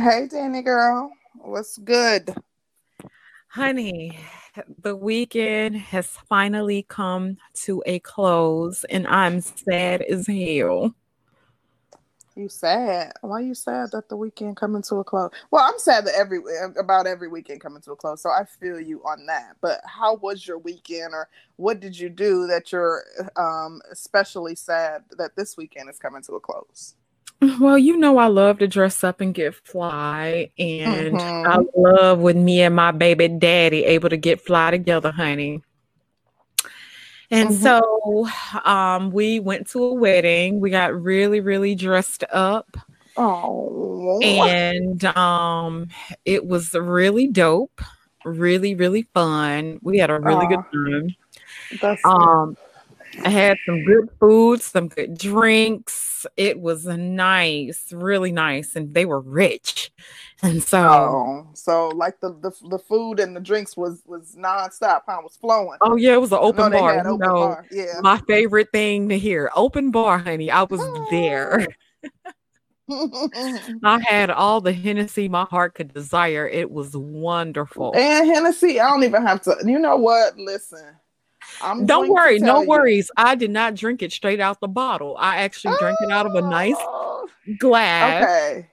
Hey, Danny girl. What's good? Honey, the weekend has finally come to a close, and I'm sad as hell. You sad? Why you sad that the weekend coming to a close? Well, I'm sad that every about every weekend coming to a close. So I feel you on that. But how was your weekend, or what did you do that you're um, especially sad that this weekend is coming to a close? Well, you know I love to dress up and get fly, and mm-hmm. I love when me and my baby daddy able to get fly together, honey. And mm-hmm. so um, we went to a wedding. We got really, really dressed up. Oh. And um, it was really dope, really, really fun. We had a really good time. That's um, I had some good food, some good drinks. It was nice, really nice, and they were rich. And so, oh, so like the, the the food and the drinks was was nonstop, huh? Was flowing. Oh yeah, it was an open bar. You know, bar. Yeah, my favorite thing to hear, open bar, honey. I was there. I had all the Hennessy my heart could desire. It was wonderful. And Hennessy, I don't even have to. You know what? Listen, I'm don't worry, no you. worries. I did not drink it straight out the bottle. I actually oh, drank it out of a nice oh. glass. Okay.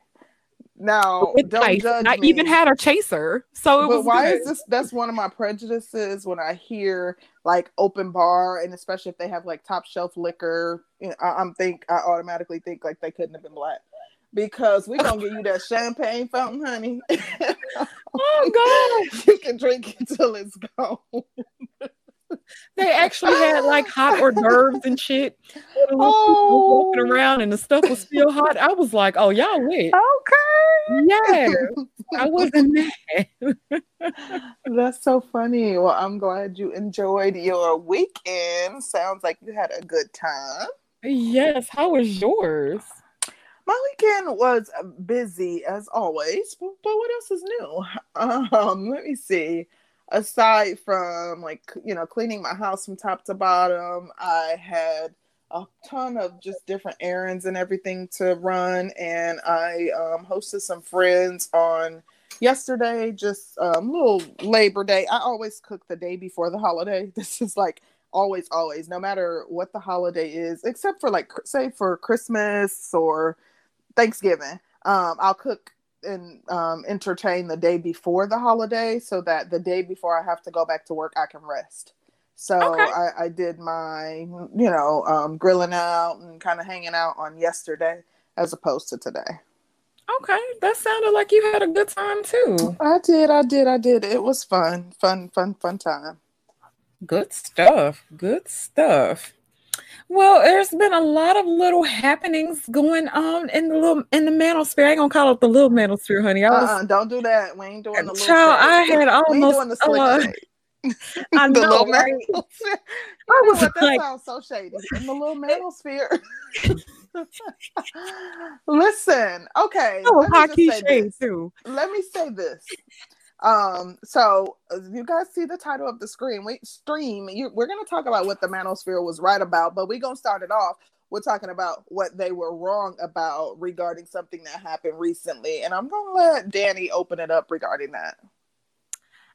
Now, don't ice. judge I me. even had a chaser, so it but was. Why good. is this? That's one of my prejudices when I hear like open bar, and especially if they have like top shelf liquor. You know, I, am think I automatically think like they couldn't have been black because we're gonna give you that champagne fountain, honey. oh God, you can drink it till it's gone they actually had like hot hors d'oeuvres and shit. Oh. Walking around and the stuff was still hot. I was like, oh, y'all lit. Okay. Yeah. I wasn't mad. That's so funny. Well, I'm glad you enjoyed your weekend. Sounds like you had a good time. Yes. How was yours? My weekend was busy as always, but, but what else is new? Um, let me see aside from like you know cleaning my house from top to bottom i had a ton of just different errands and everything to run and i um, hosted some friends on yesterday just a um, little labor day. I always cook the day before the holiday. This is like always always no matter what the holiday is except for like say for christmas or thanksgiving um, i'll cook and um, entertain the day before the holiday so that the day before I have to go back to work, I can rest. So okay. I, I, did my, you know, um, grilling out and kind of hanging out on yesterday as opposed to today. Okay, that sounded like you had a good time too. I did, I did, I did. It was fun, fun, fun, fun time. Good stuff. Good stuff. Well, there's been a lot of little happenings going on in the little in the manosphere. I ain't gonna call it the little manosphere, honey. I was, uh-uh, don't do that. We ain't doing the little. Child, I had almost. Uh, I the know, little right? manosphere. I was what, like, that sounds so shady. In the little manosphere. Listen, okay. Oh, hockey shade too. Let me say this. Um, so uh, you guys see the title of the screen. We stream. You, we're going to talk about what the manosphere was right about, but we're going to start it off. We're talking about what they were wrong about regarding something that happened recently, and I'm going to let Danny open it up regarding that.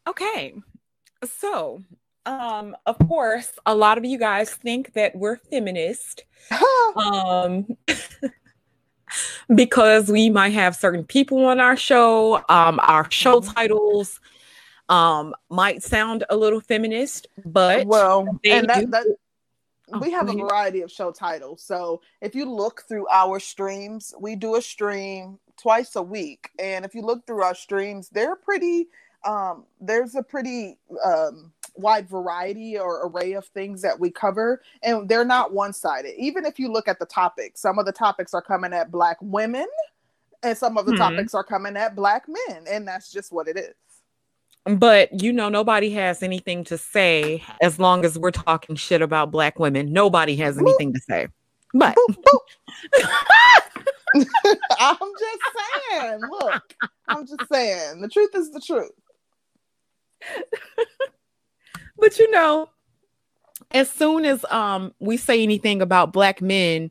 Okay, so um, of course, a lot of you guys think that we're feminist. um because we might have certain people on our show. Um, our show mm-hmm. titles um, might sound a little feminist, but well, and that, that oh, we have a variety of show titles. So if you look through our streams, we do a stream twice a week, and if you look through our streams, they're pretty. Um, there's a pretty um, wide variety or array of things that we cover and they're not one-sided. Even if you look at the topics some of the topics are coming at black women and some of the hmm. topics are coming at black men and that's just what it is. But you know nobody has anything to say as long as we're talking shit about black women. Nobody has anything to say. But boop, boop. i'm just saying look i'm just saying the truth is the truth but you know, as soon as um we say anything about black men,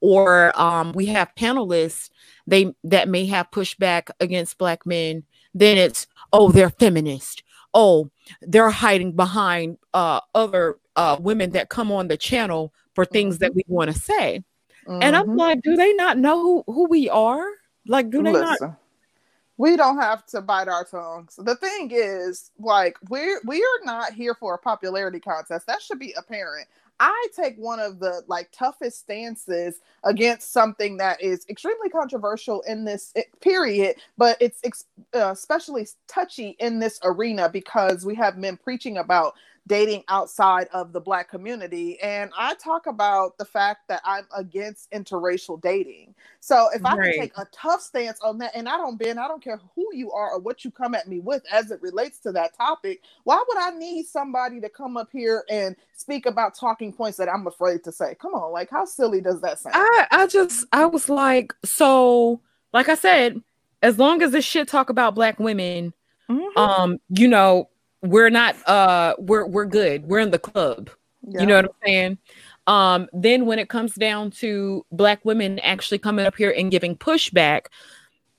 or um, we have panelists they that may have pushback against black men, then it's oh they're feminist. Oh, they're hiding behind uh, other uh, women that come on the channel for things mm-hmm. that we want to say. Mm-hmm. And I'm mm-hmm. like, do they not know who, who we are? Like, do they Listen, not? We don't have to bite our tongues. The thing is, like, we're we are not here for a popularity contest. That should be apparent. I take one of the like toughest stances against something that is extremely controversial in this eh, period, but it's ex- uh, especially touchy in this arena because we have men preaching about dating outside of the black community and i talk about the fact that i'm against interracial dating so if i right. can take a tough stance on that and i don't bend i don't care who you are or what you come at me with as it relates to that topic why would i need somebody to come up here and speak about talking points that i'm afraid to say come on like how silly does that sound i i just i was like so like i said as long as this shit talk about black women mm-hmm. um you know we're not uh we're we're good. We're in the club. Yeah. You know what I'm saying? Um, then when it comes down to black women actually coming up here and giving pushback,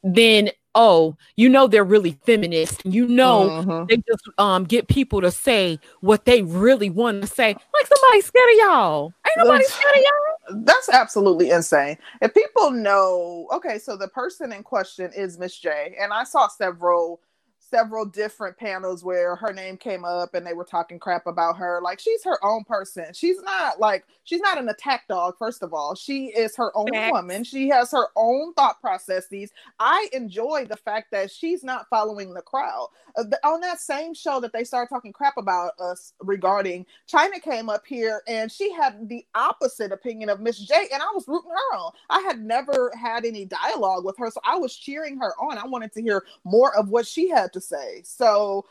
then oh, you know they're really feminist. You know mm-hmm. they just um get people to say what they really want to say. Like somebody's scared of y'all. Ain't nobody scared of y'all. That's absolutely insane. If people know, okay, so the person in question is Miss J, and I saw several several different panels where her name came up and they were talking crap about her. Like she's her own person. She's not like she's not an attack dog. First of all, she is her own Facts. woman. She has her own thought processes. I enjoy the fact that she's not following the crowd. Uh, the, on that same show that they started talking crap about us regarding China came up here and she had the opposite opinion of Miss J, and I was rooting her on. I had never had any dialogue with her, so I was cheering her on. I wanted to hear more of what she had to say. So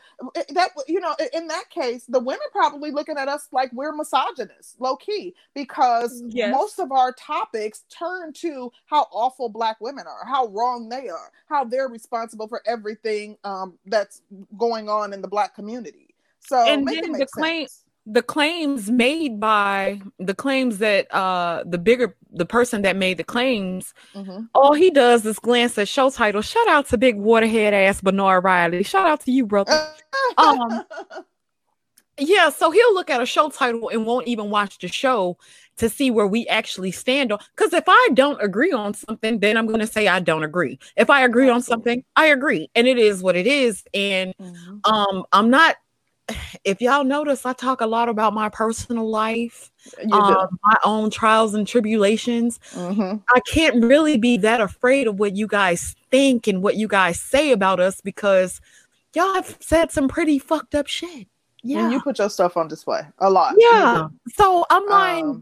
that you know, in that case, the women probably looking at us like we're misogynists, low key, because yes. most of our topics turn to how awful black women are, how wrong they are, how they're responsible for everything um, that's going on in the black community. So and then the claim the claims made by the claims that uh the bigger the person that made the claims mm-hmm. all he does is glance at show title shout out to big waterhead ass bernard riley. Shout out to you brother. Um yeah so he'll look at a show title and won't even watch the show to see where we actually stand on because if i don't agree on something then i'm going to say i don't agree. If i agree on something i agree and it is what it is and mm-hmm. um i'm not if y'all notice, I talk a lot about my personal life, um, my own trials and tribulations. Mm-hmm. I can't really be that afraid of what you guys think and what you guys say about us because y'all have said some pretty fucked up shit. Yeah, and you put your stuff on display a lot. Yeah, mm-hmm. so I'm like. Um,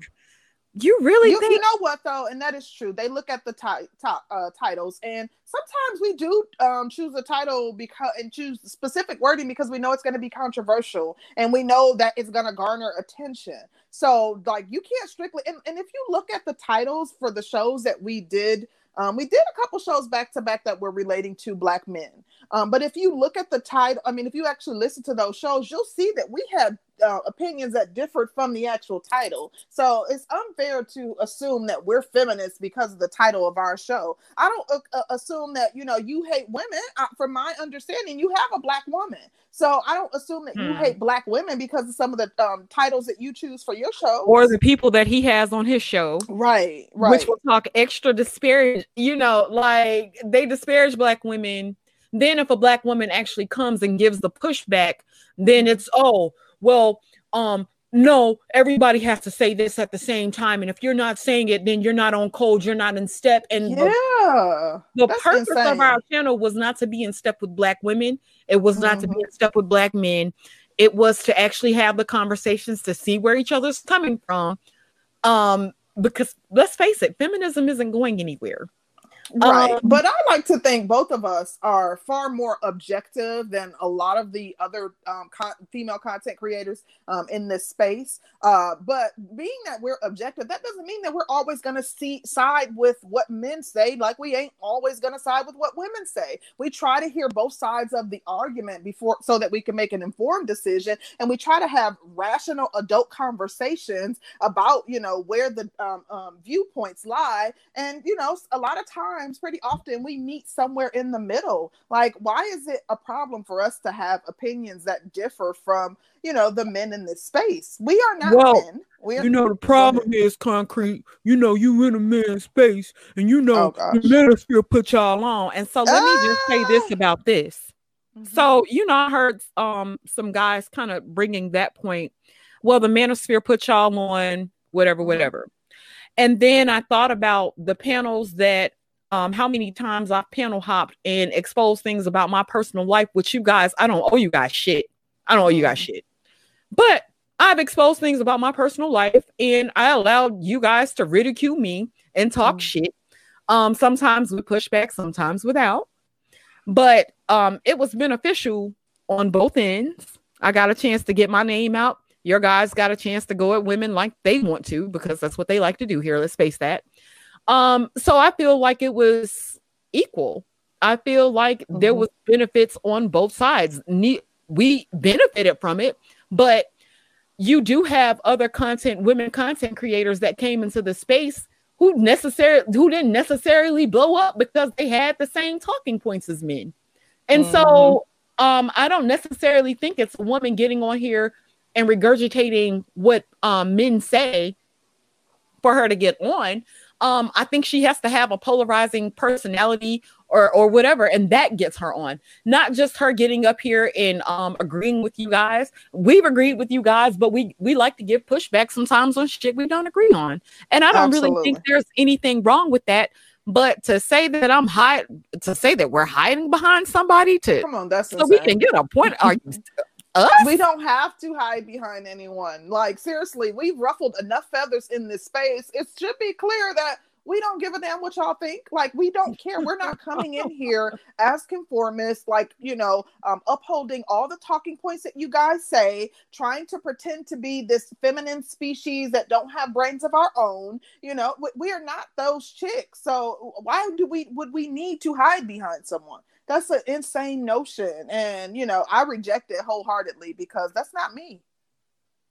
you really you, think- you know what though, and that is true. They look at the ti- top uh, titles, and sometimes we do um, choose a title because and choose specific wording because we know it's going to be controversial, and we know that it's going to garner attention. So, like, you can't strictly. And, and if you look at the titles for the shows that we did um, we did a couple shows back to back that were relating to black men. Um, but if you look at the title, I mean, if you actually listen to those shows, you'll see that we had uh, opinions that differed from the actual title. So it's unfair to assume that we're feminists because of the title of our show. I don't uh, uh assume that you know you hate women. Uh, from my understanding, you have a black woman. So I don't assume that hmm. you hate black women because of some of the um, titles that you choose for your show or the people that he has on his show. Right, right. Which will talk extra disparage. You know, like they disparage black women. Then if a black woman actually comes and gives the pushback, then it's oh well, um, no, everybody has to say this at the same time. And if you're not saying it, then you're not on code, you're not in step. And yeah, the, the purpose insane. of our channel was not to be in step with black women, it was mm-hmm. not to be mm-hmm. in step with black men. It was to actually have the conversations to see where each other's coming from. Um, because let's face it, feminism isn't going anywhere. Right. Um, but I like to think both of us are far more objective than a lot of the other um, con- female content creators um, in this space. Uh, but being that we're objective, that doesn't mean that we're always going to see side with what men say, like we ain't always going to side with what women say. We try to hear both sides of the argument before so that we can make an informed decision. And we try to have rational adult conversations about, you know, where the um, um, viewpoints lie. And, you know, a lot of times, times, pretty often, we meet somewhere in the middle. Like, why is it a problem for us to have opinions that differ from, you know, the men in this space? We are not well, men. We are, you know, the problem is concrete. You know, you in a man's space, and you know, oh, the manosphere put y'all on. And so, let ah! me just say this ah! about this. Mm-hmm. So, you know, I heard um some guys kind of bringing that point. Well, the manosphere put y'all on, whatever, mm-hmm. whatever. And then I thought about the panels that um, how many times I've panel hopped and exposed things about my personal life, which you guys, I don't owe you guys shit. I don't owe you guys mm-hmm. shit. But I've exposed things about my personal life and I allowed you guys to ridicule me and talk mm. shit. Um, sometimes with pushback, sometimes without. But um, it was beneficial on both ends. I got a chance to get my name out. Your guys got a chance to go at women like they want to because that's what they like to do here. Let's face that. Um, so I feel like it was equal. I feel like mm-hmm. there was benefits on both sides. Ne- we benefited from it, but you do have other content, women content creators that came into the space who necessarily who didn't necessarily blow up because they had the same talking points as men. And mm-hmm. so um, I don't necessarily think it's a woman getting on here and regurgitating what um, men say for her to get on um, I think she has to have a polarizing personality or or whatever, and that gets her on. Not just her getting up here and um agreeing with you guys. We've agreed with you guys, but we we like to give pushback sometimes on shit we don't agree on. And I don't Absolutely. really think there's anything wrong with that. But to say that I'm hide to say that we're hiding behind somebody to come on, that's so insane. we can get a point. Are us? We don't have to hide behind anyone. Like seriously, we've ruffled enough feathers in this space. It should be clear that we don't give a damn what y'all think. Like we don't care. We're not coming in here as conformists, like you know, um, upholding all the talking points that you guys say, trying to pretend to be this feminine species that don't have brains of our own. You know, we, we are not those chicks. So why do we would we need to hide behind someone? That's an insane notion and you know i reject it wholeheartedly because that's not me.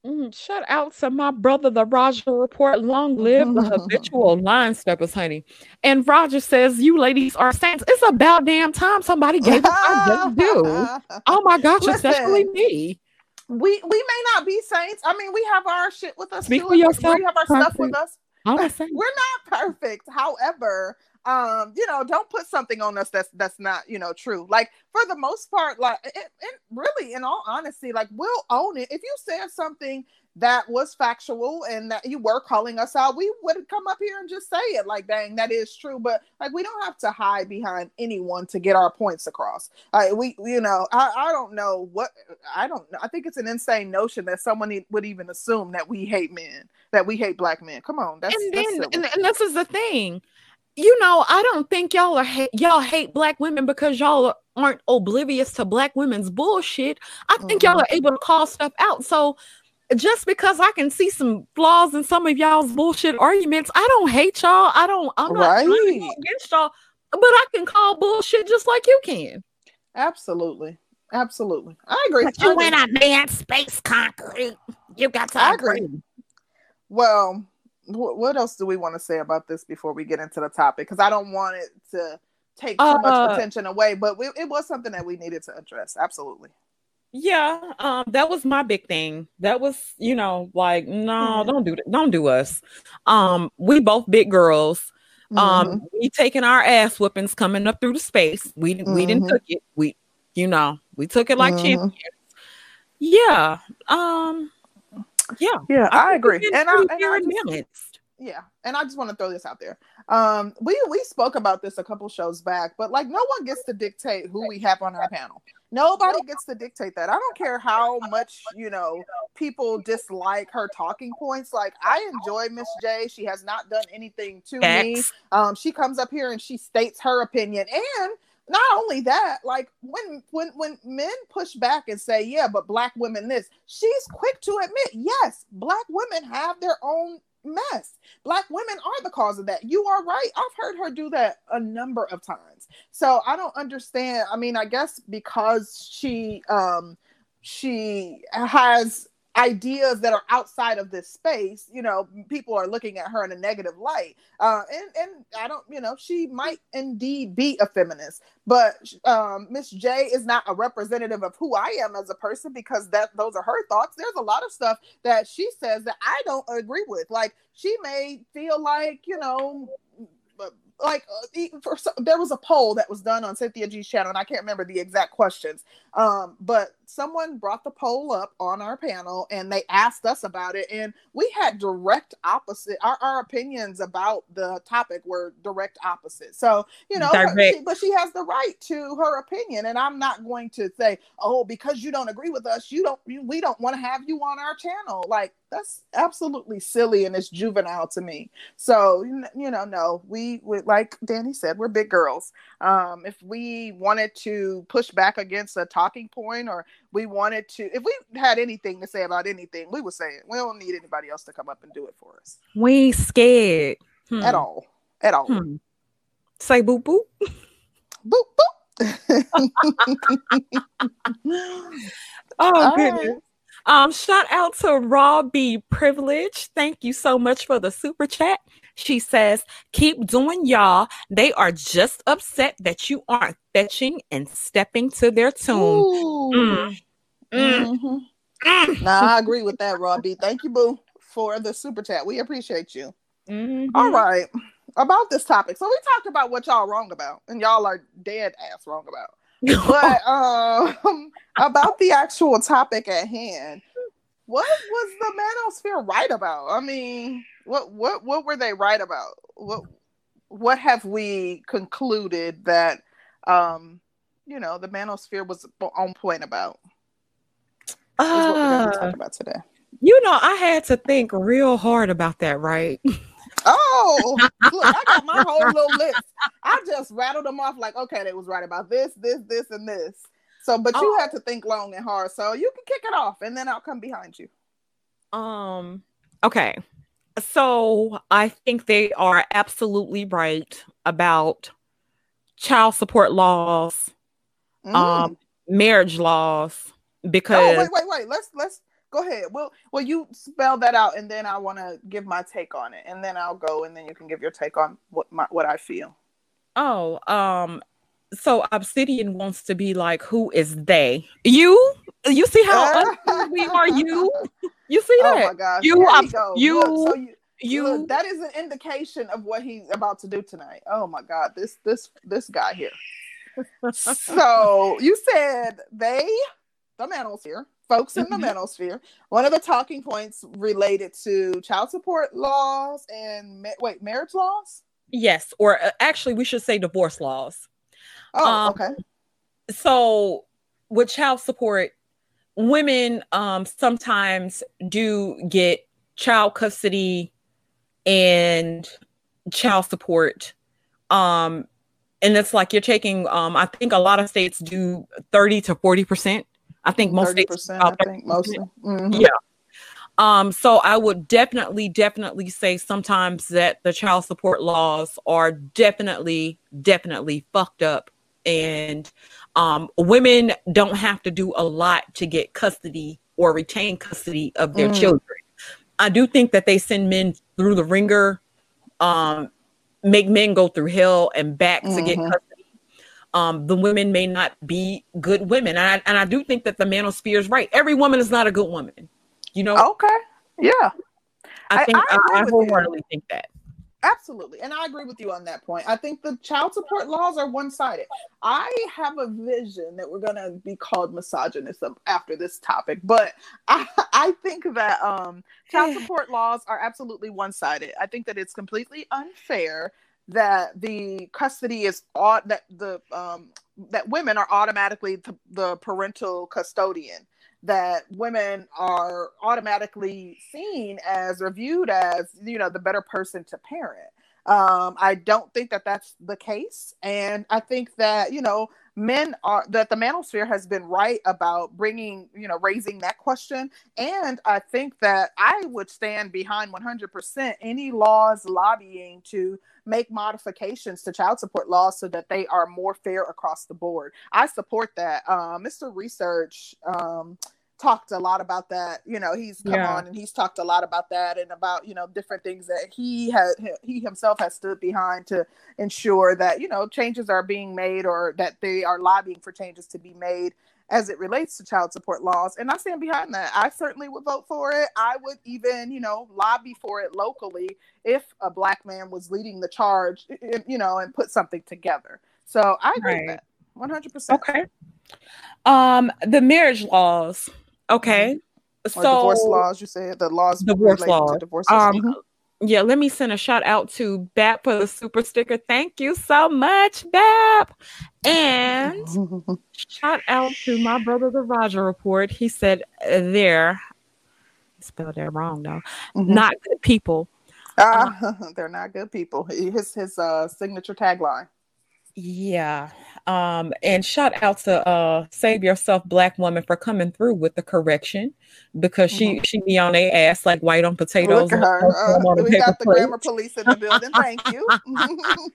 Mm, shout out to my brother the roger report. Long live the habitual line steppers honey. And roger says you ladies are saints. It's about damn time somebody gave us our do. Oh my gosh Listen, especially me. we we may not be saints. I mean we have our shit with us Speak too. for yourself. we have our perfect. stuff with us. We're not perfect. However um you know don't put something on us that's that's not you know true. Like for the most part like it, it really in all honesty like we'll own it. If you said something that was factual and that you were calling us out we would come up here and just say it like dang that is true. But like we don't have to hide behind anyone to get our points across. Uh, we you know I, I don't know what i don't know i think it's an insane notion that someone would even assume that we hate men that we hate black men. Come on that's and then that's and, and this is the thing you know, I don't think y'all are ha- y'all hate black women because y'all aren't oblivious to black women's bullshit. I think mm-hmm. y'all are able to call stuff out. So just because I can see some flaws in some of y'all's bullshit arguments, I don't hate y'all. I don't. I'm not right. against y'all, but I can call bullshit just like you can. Absolutely, absolutely. I agree. But you went on man space concrete. You got to I agree. agree. Well, what else do we want to say about this before we get into the topic? Because I don't want it to take too uh, much attention away, but we, it was something that we needed to address. Absolutely. Yeah, um, that was my big thing. That was, you know, like, no, mm-hmm. don't do that. Don't do us. Um, we both big girls. Um, mm-hmm. we taking our ass whoopings coming up through the space. We mm-hmm. we didn't mm-hmm. took it. We, you know, we took it like mm-hmm. champions. Yeah. Um, yeah, yeah, I, I agree. And I, and I just, yeah, and I just want to throw this out there. Um, we we spoke about this a couple shows back, but like no one gets to dictate who we have on our panel. Nobody gets to dictate that. I don't care how much you know people dislike her talking points. Like I enjoy Miss J. She has not done anything to X. me. Um, she comes up here and she states her opinion. And not only that, like when when when men push back and say, "Yeah, but black women this," she's quick to admit, "Yes, black women have their own mess. Black women are the cause of that. You are right. I've heard her do that a number of times. So I don't understand. I mean, I guess because she um she has ideas that are outside of this space, you know, people are looking at her in a negative light. Uh, and and I don't, you know, she might indeed be a feminist, but um, Miss J is not a representative of who I am as a person because that those are her thoughts. There's a lot of stuff that she says that I don't agree with. Like she may feel like, you know, like uh, for, there was a poll that was done on Cynthia G's channel, and I can't remember the exact questions. Um, but someone brought the poll up on our panel, and they asked us about it, and we had direct opposite. Our, our opinions about the topic were direct opposite. So you know, she, but she has the right to her opinion, and I'm not going to say, oh, because you don't agree with us, you don't, we don't want to have you on our channel. Like that's absolutely silly and it's juvenile to me. So you know, no, we would like Danny said, we're big girls. Um, if we wanted to push back against a talking point or we wanted to, if we had anything to say about anything, we would say it. We don't need anybody else to come up and do it for us. We scared hmm. at all, at all. Hmm. Say boop boop, boop boop. oh goodness. Um, shout out to Robbie Privilege. Thank you so much for the super chat. She says, keep doing y'all. They are just upset that you aren't fetching and stepping to their tune. Mm. Mm. Mm-hmm. Mm. Nah, I agree with that, Robbie. Thank you, Boo, for the super chat. We appreciate you. Mm-hmm. All right. About this topic. So we talked about what y'all wrong about, and y'all are dead ass wrong about but um, about the actual topic at hand, what was the manosphere right about? I mean, what what what were they right about? What what have we concluded that um, you know the manosphere was on point about? Uh, is what we're going to talk about today. You know, I had to think real hard about that, right? Oh, look, I got my whole little list. I just rattled them off like, okay, they was right about this, this, this, and this. So, but you oh. had to think long and hard. So you can kick it off, and then I'll come behind you. Um. Okay. So I think they are absolutely right about child support laws, mm. um, marriage laws. Because oh, wait, wait, wait. Let's let's go ahead. Well, well, you spell that out, and then I want to give my take on it, and then I'll go, and then you can give your take on what my what I feel. Oh, um, so Obsidian wants to be like, who is they? You? You see how we are? You? You see that? Oh my gosh! You, ob- you, look, so you, you. Look, that is an indication of what he's about to do tonight. Oh my god! This this this guy here. so you said they, the manosphere, folks in the mm-hmm. manosphere. One of the talking points related to child support laws and ma- wait, marriage laws. Yes, or uh, actually, we should say divorce laws. Oh, um, okay. So, with child support, women um, sometimes do get child custody and child support. Um, and it's like you're taking, um, I think a lot of states do 30 to 40%. I think most states, I think mostly. Mm-hmm. Yeah. Um, so I would definitely, definitely say sometimes that the child support laws are definitely, definitely fucked up. And um, women don't have to do a lot to get custody or retain custody of their mm. children. I do think that they send men through the ringer, um, make men go through hell and back mm-hmm. to get mm-hmm. custody. Um, the women may not be good women. And I, and I do think that the manosphere is right. Every woman is not a good woman. You know? Okay. Yeah. I think I, I, I wholeheartedly think that. Absolutely. And I agree with you on that point. I think the child support laws are one sided. I have a vision that we're going to be called misogynist after this topic, but I, I think that um, child support laws are absolutely one sided. I think that it's completely unfair that the custody is that the um, that women are automatically the parental custodian that women are automatically seen as or viewed as you know the better person to parent um, I don't think that that's the case. And I think that, you know, men are that the manosphere has been right about bringing, you know, raising that question. And I think that I would stand behind 100% any laws lobbying to make modifications to child support laws so that they are more fair across the board. I support that. Uh, Mr. Research, um, talked a lot about that. You know, he's come yeah. on and he's talked a lot about that and about, you know, different things that he had he himself has stood behind to ensure that, you know, changes are being made or that they are lobbying for changes to be made as it relates to child support laws. And I stand behind that. I certainly would vote for it. I would even, you know, lobby for it locally if a black man was leading the charge, you know, and put something together. So I agree right. with that. 100%. Okay. Um, the marriage laws. Okay. Mm-hmm. So divorce laws, you said the laws divorce laws. Divorce um, mm-hmm. yeah, let me send a shout out to BAP for the super sticker. Thank you so much, BAP. And shout out to my brother, the Roger Report. He said there, spelled that wrong though, mm-hmm. not good people. Uh, they're not good people. His his uh, signature tagline. Yeah. Um, and shout out to uh Save Yourself Black Woman for coming through with the correction because she mm-hmm. she be on a ass like white on potatoes. Look at her. Uh, we got the plate. grammar police in the building. Thank you.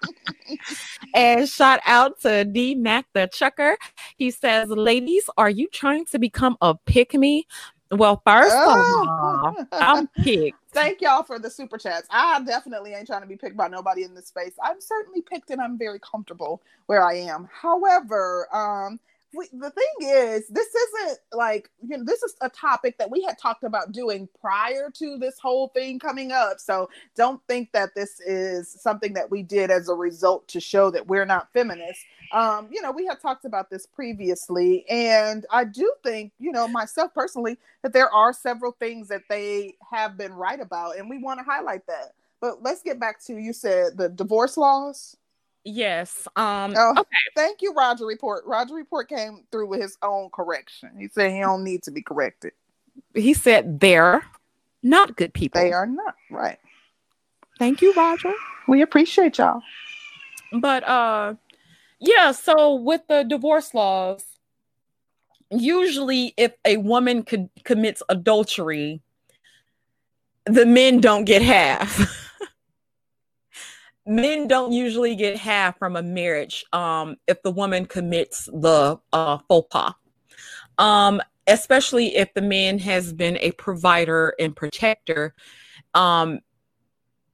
and shout out to D Mac the Chucker. He says, Ladies, are you trying to become a pick me? Well, first oh. of all, I'm picked. Thank y'all for the super chats. I definitely ain't trying to be picked by nobody in this space. I'm certainly picked and I'm very comfortable where I am. However, um, we, the thing is, this isn't like you know, this is a topic that we had talked about doing prior to this whole thing coming up. So don't think that this is something that we did as a result to show that we're not feminists. Um, you know, we had talked about this previously, and I do think, you know, myself personally, that there are several things that they have been right about, and we want to highlight that. But let's get back to you said the divorce laws. Yes. Um oh, okay. Thank you, Roger Report. Roger Report came through with his own correction. He said he don't need to be corrected. He said they're not good people. They are not, right. Thank you, Roger. We appreciate y'all. But uh yeah, so with the divorce laws, usually if a woman could commits adultery, the men don't get half. men don't usually get half from a marriage um, if the woman commits the uh, faux pas. Um, especially if the man has been a provider and protector. Um,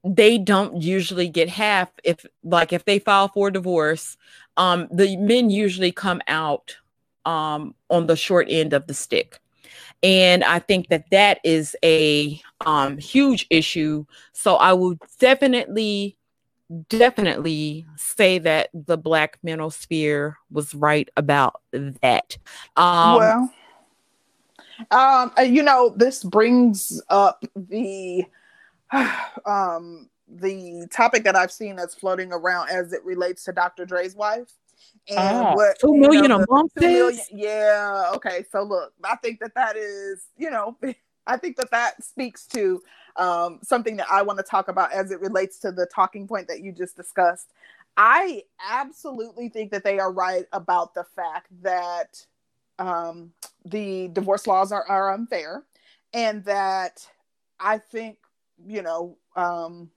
they don't usually get half if like if they file for divorce um the men usually come out um on the short end of the stick and i think that that is a um huge issue so i would definitely definitely say that the black manosphere was right about that. Um, well, um, uh, you know, this brings up the um, the topic that I've seen that's floating around as it relates to Dr. Dre's wife. And ah, what two million know, a month? is? yeah. Okay. So look, I think that that is, you know, I think that that speaks to um, something that I want to talk about as it relates to the talking point that you just discussed. I absolutely think that they are right about the fact that um, the divorce laws are, are unfair and that I think, you know, um,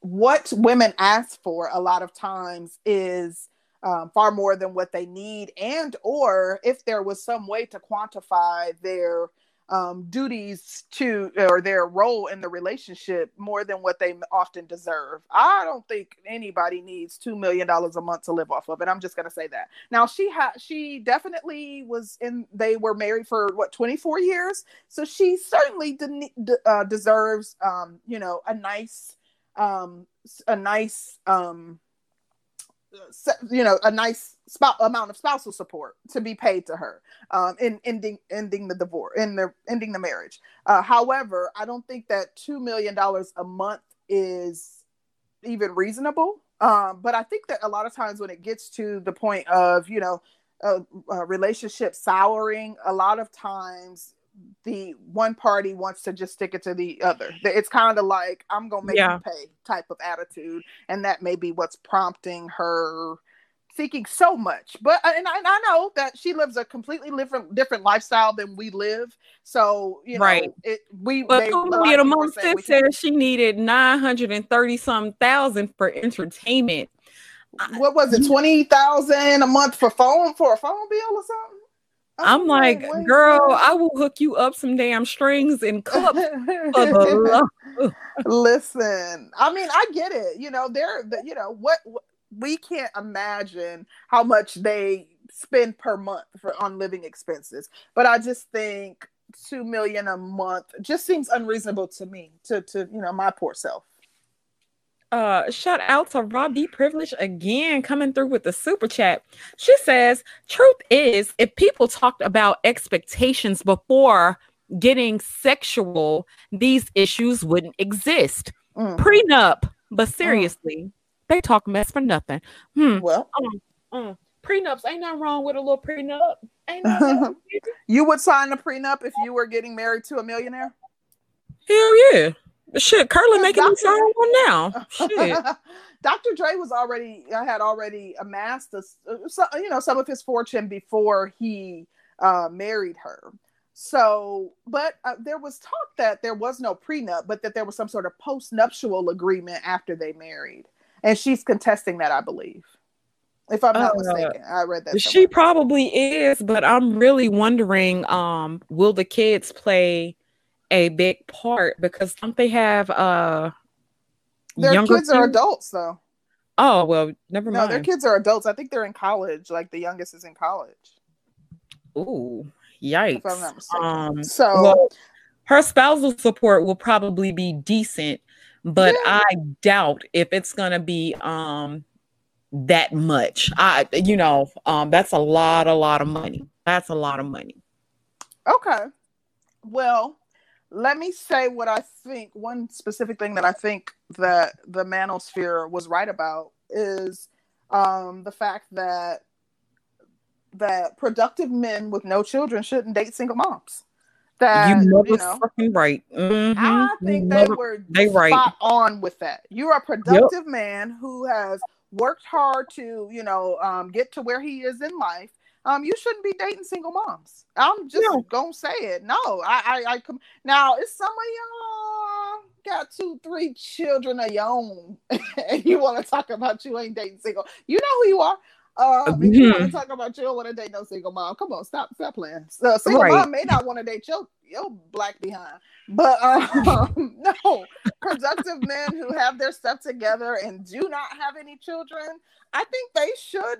what women ask for a lot of times is um, far more than what they need and or if there was some way to quantify their um, duties to or their role in the relationship more than what they often deserve. I don't think anybody needs two million dollars a month to live off of and I'm just gonna say that. Now she had she definitely was in. They were married for what 24 years, so she certainly de- uh, deserves um, you know a nice um, a nice um, you know a nice amount of spousal support to be paid to her um, in ending ending the divorce in the ending the marriage. Uh, however, I don't think that two million dollars a month is even reasonable. Um, but I think that a lot of times when it gets to the point of you know a, a relationship souring, a lot of times the one party wants to just stick it to the other. It's kind of like I'm gonna make yeah. you pay type of attitude, and that may be what's prompting her seeking so much. But uh, and I, and I know that she lives a completely different different lifestyle than we live. So you know, right. it we but Juliet among sis said she needed nine hundred and thirty some thousand for entertainment. What was it, twenty thousand a month for phone for a phone bill or something? I'm, like, girl, I will hook you up some damn strings and cups. Listen, I mean, I get it. You know, they're the, you know what, what we can't imagine how much they spend per month for on living expenses. But I just think two million a month just seems unreasonable to me. To to you know my poor self uh shout out to Robbie Privilege again coming through with the super chat. She says, truth is, if people talked about expectations before getting sexual, these issues wouldn't exist. Mm. Prenup, but mm. seriously, mm. they talk mess for nothing. Hmm. Well, um, um, prenups ain't nothing wrong with a little prenup. Ain't you would sign a prenup if you were getting married to a millionaire? Hell yeah. Shit, Curly making Dr. me sign one now. Shit. Dr. Dre was already uh, had already amassed a, uh, you know some of his fortune before he uh, married her. So, but uh, there was talk that there was no prenup, but that there was some sort of post-nuptial agreement after they married, and she's contesting that, I believe. If I'm not uh, mistaken, I read that. Somewhere. She probably is, but I'm really wondering: um, will the kids play? A big part because don't they have uh their kids are adults though. Oh well, never mind. No, their kids are adults. I think they're in college. Like the youngest is in college. Ooh, yikes! Um, so well, her spousal support will probably be decent, but yeah. I doubt if it's gonna be um that much. I you know um that's a lot, a lot of money. That's a lot of money. Okay. Well, let me say what I think. One specific thing that I think that the manosphere was right about is um, the fact that that productive men with no children shouldn't date single moms. That you, you know, fucking right. Mm-hmm. I think you they were they right. on with that. You're a productive yep. man who has worked hard to, you know, um, get to where he is in life um, you shouldn't be dating single moms. I'm just no. gonna say it. No, I, I, I come now. It's some of y'all got two, three children of your own, and you want to talk about you ain't dating single. You know who you are. Uh, mm-hmm. you want to talk about you don't want to date no single mom. Come on, stop, stop playing. So, single right. mom may not want to date your your black behind, but um, no, productive men who have their stuff together and do not have any children. I think they should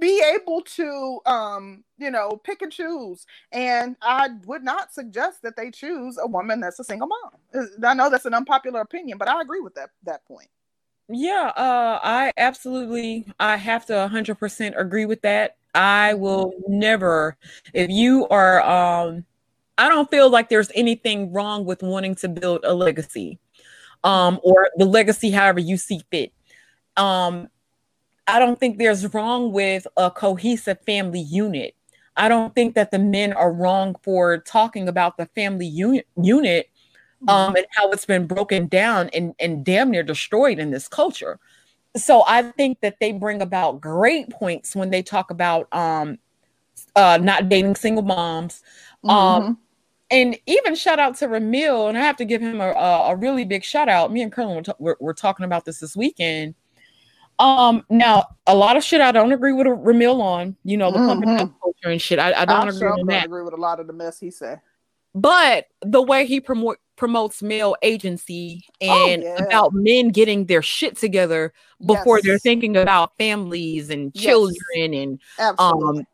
be able to, um, you know, pick and choose. And I would not suggest that they choose a woman that's a single mom. I know that's an unpopular opinion, but I agree with that that point. Yeah, uh, I absolutely, I have to 100% agree with that. I will never, if you are, um, I don't feel like there's anything wrong with wanting to build a legacy, um, or the legacy however you see fit. Um, I don't think there's wrong with a cohesive family unit. I don't think that the men are wrong for talking about the family unit unit um, and how it's been broken down and, and damn near destroyed in this culture. So I think that they bring about great points when they talk about um, uh, not dating single moms. Um, mm-hmm. and even shout out to Ramil, and I have to give him a, a, really big shout out. Me and Curlin were, t- were, were talking about this this weekend um, now a lot of shit I don't agree with Ramil on, you know, the mm-hmm. culture and shit. I, I don't agree sure with that. agree with a lot of the mess he said. But the way he promote promotes male agency oh, and oh, yeah. about men getting their shit together before yes. they're thinking about families and children yes. and Absolutely. um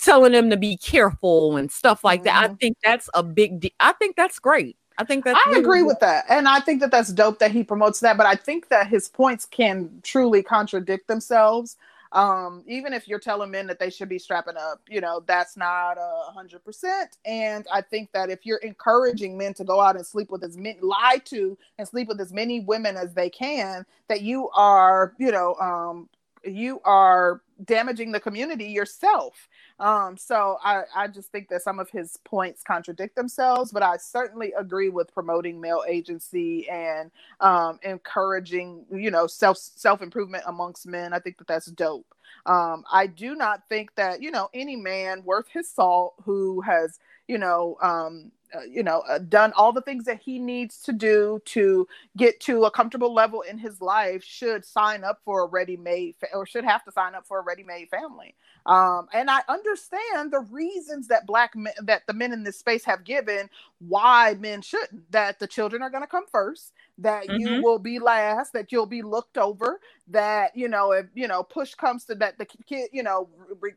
telling them to be careful and stuff like mm-hmm. that. I mm-hmm. think that's a big de- I think that's great. I think that I really agree with that, and I think that that's dope that he promotes that. But I think that his points can truly contradict themselves. Um, even if you're telling men that they should be strapping up, you know, that's not a hundred percent. And I think that if you're encouraging men to go out and sleep with as many, lie to and sleep with as many women as they can, that you are, you know, um, you are damaging the community yourself. Um, so I, I just think that some of his points contradict themselves, but I certainly agree with promoting male agency and um, encouraging, you know, self self improvement amongst men. I think that that's dope. Um, I do not think that you know any man worth his salt who has you know um, uh, you know, uh, done all the things that he needs to do to get to a comfortable level in his life should sign up for a ready-made fa- or should have to sign up for a ready-made family. Um, and I understand the reasons that black men that the men in this space have given why men shouldn't. That the children are going to come first, that mm-hmm. you will be last, that you'll be looked over, that you know if you know push comes to that the kid you know re-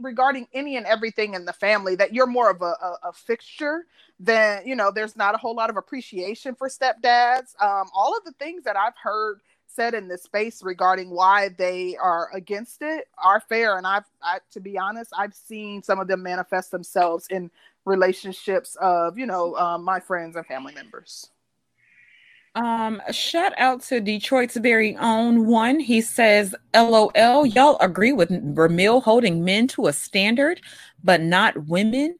regarding any and everything in the family that you're more of a, a, a, fixture than you know there's not a whole lot of appreciation for stepdads um, all of the things that i've heard said in this space regarding why they are against it are fair and i've I, to be honest i've seen some of them manifest themselves in relationships of you know uh, my friends and family members um, shout out to Detroit's very own one. He says, LOL, y'all agree with Ramil holding men to a standard, but not women?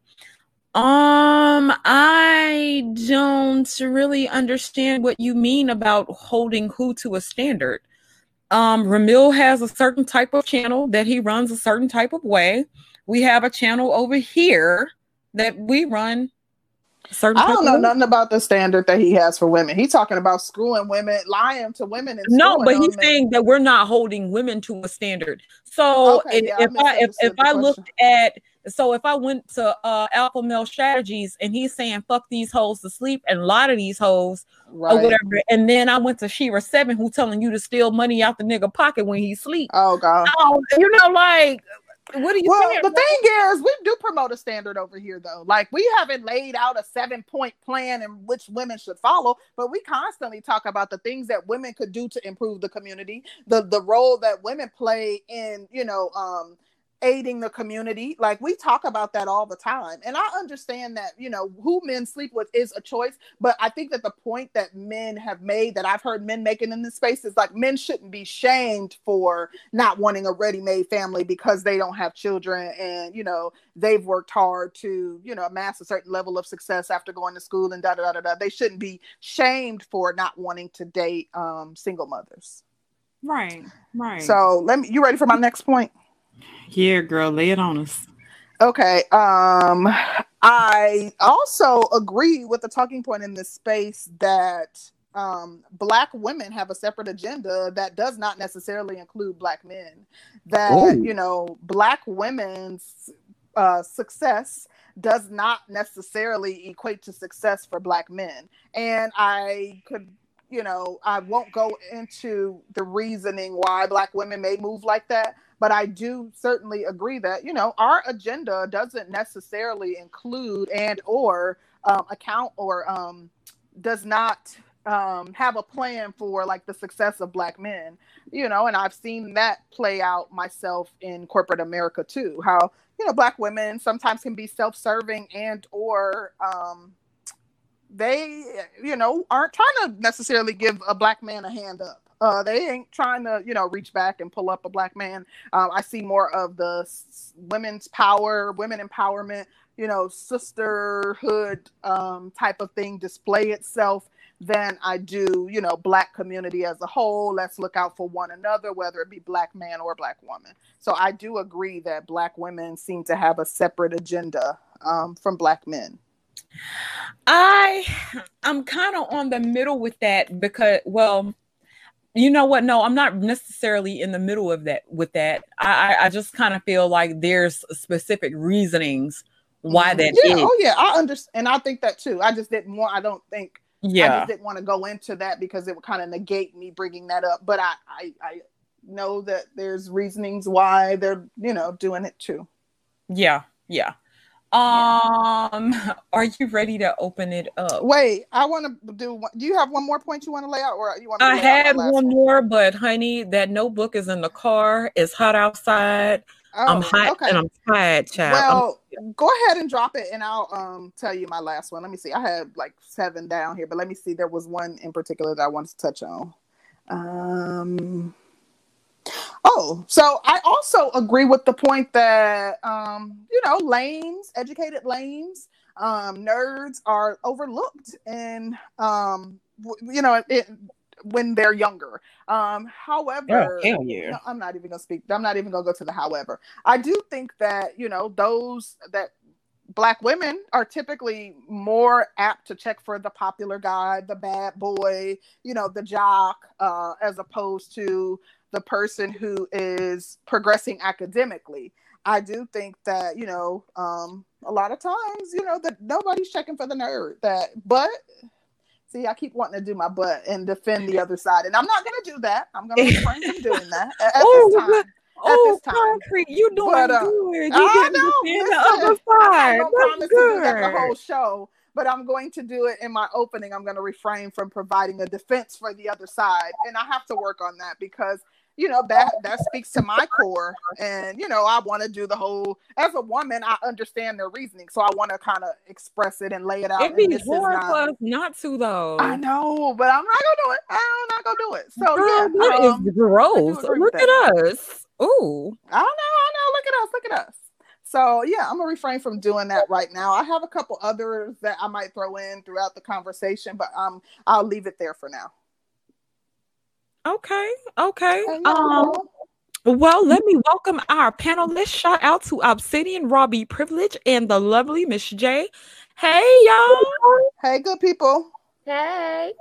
Um, I don't really understand what you mean about holding who to a standard. Um, Ramil has a certain type of channel that he runs a certain type of way. We have a channel over here that we run certain. I don't know nothing about the standard that he has for women. He's talking about screwing women, lying to women. no, but he's saying that we're not holding women to a standard. So okay, if, yeah, if I if, if I looked at so if I went to uh, Alpha Male Strategies and he's saying fuck these hoes to sleep and a lot of these hoes right. or whatever, and then I went to Shera Seven who telling you to steal money out the nigga pocket when he sleep. Oh god, oh, you know like what do you well saying? the thing is we do promote a standard over here though like we haven't laid out a seven point plan in which women should follow but we constantly talk about the things that women could do to improve the community the the role that women play in you know um aiding the community. Like we talk about that all the time. And I understand that, you know, who men sleep with is a choice. But I think that the point that men have made that I've heard men making in this space is like men shouldn't be shamed for not wanting a ready made family because they don't have children and, you know, they've worked hard to, you know, amass a certain level of success after going to school and da da da da. They shouldn't be shamed for not wanting to date um, single mothers. Right, right. So let me, you ready for my next point? Yeah, girl, lay it on us. Okay. Um, I also agree with the talking point in this space that um, black women have a separate agenda that does not necessarily include black men. That Ooh. you know, black women's uh, success does not necessarily equate to success for black men. And I could you know, I won't go into the reasoning why black women may move like that, but I do certainly agree that you know our agenda doesn't necessarily include and or um, account or um, does not um, have a plan for like the success of black men you know and i've seen that play out myself in corporate america too how you know black women sometimes can be self-serving and or um, they you know aren't trying to necessarily give a black man a hand up uh, they ain't trying to, you know, reach back and pull up a black man. Um, I see more of the s- women's power, women empowerment, you know, sisterhood um, type of thing display itself than I do, you know, black community as a whole. Let's look out for one another, whether it be black man or black woman. So I do agree that black women seem to have a separate agenda um, from black men. I I'm kind of on the middle with that because well you know what? No, I'm not necessarily in the middle of that with that. I, I just kind of feel like there's specific reasonings why mm-hmm. that yeah, is. Oh yeah, I understand. And I think that too. I just didn't want. I don't think. Yeah. I just didn't want to go into that because it would kind of negate me bringing that up. But I, I, I know that there's reasonings why they're you know doing it too. Yeah. Yeah. Um, are you ready to open it up? Wait, I want to do. Do you have one more point you want to lay out, or you want? I had one, one more, but honey, that notebook is in the car. It's hot outside. Oh, I'm hot okay. and I'm tired, child. Well, I'm... go ahead and drop it, and I'll um tell you my last one. Let me see. I have like seven down here, but let me see. There was one in particular that I wanted to touch on. Um. Oh, so I also agree with the point that um, you know, lames, educated lames, um, nerds are overlooked and um, w- you know, it, when they're younger. Um, however, oh, yeah. no, I'm not even gonna speak. I'm not even gonna go to the however. I do think that you know those that black women are typically more apt to check for the popular guy, the bad boy, you know, the jock, uh, as opposed to the person who is progressing academically. I do think that, you know, um, a lot of times, you know, that nobody's checking for the nerd. That but see, I keep wanting to do my butt and defend the other side. And I'm not gonna do that. I'm gonna refrain from doing that at, at oh, this time oh, concrete, you doing but, uh, good. You I know, listen, the other side. I promise good. to do that the whole show, but I'm going to do it in my opening. I'm going to refrain from providing a defense for the other side, and I have to work on that because you know that that speaks to my core and you know i want to do the whole as a woman i understand their reasoning so i want to kind of express it and lay it out it'd be hard for us not to though i know but i'm not gonna do it i'm not gonna do it so Girl, yeah that um, is gross look at us Oh, I don't know, I know. Look at us, look at us. So yeah, I'm gonna refrain from doing that right now. I have a couple others that I might throw in throughout the conversation, but um, I'll leave it there for now. Okay, okay. Um, well, let me welcome our panelists. Shout out to Obsidian Robbie Privilege and the lovely Miss J. Hey y'all. Hey, good people. Hey.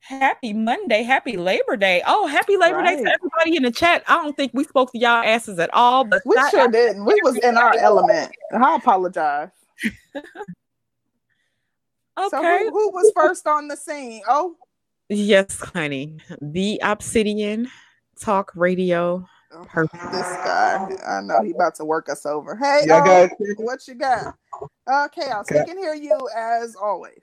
Happy Monday, happy Labor Day. Oh, happy Labor right. Day to everybody in the chat. I don't think we spoke to y'all asses at all, but we sure didn't. We was in our element. I apologize. okay. So who, who, was first on the scene? Oh, yes, honey. The Obsidian Talk Radio. Oh, this guy, I know he about to work us over. Hey, yeah, um, what you got? Uh, chaos. We can hear you as always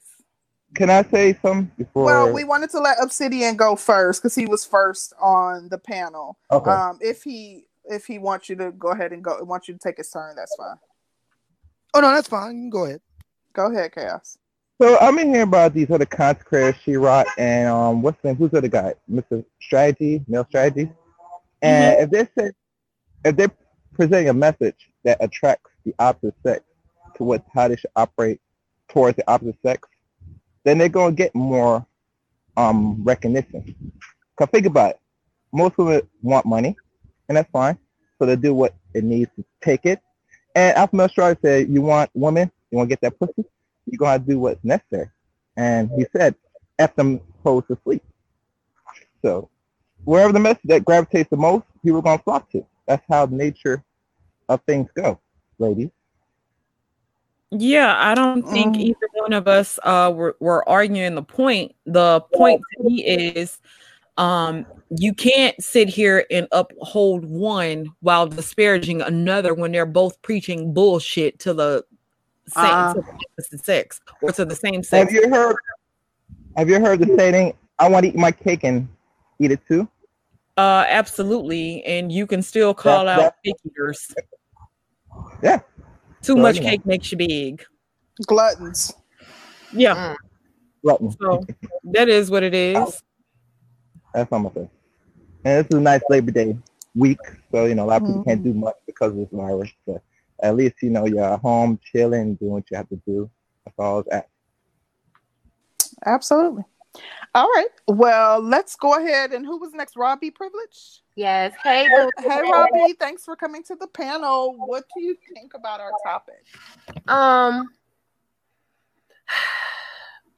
can I say something before? Well, we wanted to let Obsidian go first because he was first on the panel. Okay. Um, if he if he wants you to go ahead and go, wants you to take his turn, that's fine. Oh no, that's fine. You can go ahead. Go ahead, Chaos. So I'm in here about these other consecrators, She-Rock, and um, what's the name? Who's the other guy? Mr. Strategy, Male Strategy. And mm-hmm. if they say, if they're presenting a message that attracts the opposite sex to what how they should operate towards the opposite sex, then they're gonna get more um, recognition. Cause think about it, most of it want money, and that's fine. So they do what it needs to take it. And Alpha Male Strategy said, "You want women? You want to get that pussy? You're gonna do what's necessary." And he said, "F them hoes to sleep." So wherever the message that gravitates the most, people are gonna flock to. That's how nature of things go, ladies. Yeah, I don't think mm. either one of us uh were, were arguing the point. The point to me is um you can't sit here and uphold one while disparaging another when they're both preaching bullshit to the same uh, to sex or to the same sex. Have you heard have you heard the saying I want to eat my cake and eat it too? Uh absolutely. And you can still call that, out cake eaters. Yeah. Too so, much cake makes you big. Gluttons. Yeah. Mm. Gluttons. So that is what it is. That's all I'm saying. And this is a nice Labor Day week, so you know a lot of people mm-hmm. can't do much because of this virus. But at least you know you're at home, chilling, doing what you have to do. That's all it's at. Absolutely. All right. Well, let's go ahead. And who was next? Robbie Privilege? Yes. Hey, hey, Robbie. Thanks for coming to the panel. What do you think about our topic? Um,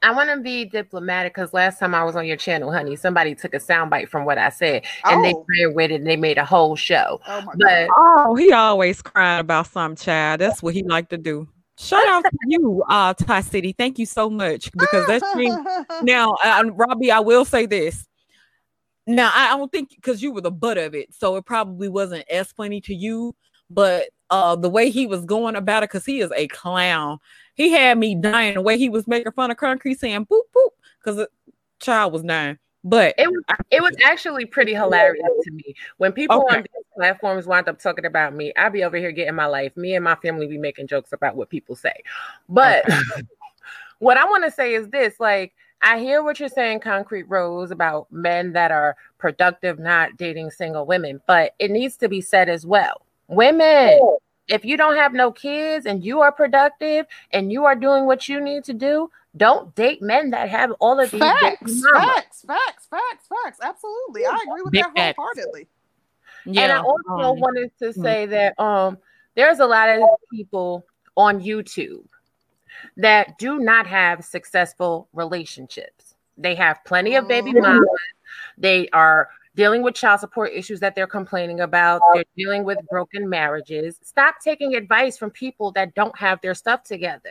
I want to be diplomatic because last time I was on your channel, honey, somebody took a soundbite from what I said and oh. they ran with it and they made a whole show. Oh, but, oh, he always crying about some child. That's what he like to do. Shout out to you, uh, Ty City. Thank you so much because that's me. now, uh, Robbie, I will say this. Now, I don't think because you were the butt of it, so it probably wasn't as funny to you. But uh, the way he was going about it, because he is a clown, he had me dying. The way he was making fun of concrete, saying "boop boop," because the child was dying. But it was it was actually pretty hilarious to me when people okay. on these platforms wind up talking about me. I be over here getting my life. Me and my family be making jokes about what people say. But okay. what I want to say is this: like I hear what you're saying, Concrete Rose, about men that are productive not dating single women, but it needs to be said as well. Women, if you don't have no kids and you are productive and you are doing what you need to do, don't date men that have all of these facts, facts, facts, facts, facts. Absolutely, I agree with Big that wholeheartedly. Yeah. And I also um, wanted to hmm. say that um, there's a lot of people on YouTube that do not have successful relationships. They have plenty of baby mm-hmm. mamas. They are dealing with child support issues that they're complaining about. They're dealing with broken marriages. Stop taking advice from people that don't have their stuff together.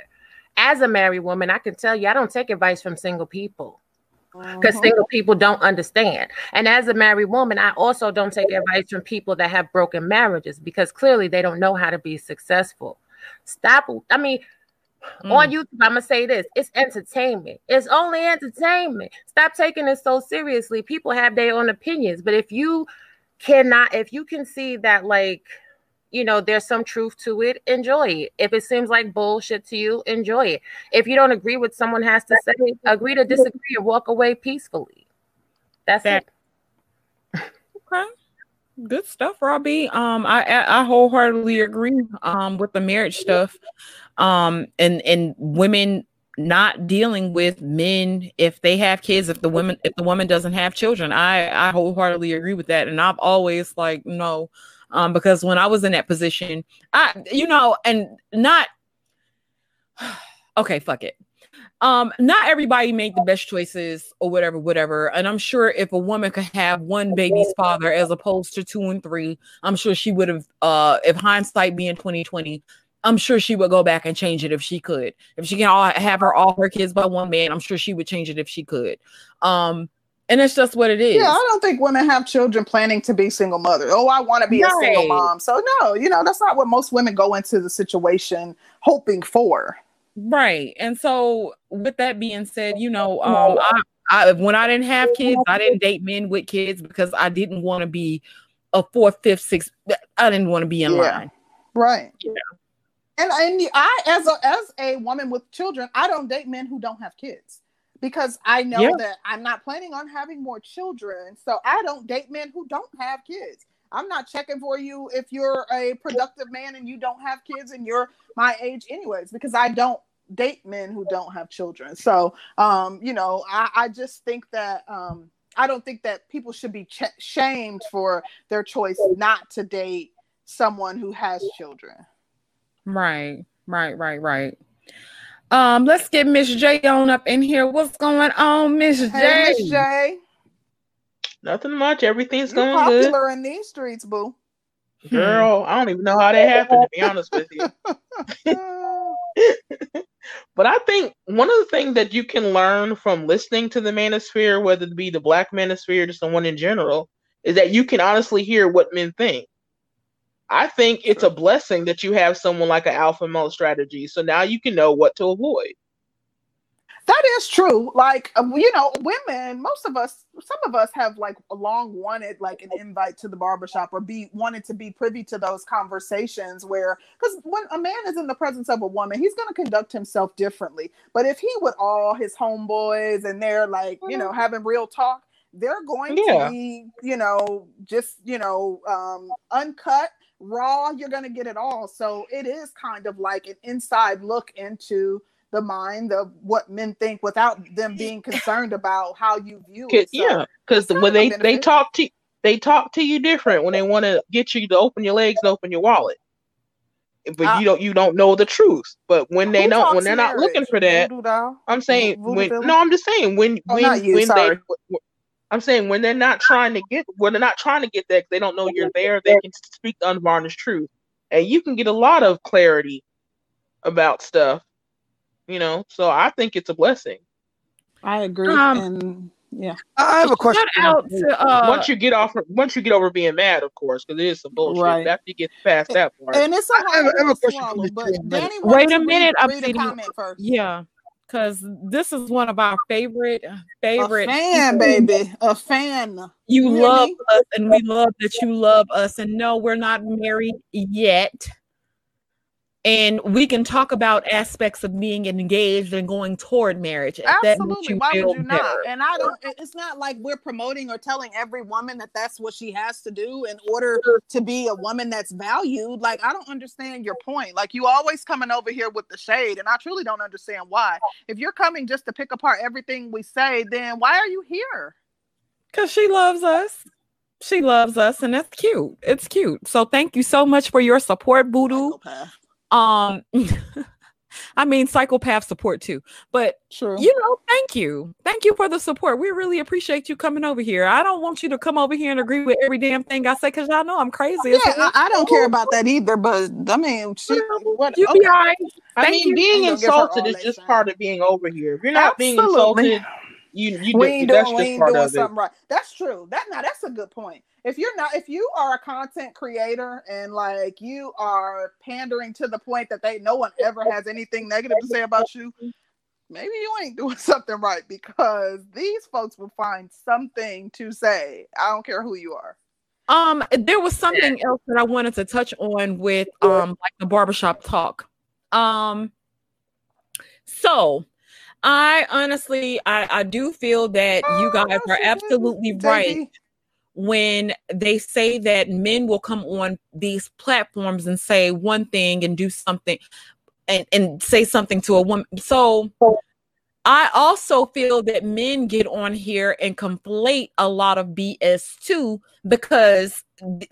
As a married woman, I can tell you, I don't take advice from single people because mm-hmm. single people don't understand. And as a married woman, I also don't take advice from people that have broken marriages because clearly they don't know how to be successful. Stop. I mean, Mm. On YouTube, I'm gonna say this: it's entertainment. It's only entertainment. Stop taking it so seriously. People have their own opinions, but if you cannot, if you can see that, like, you know, there's some truth to it, enjoy it. If it seems like bullshit to you, enjoy it. If you don't agree with someone has to say, agree to disagree and walk away peacefully. That's that. it. Okay good stuff robbie. Um i i wholeheartedly agree um with the marriage stuff. Um and and women not dealing with men if they have kids if the women if the woman doesn't have children i i wholeheartedly agree with that. And i've always like no um because when i was in that position i you know and not okay fuck it um not everybody make the best choices or whatever whatever and i'm sure if a woman could have one baby's father as opposed to two and three i'm sure she would have uh if hindsight being 2020 I'm sure she would go back and change it if she could. If she can all have her all her kids by one man, I'm sure she would change it if she could. Um, and that's just what it is. Yeah, I don't think women have children planning to be single mothers. Oh, I want to be right. a single mom. So no, you know, that's not what most women go into the situation hoping for. Right. And so with that being said, you know, um I, I when I didn't have kids, I didn't date men with kids because I didn't want to be a fourth, fifth, sixth. I didn't want to be in yeah. line. Right. Yeah. And, and I, as a as a woman with children, I don't date men who don't have kids because I know yeah. that I'm not planning on having more children. So I don't date men who don't have kids. I'm not checking for you if you're a productive man and you don't have kids and you're my age, anyways, because I don't date men who don't have children. So, um, you know, I, I just think that um, I don't think that people should be ch- shamed for their choice not to date someone who has children. Right, right, right, right. Um, let's get Miss J on up in here. What's going on, Miss J? Hey, Miss J. Nothing much. Everything's You're going popular good. Popular in these streets, boo. Girl, I don't even know how that happened. To be honest with you. but I think one of the things that you can learn from listening to the manosphere, whether it be the black manosphere or just the one in general, is that you can honestly hear what men think. I think it's a blessing that you have someone like an alpha male strategy. So now you can know what to avoid. That is true. Like um, you know, women, most of us, some of us have like long wanted like an invite to the barbershop or be wanted to be privy to those conversations where because when a man is in the presence of a woman, he's gonna conduct himself differently. But if he with all his homeboys and they're like, you know, mm-hmm. having real talk, they're going yeah. to be, you know, just, you know, um uncut raw you're going to get it all so it is kind of like an inside look into the mind of what men think without them being concerned about how you view it so yeah because when they they talk to they talk to you different when they want to get you to open your legs and open your wallet but uh, you don't you don't know the truth but when they don't when they're not looking for that i'm saying when no i'm just saying when oh, when you, when sorry. they I'm saying when they're not trying to get when they're not trying to get that they don't know you're there, they can speak the unvarnished truth. And you can get a lot of clarity about stuff. You know, so I think it's a blessing. I agree. Um, and yeah. I have a question. Out to, uh, once you get off once you get over being mad, of course, because it is some bullshit. Right. After you get past that part. And it's a I have, I have a question. Swallow, but Danny Wait a minute. Read, read a comment first. Yeah because this is one of our favorite favorite a fan, people. baby, a fan. You, you love us, and we love that you love us. And no, we're not married yet. And we can talk about aspects of being engaged and going toward marriage. Absolutely. Why would you better. not? And I don't, it's not like we're promoting or telling every woman that that's what she has to do in order to be a woman that's valued. Like, I don't understand your point. Like, you always coming over here with the shade, and I truly don't understand why. If you're coming just to pick apart everything we say, then why are you here? Because she loves us. She loves us, and that's cute. It's cute. So thank you so much for your support, Voodoo. Um, I mean, psychopath support too. But True. you know, thank you. Thank you for the support. We really appreciate you coming over here. I don't want you to come over here and agree with every damn thing I say because y'all know I'm crazy. Yeah, I, I, don't care about that either. But I mean, she, what, you okay. be all right. I mean, you. being insulted is just part of being over here. If you're not Absolutely. being insulted, you you we ain't doing, we ain't doing something right. That's true. That now that's a good point. If you're not, if you are a content creator and like you are pandering to the point that they no one ever has anything negative to say about you, maybe you ain't doing something right because these folks will find something to say. I don't care who you are. Um, there was something else that I wanted to touch on with um like the barbershop talk. Um, so I honestly, I, I do feel that you oh, guys are absolutely right when they say that men will come on these platforms and say one thing and do something and, and say something to a woman. So I also feel that men get on here and conflate a lot of BS too, because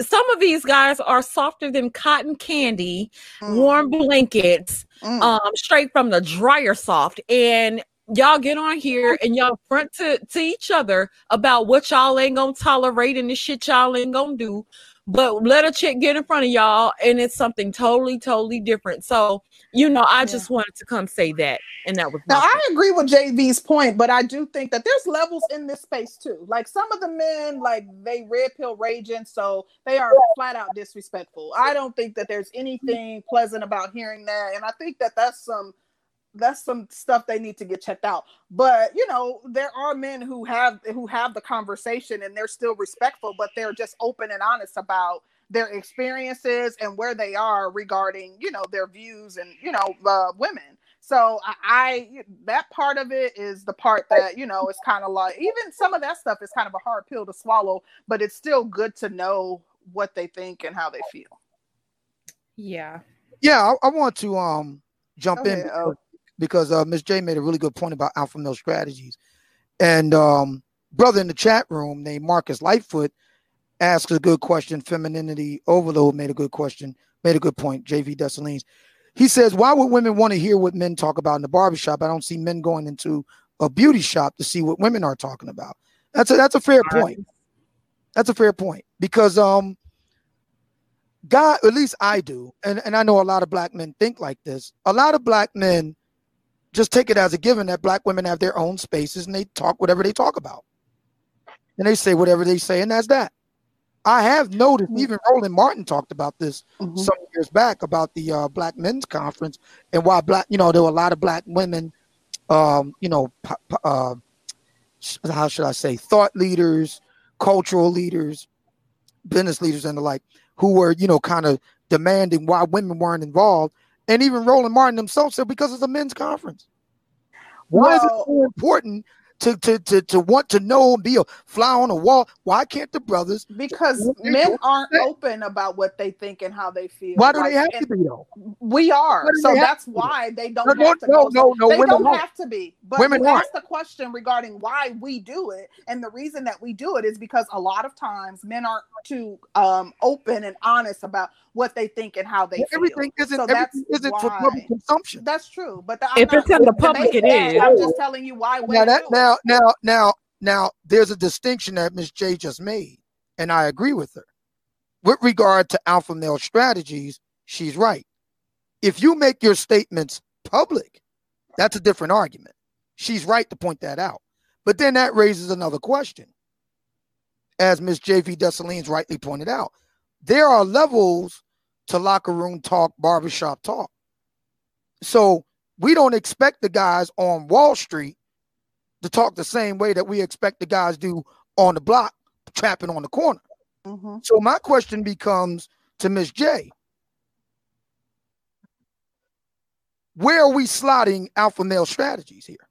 some of these guys are softer than cotton candy, mm. warm blankets, mm. um, straight from the dryer soft. And y'all get on here and y'all front to, to each other about what y'all ain't gonna tolerate and the shit y'all ain't gonna do. But let a chick get in front of y'all and it's something totally, totally different. So, you know, I just wanted to come say that. And that was now I agree with JV's point, but I do think that there's levels in this space too. Like some of the men, like they red pill raging, so they are flat out disrespectful. I don't think that there's anything pleasant about hearing that. And I think that that's some that's some stuff they need to get checked out. But you know there are men who have who have the conversation and they're still respectful but they're just open and honest about their experiences and where they are regarding you know their views and you know uh, women. So I, I that part of it is the part that you know is kind of like even some of that stuff is kind of a hard pill to swallow but it's still good to know what they think and how they feel. Yeah. Yeah i, I want to um jump okay, in uh, because uh, Miss J made a really good point about alpha male strategies. And um, brother in the chat room named Marcus Lightfoot asked a good question. Femininity overload made a good question, made a good point. JV Dessalines. He says, Why would women want to hear what men talk about in the barbershop? I don't see men going into a beauty shop to see what women are talking about. That's a that's a fair point. That's a fair point. Because um God, at least I do, and, and I know a lot of black men think like this. A lot of black men just take it as a given that black women have their own spaces and they talk whatever they talk about. And they say whatever they say, and that's that. I have noticed, mm-hmm. even Roland Martin talked about this mm-hmm. some years back about the uh, Black Men's Conference and why black, you know, there were a lot of black women, um, you know, uh, how should I say, thought leaders, cultural leaders, business leaders, and the like, who were, you know, kind of demanding why women weren't involved. And even Roland Martin himself said because it's a men's conference. Why well, is it so important to, to to to want to know and be a fly on the wall. Why can't the brothers? Because men aren't open about what they think and how they feel. Why do like, they have to be though? We are, so that's why they don't no, have to. No, no, no, They don't aren't. have to be. But women ask the question regarding why we do it, and the reason that we do it is because a lot of times men aren't too um, open and honest about what they think and how they well, everything feel. Isn't, so everything isn't why. for public consumption. That's true, but the, if it's in the public, it is. I'm just telling you why. Now that now now now now there's a distinction that Ms. J just made, and I agree with her. With regard to alpha male strategies, she's right. If you make your statements public, that's a different argument. She's right to point that out. But then that raises another question. As Ms. J.V. Dessalines rightly pointed out, there are levels to locker room talk, barbershop talk. So we don't expect the guys on Wall Street to talk the same way that we expect the guys do on the block, trapping on the corner. Mm-hmm. So my question becomes to Miss J. where are we slotting alpha male strategies here?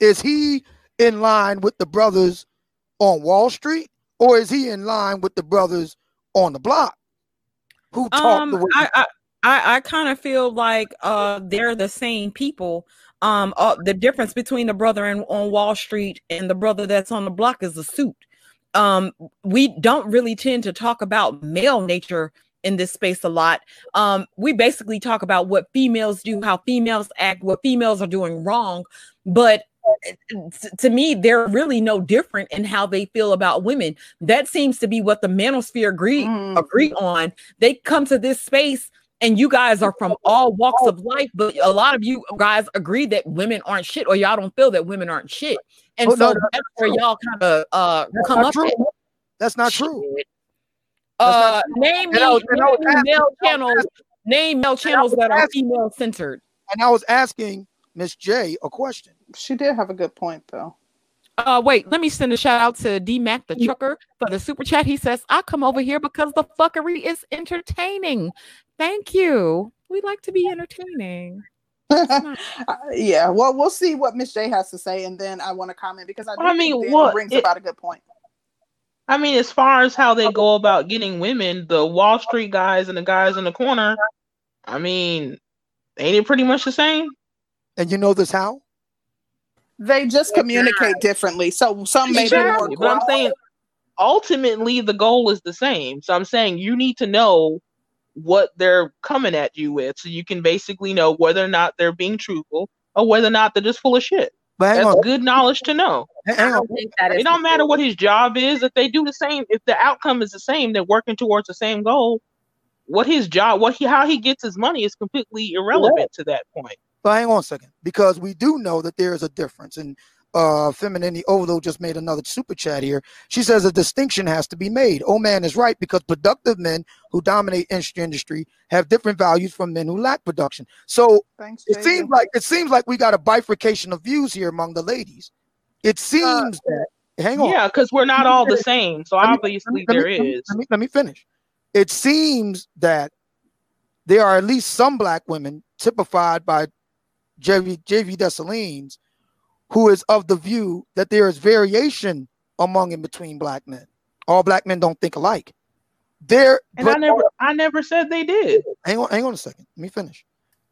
Is he in line with the brothers on Wall Street, or is he in line with the brothers on the block who talk um, the way? I, I, I, I kind of feel like uh, they're the same people. Um, uh, the difference between the brother in, on Wall Street and the brother that's on the block is the suit. Um, we don't really tend to talk about male nature in this space a lot. Um, we basically talk about what females do, how females act, what females are doing wrong. But to me, they're really no different in how they feel about women. That seems to be what the manosphere agree mm. agree on. They come to this space and you guys are from all walks of life, but a lot of you guys agree that women aren't shit, or y'all don't feel that women aren't shit. And oh, so no, that's where y'all kind of uh come up. True. That's not true. Uh, name me, name male channels. Name male channels that are female centered. And I was asking Miss J a question. She did have a good point though. Uh, wait, let me send a shout out to D Mac the trucker for the super chat. He says, I come over here because the fuckery is entertaining. Thank you. We like to be entertaining. yeah, well, we'll see what Miss J has to say, and then I want to comment because I, I mean, what brings it, about a good point. I mean, as far as how they go about getting women, the Wall Street guys and the guys in the corner, I mean, ain't it pretty much the same? And you know this how? They just communicate differently. So some may exactly. be more. But I'm saying ultimately the goal is the same. So I'm saying you need to know what they're coming at you with, so you can basically know whether or not they're being truthful or whether or not they're just full of shit. But That's on. good knowledge to know. Don't it don't matter what his job is. If they do the same, if the outcome is the same, they're working towards the same goal. What his job, what he, how he gets his money is completely irrelevant yeah. to that point. But hang on a second, because we do know that there is a difference, and uh, Femininity Ovo just made another super chat here. She says a distinction has to be made. Oh man is right because productive men who dominate industry have different values from men who lack production. So Thanks, it seems like it seems like we got a bifurcation of views here among the ladies. It uh, seems uh, that hang on, yeah, because we're not all the same. So let obviously me, there me, is. Let me, let me finish. It seems that there are at least some black women typified by JV JV Dessalines who is of the view that there is variation among and between black men. All black men don't think alike. There, and I never, I never said they did. Hang on, hang on a second. Let me finish.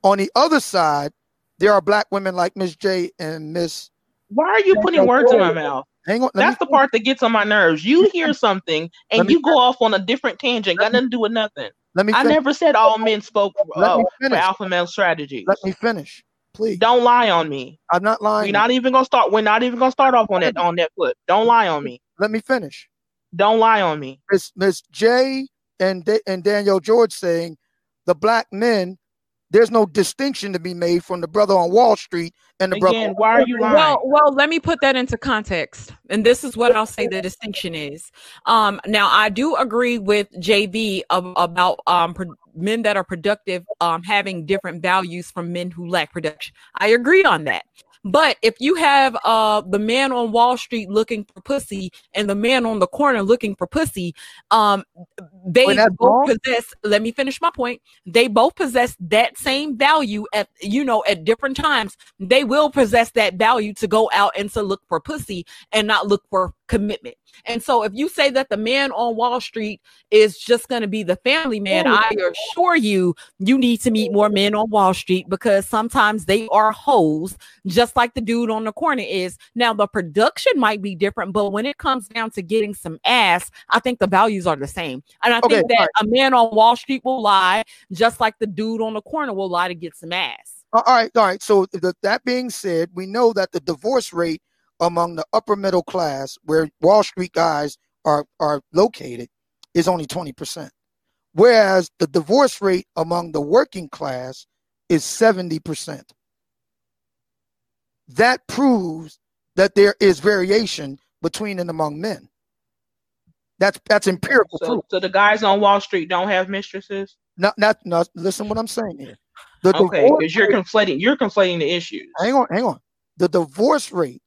On the other side, there are black women like Miss J and Miss. Why are you putting words in my mouth? Hang on. That's the part that gets on my nerves. You hear something and you go off on a different tangent. Got nothing to do with nothing. Let me. I never said all men spoke uh, for alpha male strategies. Let me finish. Please don't lie on me. I'm not lying. We're not even gonna start. We're not even gonna start off on that on that foot. Don't lie on me. Let me finish. Don't lie on me. Miss Miss J and and Daniel George saying the black men. There's no distinction to be made from the brother on Wall Street and the Again, brother. Why are you lying? Well, well, let me put that into context, and this is what I'll say the distinction is. Um, now I do agree with JV about um men that are productive um, having different values from men who lack production. I agree on that. But if you have uh the man on Wall Street looking for pussy and the man on the corner looking for pussy, um they both possess let me finish my point. They both possess that same value at you know at different times. They will possess that value to go out and to look for pussy and not look for commitment. And so if you say that the man on Wall Street is just going to be the family man, I assure you, you need to meet more men on Wall Street because sometimes they are hoes, just like the dude on the corner is. Now, the production might be different, but when it comes down to getting some ass, I think the values are the same. And I okay, think that right. a man on Wall Street will lie, just like the dude on the corner will lie to get some ass. All right, all right. So the, that being said, we know that the divorce rate among the upper middle class, where Wall Street guys are, are located, is only 20%. Whereas the divorce rate among the working class is 70%. That proves that there is variation between and among men. That's that's empirical so, proof. So the guys on Wall Street don't have mistresses? Not not, not listen what I'm saying here. The okay, because you're conflating you're conflating the issues. Hang on, hang on. The divorce rate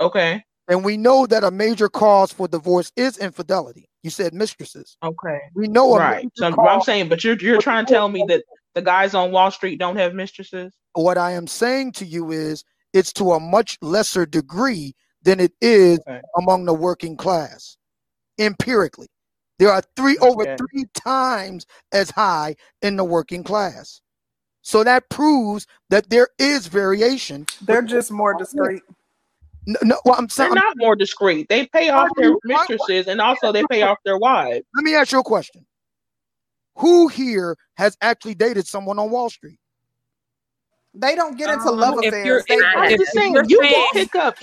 Okay. And we know that a major cause for divorce is infidelity. You said mistresses. Okay. We know right. So I'm saying, but you're you're trying to tell me that The guys on Wall Street don't have mistresses. What I am saying to you is it's to a much lesser degree than it is okay. among the working class. Empirically, there are three okay. over three times as high in the working class. So that proves that there is variation. They're just more discreet. No, no well, I'm saying they're not more discreet. They pay off their mistresses and also they pay off their wives. Let me ask you a question. Who here has actually dated someone on Wall Street? They don't get into um, love affairs. They, I'm just saying you can pick up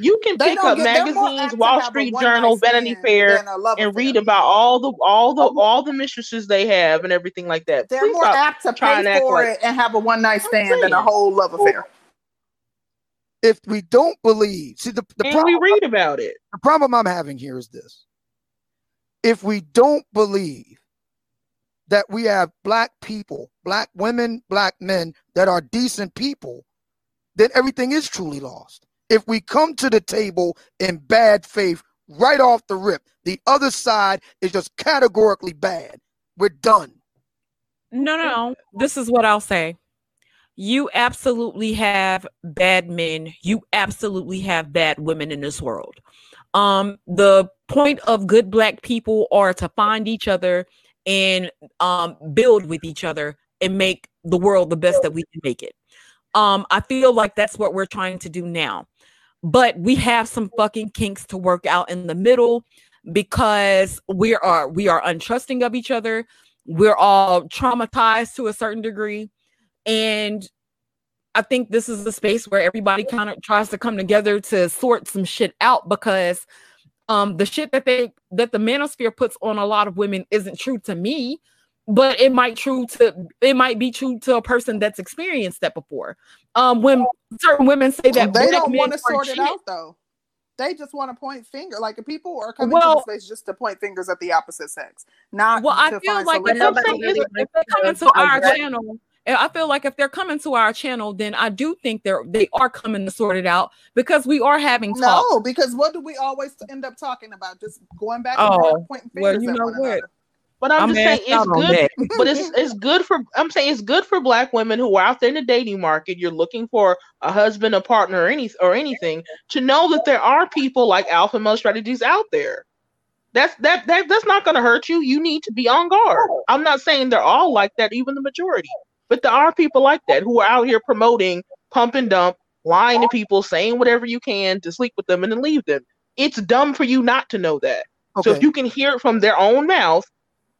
you can pick up get, magazines, Wall Street Journal, Vanity Fair, and read about all the all the all the mistresses they have and everything like that. They're Please more apt to pay for like, it and have a one night stand than a whole love affair. If we don't believe, see the, the problem, we read about it. The problem I'm having here is this: if we don't believe that we have black people, black women, black men that are decent people, then everything is truly lost if we come to the table in bad faith right off the rip, the other side is just categorically bad. We're done. No, no, no. This is what I'll say. You absolutely have bad men. You absolutely have bad women in this world. Um, the point of good black people are to find each other and um, build with each other and make the world the best that we can make it. Um, I feel like that's what we're trying to do now but we have some fucking kinks to work out in the middle because we are we are untrusting of each other we're all traumatized to a certain degree and i think this is the space where everybody kind of tries to come together to sort some shit out because um the shit that they that the manosphere puts on a lot of women isn't true to me but it might true to it might be true to a person that's experienced that before. Um, when certain women say that they don't want to sort it out though. They just want to point finger. Like people are coming well, to the space just to point fingers at the opposite sex. Not well, I feel like if, if they're coming to our channel, I feel like if they're coming to our channel, then I do think they're they are coming to sort it out because we are having talk. No, because what do we always end up talking about? Just going back oh, and pointing fingers well, you know what? Another. But I'm, I'm just saying it's good. but it's it's good for I'm saying it's good for black women who are out there in the dating market. You're looking for a husband, a partner, or any or anything to know that there are people like alpha male strategies out there. That's that that that's not going to hurt you. You need to be on guard. I'm not saying they're all like that, even the majority, but there are people like that who are out here promoting pump and dump, lying to people, saying whatever you can to sleep with them and then leave them. It's dumb for you not to know that. Okay. So if you can hear it from their own mouth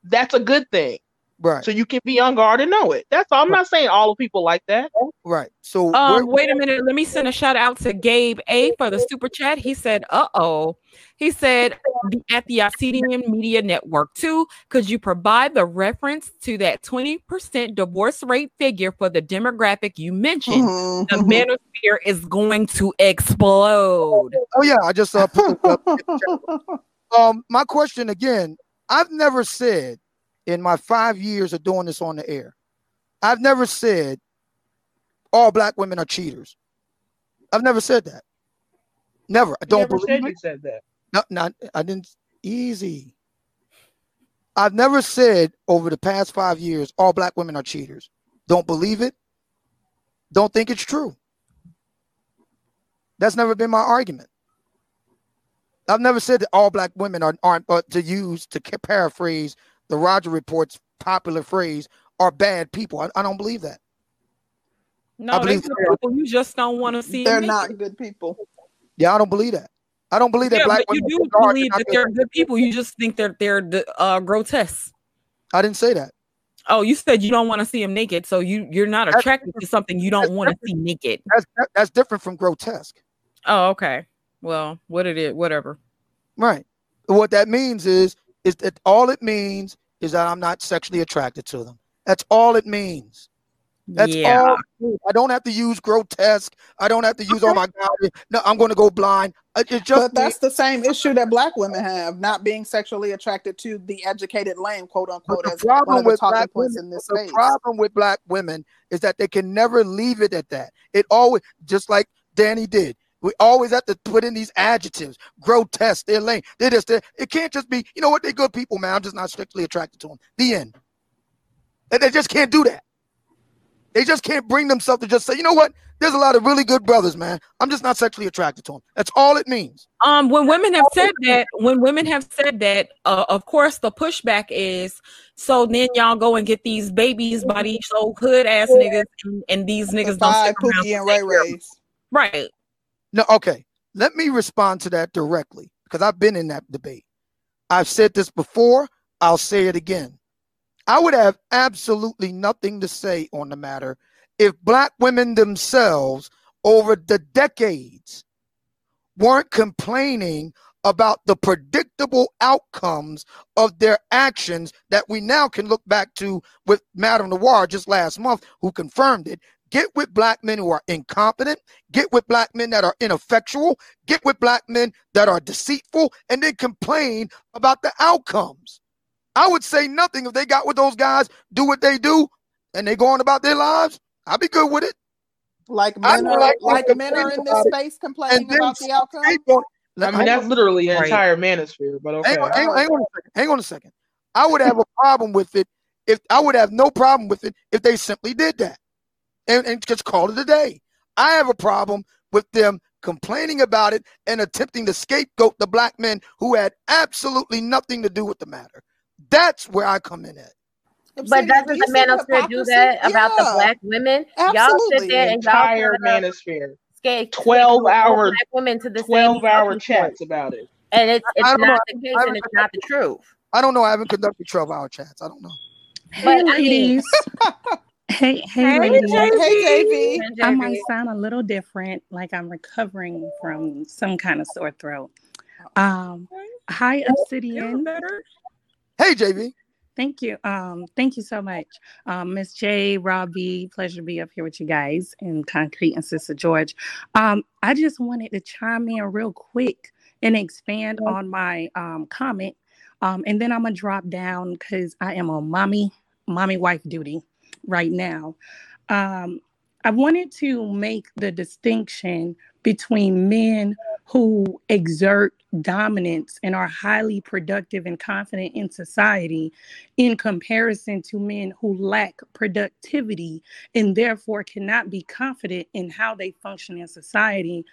that's a good thing. Right. So you can be on guard and know it. That's all. I'm right. not saying all the people like that. Right. So um, wait a minute. Let me send a shout out to Gabe A for the super chat. He said, "Uh oh." He said, "At the Obsidian Media Network too, could you provide the reference to that 20% divorce rate figure for the demographic you mentioned? Mm-hmm. The manosphere is going to explode." Oh yeah, I just uh, put um, my question again I've never said in my five years of doing this on the air, I've never said all black women are cheaters. I've never said that. Never. I don't believe said you said that. No, not I didn't. Easy. I've never said over the past five years all black women are cheaters. Don't believe it. Don't think it's true. That's never been my argument. I've never said that all black women are, aren't, but to use to paraphrase the Roger Report's popular phrase, are bad people. I, I don't believe that. No, I believe people you just don't want to see. They're not good people. Yeah, I don't believe that. I don't believe that yeah, black but you do believe that they're good people. You just think they're they're uh, grotesque. I didn't say that. Oh, you said you don't want to see them naked, so you you're not attracted to something you don't want to see naked. That's that's different from grotesque. Oh, okay. Well, what it is, whatever. Right. What that means is is that all it means is that I'm not sexually attracted to them. That's all it means. That's yeah. all. I don't have to use grotesque. I don't have to use, oh my God, no, I'm going to go blind. It's just but that's the same issue that black women have, not being sexually attracted to the educated lame, quote unquote, as one of the talking points women, in this the space. problem with black women is that they can never leave it at that. It always, just like Danny did, we always have to put in these adjectives, grotesque, they're lame, they're this, they're, it can't just be, you know what, they're good people, man. I'm just not strictly attracted to them. The end. And they just can't do that. They just can't bring themselves to just say, you know what? There's a lot of really good brothers, man. I'm just not sexually attracted to them. That's all it means. Um, when women have said that, when women have said that, uh, of course, the pushback is so then y'all go and get these babies by these old hood ass niggas, and, and these niggas don't stick Pookie and Ray Rays. Right. No, okay. Let me respond to that directly because I've been in that debate. I've said this before. I'll say it again. I would have absolutely nothing to say on the matter if black women themselves over the decades weren't complaining about the predictable outcomes of their actions that we now can look back to with MadameNoire just last month, who confirmed it. Get with black men who are incompetent, get with black men that are ineffectual, get with black men that are deceitful, and then complain about the outcomes. I would say nothing if they got with those guys, do what they do, and they go on about their lives. I'd be good with it. Like men are like, like men are in this space complaining about the outcome. I mean, that's literally an entire manosphere, but okay. Hang on, hang, on, hang on a second. Hang on a second. I would have a problem with it if I would have no problem with it if they simply did that and, and just called it a day. I have a problem with them complaining about it and attempting to scapegoat the black men who had absolutely nothing to do with the matter. That's where I come in at. But doesn't the manosphere do that yeah. about the black women? Absolutely. Y'all sit there and entire manosphere. Twelve hour black women to the twelve hour chats about it, and it's, it's not know. the case, and it's not the truth. I don't know. I haven't conducted twelve hour chats. I don't know. Hey, ladies. hey, hey, hey, ladies. Hey, JV. I might sound a little different, like I'm recovering from some kind of sore throat. Um, hi, Obsidian. Hey, JV. Thank you. Um, thank you so much. Um, Miss J, Robbie, pleasure to be up here with you guys in Concrete and Sister George. Um, I just wanted to chime in real quick and expand on my um, comment. Um, and then I'm gonna drop down because I am on mommy, mommy wife duty right now. Um, I wanted to make the distinction between men who exert dominance and are highly productive and confident in society in comparison to men who lack productivity and therefore cannot be confident in how they function in society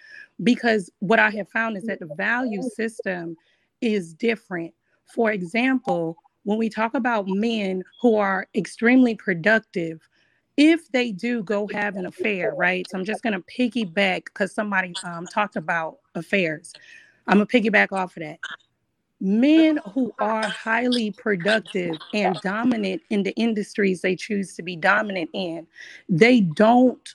because what i have found is that the value system is different for example when we talk about men who are extremely productive if they do go have an affair, right? So I'm just going to piggyback because somebody um, talked about affairs. I'm going to piggyback off of that. Men who are highly productive and dominant in the industries they choose to be dominant in, they don't,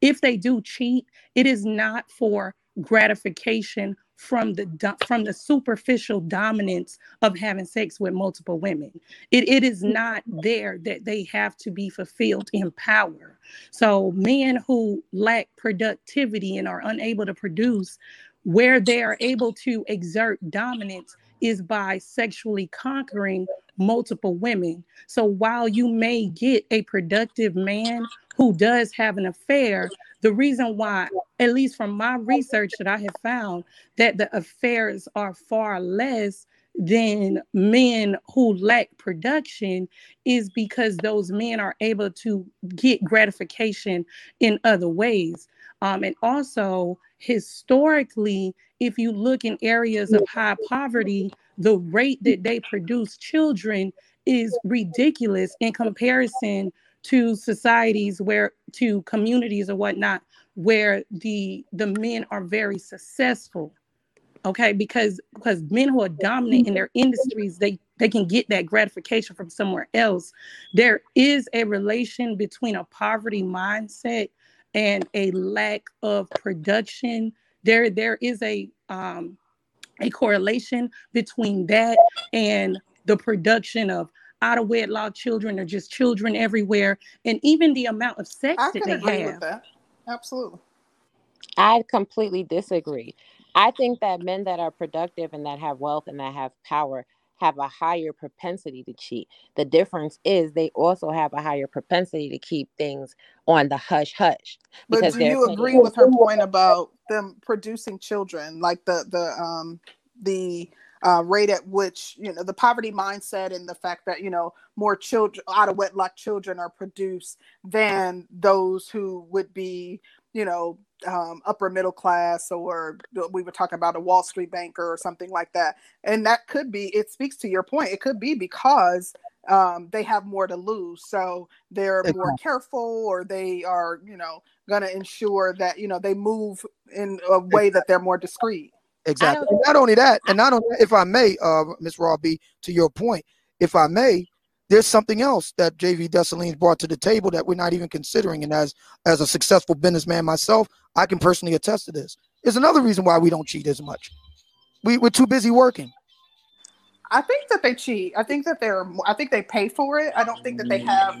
if they do cheat, it is not for gratification from the from the superficial dominance of having sex with multiple women. It, it is mm-hmm. not there that they have to be fulfilled in power. So men who lack productivity and are unable to produce where they are able to exert dominance is by sexually conquering multiple women. So while you may get a productive man who does have an affair, the reason why, at least from my research that I have found, that the affairs are far less than men who lack production is because those men are able to get gratification in other ways. Um, and also, historically, if you look in areas of high poverty, the rate that they produce children is ridiculous in comparison to societies where to communities or whatnot where the the men are very successful okay? Because because men who are dominant in their industries they they can get that gratification from somewhere else. There is a relation between a poverty mindset and a lack of production. There there is a um a correlation between that and the production of out of wedlock children or just children everywhere, and even the amount of sex I that they agree have. With that. Absolutely. I completely disagree. I think that men that are productive and that have wealth and that have power have a higher propensity to cheat. The difference is they also have a higher propensity to keep things on the hush hush. But do you agree with her point about them producing children, like the the um the uh, rate at which you know the poverty mindset and the fact that you know more children out of wedlock children are produced than those who would be you know um, upper middle class or we were talking about a wall street banker or something like that. And that could be it speaks to your point it could be because um, they have more to lose. So they're more careful or they are you know going to ensure that you know they move in a way that they're more discreet Exactly. And not only that, and not only if I may, uh, Miss Robbie, to your point, if I may, there's something else that JV Dessalines brought to the table that we're not even considering. And as as a successful businessman myself, I can personally attest to this. There's another reason why we don't cheat as much. We, we're too busy working. I think that they cheat. I think that they're. I think they pay for it. I don't think that they have.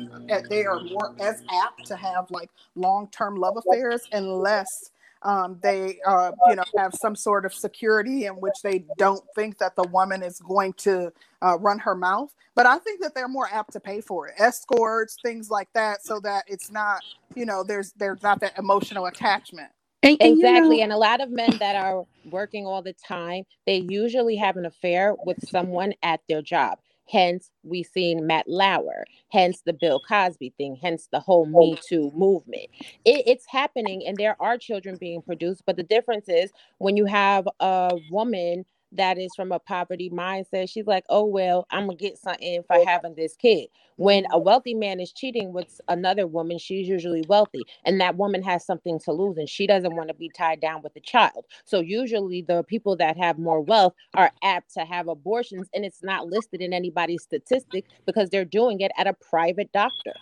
They are more as apt to have like long term love affairs unless um, they uh, you know have some sort of security in which they don't think that the woman is going to uh, run her mouth but i think that they're more apt to pay for it escorts things like that so that it's not you know there's there's not that emotional attachment and, and exactly. You know, and a lot of men that are working all the time, they usually have an affair with someone at their job. Hence, we've seen Matt Lauer, hence the Bill Cosby thing, hence the whole oh. Me Too movement. It, it's happening, and there are children being produced. But the difference is when you have a woman that is from a poverty mindset. She's like, oh, well, I'm going to get something for having this kid. When a wealthy man is cheating with another woman, she's usually wealthy, and that woman has something to lose, and she doesn't want to be tied down with a child. So, usually, the people that have more wealth are apt to have abortions, and it's not listed in anybody's statistic because they're doing it at a private doctor.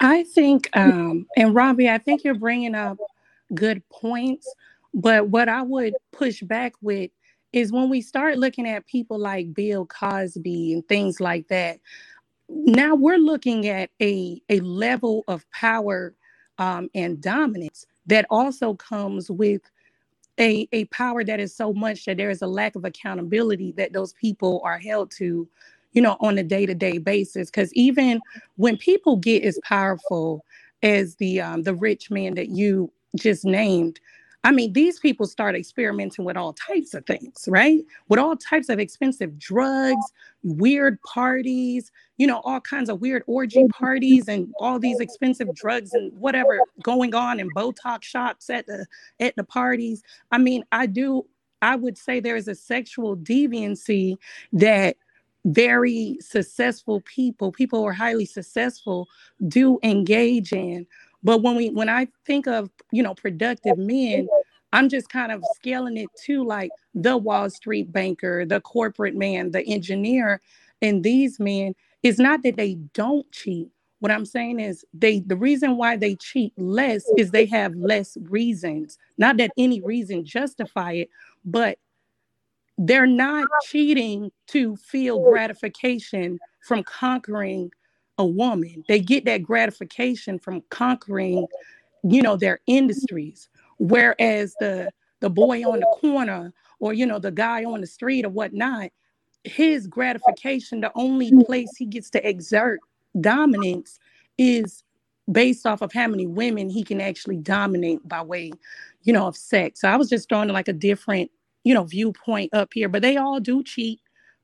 I think, um, and Robbie, I think you're bringing up good points. But what I would push back with is when we start looking at people like Bill Cosby and things like that. Now we're looking at a, a level of power um, and dominance that also comes with a, a power that is so much that there is a lack of accountability that those people are held to, you know, on a day-to-day basis. Because even when people get as powerful as the um, the rich man that you just named, I mean, these people start experimenting with all types of things, right? With all types of expensive drugs, weird parties, you know, all kinds of weird orgy parties and all these expensive drugs and whatever going on in Botox shops at the at the parties. I mean, I do I would say there is a sexual deviancy that very successful people, people who are highly successful, do engage in. But when we when I think of, you know, productive men, I'm just kind of scaling it to like the Wall Street banker, the corporate man, the engineer, and these men is not that they don't cheat. What I'm saying is they the reason why they cheat less is they have less reasons. Not that any reason justify it, but they're not cheating to feel gratification from conquering a woman. They get that gratification from conquering, you know, their industries. Whereas the the boy on the corner or you know the guy on the street or whatnot, his gratification, the only place he gets to exert dominance is based off of how many women he can actually dominate by way, you know, of sex. So I was just throwing like a different, you know, viewpoint up here, but they all do cheat.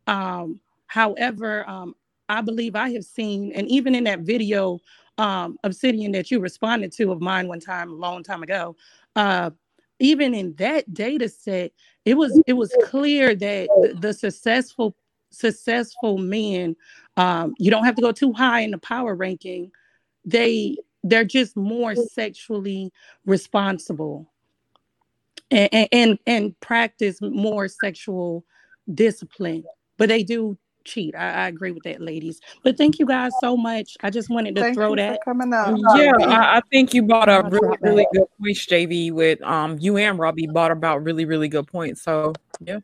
Um, however, um, I believe I have seen, and even in that video, um, Obsidian that you responded to of mine one time, a long time ago, uh, even in that data set, it was it was clear that the, the successful successful men, um, you don't have to go too high in the power ranking. They they're just more sexually responsible and, and and practice more sexual discipline but they do cheat. I, I, agree with that, ladies. But thank you guys so much. I just wanted to thank throw that coming up. Yeah, I, I, think you brought up really, really good points, JV. With um, you and Robbie brought about really, really good points. So yeah.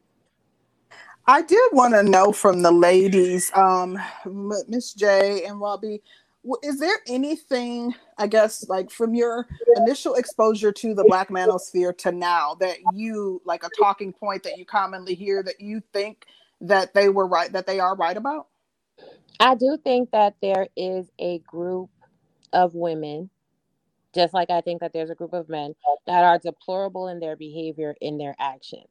I did want to know from the ladies, um, Miss J and Robbie, is there anything, I guess, like from your initial exposure to the Black manosphere to now that you like a talking point that you commonly hear that you think that they were right that they are right about? I do think that there is a group of women, just like I think that there's a group of men that are deplorable in their behavior, in their action.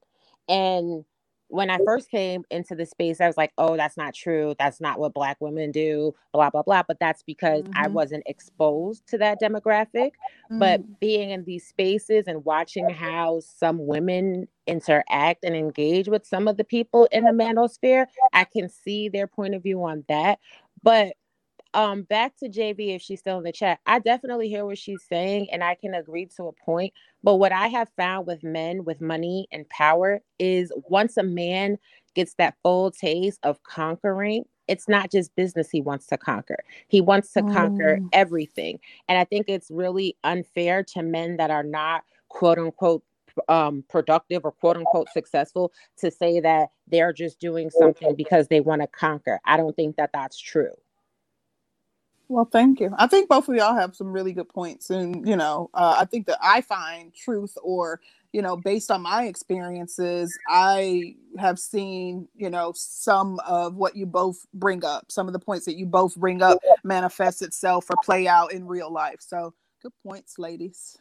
And when I first came into the space, I was like, oh, that's not true. That's not what Black women do, blah, blah, blah. But that's because mm-hmm. I wasn't exposed to that demographic. Mm-hmm. But mm. being in these spaces and watching how some women interact and engage with some of the people in the manosphere, I can see their point of view on that. But um back to JV if she's still in the chat. I definitely hear what she's saying and I can agree to a point. But what I have found with men with money and power is once a man gets that full taste of conquering, it's not just business he wants to conquer. He wants to conquer everything. And I think it's really unfair to men that are not quote unquote um, productive or quote unquote successful to say that they're just doing something because they want to conquer. I don't think that that's true. Well, thank you. I think both of y'all have some really good points, and you know, uh, I think that I find truth, or you know, based on my experiences, I have seen you know some of what you both bring up, some of the points that you both bring up manifest itself or play out in real life. So, good points, ladies.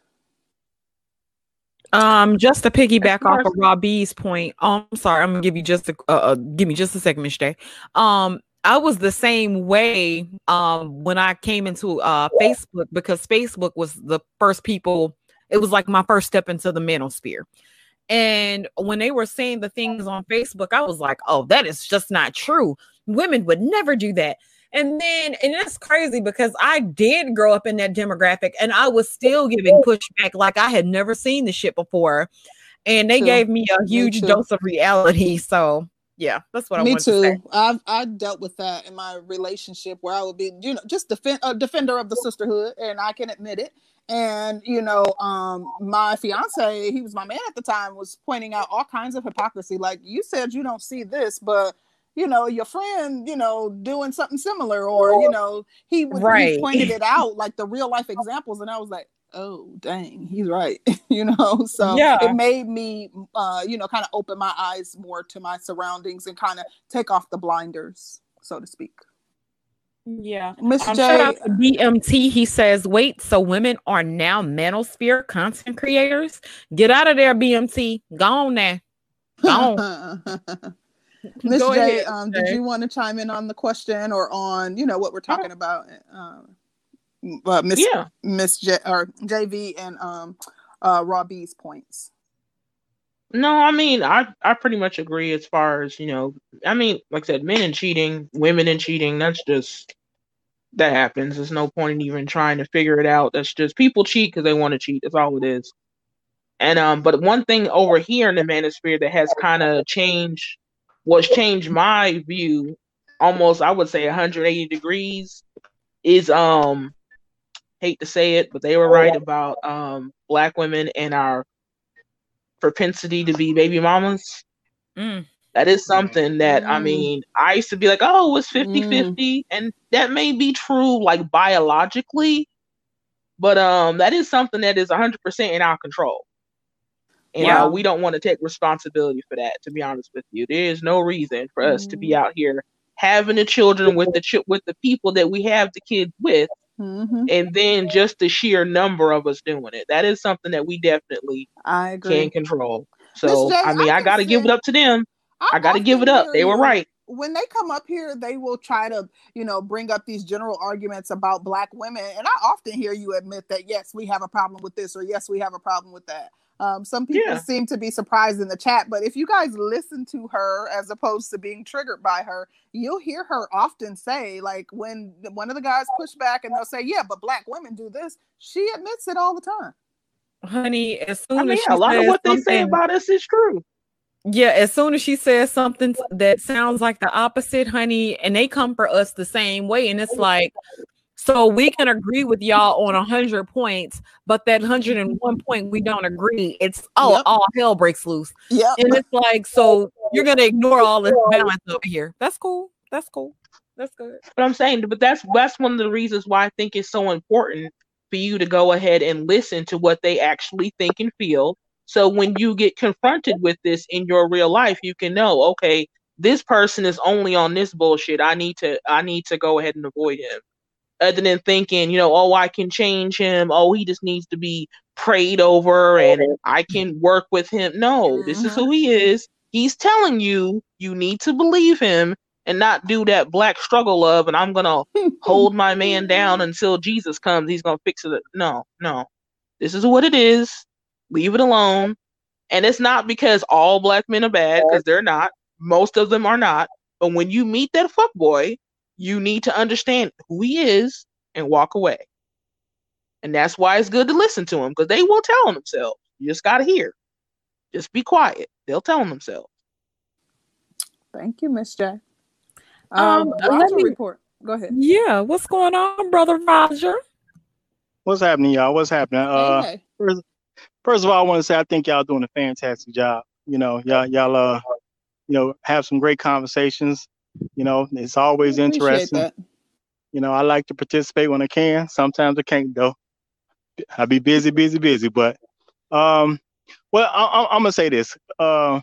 Um, just to piggyback off of Robbie's point, oh, I'm sorry, I'm gonna give you just a uh, uh give me just a second, Miss Day. Um, I was the same way um, when I came into uh, Facebook because Facebook was the first people. It was like my first step into the mental manosphere. And when they were saying the things on Facebook, I was like, "Oh, that is just not true. Women would never do that." And then, and that's crazy because I did grow up in that demographic, and I was still giving pushback like I had never seen the shit before. And they gave me a huge dose of reality. So yeah, that's what I Me too. To I've I dealt with that in my relationship where I would be, you know, just defend a defender of the sisterhood, and I can admit it. And you know, um, my fiance, he was my man at the time, was pointing out all kinds of hypocrisy. Like you said, you don't see this, but you know, your friend, you know, doing something similar, or you know, he, right. he pointed it out like the real life examples, and I was like, oh dang he's right you know? So yeah. it made me uh you know kind of open my eyes more to my surroundings and kind of take off the blinders so to speak. Yeah miss um, j bmt he says wait so women are now manosphere content creators? Get out of there bmt go on now go on. Miss j um, did you want to chime in on the question or on you know what we're talking about um, uh, Miss yeah. Miss J or JV and um uh Robbie's points. No, I mean I I pretty much agree as far as you know. I mean, like I said, men and cheating, women and cheating. That's just that happens. There's no point in even trying to figure it out. That's just people cheat because they want to cheat. That's all it is. And um, but one thing over here in the manosphere that has kind of changed, was changed my view, almost I would say 180 degrees, is um hate to say it, but they were right about um, black women and our propensity to be baby mamas. Mm. That is something that mm. I mean, I used to be like, oh, it's 50 mm. 50. And that may be true like biologically, but um, that is something that is 100% in our control. And yeah. uh, we don't want to take responsibility for that, to be honest with you. There is no reason for us to be mm. out here having the children with the ch- with the people that we have the kids with Mm-hmm. And then just the sheer number of us doing it. That is something that we definitely I agree. can control. So I mean I, I gotta give it up to them. I, I gotta give it up. They were right. When they come up here, they will try to, you know, bring up these general arguments about black women. And I often hear you admit that yes, we have a problem with this, or yes, we have a problem with that. Um, some people yeah. seem to be surprised in the chat, but if you guys listen to her as opposed to being triggered by her, you'll hear her often say, like when one of the guys push back and they'll say, "Yeah, but black women do this," she admits it all the time. Honey, as soon I mean, as a lot of what they say about us is true. Yeah, as soon as she says something that sounds like the opposite, honey, and they come for us the same way, and it's like, so we can agree with y'all on a hundred points, but that hundred and one point we don't agree. It's oh, yep. all hell breaks loose. Yeah, and it's like so you're gonna ignore all this balance over here. That's cool. That's cool. That's good. But I'm saying, but that's that's one of the reasons why I think it's so important for you to go ahead and listen to what they actually think and feel. So when you get confronted with this in your real life, you can know, okay, this person is only on this bullshit. I need to I need to go ahead and avoid him other than thinking, you know, oh, I can change him. Oh, he just needs to be prayed over and I can work with him. No, this is mm-hmm. who he is. He's telling you you need to believe him and not do that black struggle of and I'm gonna hold my man down until Jesus comes. He's gonna fix it. No, no. This is what it is. Leave it alone. And it's not because all black men are bad, because they're not. Most of them are not. But when you meet that fuck boy, you need to understand who he is and walk away. And that's why it's good to listen to him because they will tell on themselves. You just gotta hear. Just be quiet. They'll tell on themselves. Thank you, Miss J. Um, um let me report. Go ahead. Yeah, what's going on, brother Roger? What's happening, y'all? What's happening? Uh, hey, hey. First, first of all, I want to say I think y'all doing a fantastic job. You know, y'all y'all uh, you know, have some great conversations. You know, it's always interesting. That. You know, I like to participate when I can. Sometimes I can't though. I be busy, busy, busy. But um, well, I, am gonna say this. Uh,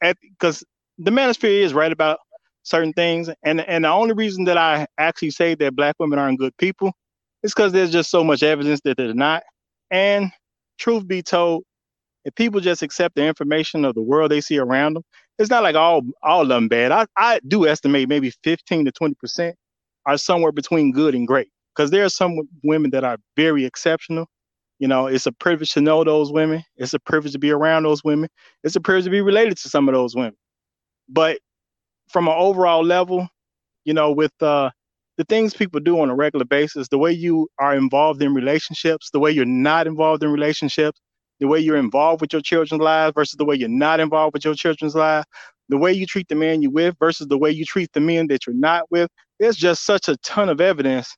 because the manosphere is right about certain things. And and the only reason that I actually say that black women aren't good people is because there's just so much evidence that they're not. And truth be told, if people just accept the information of the world they see around them, it's not like all all of them bad. I, I do estimate maybe 15 to 20 percent are somewhere between good and great. Because there are some women that are very exceptional. You know, it's a privilege to know those women. It's a privilege to be around those women. It's a privilege to be related to some of those women. But from an overall level, you know, with uh, the things people do on a regular basis, the way you are involved in relationships, the way you're not involved in relationships, the way you're involved with your children's lives versus the way you're not involved with your children's lives, the way you treat the man you're with versus the way you treat the men that you're not with. There's just such a ton of evidence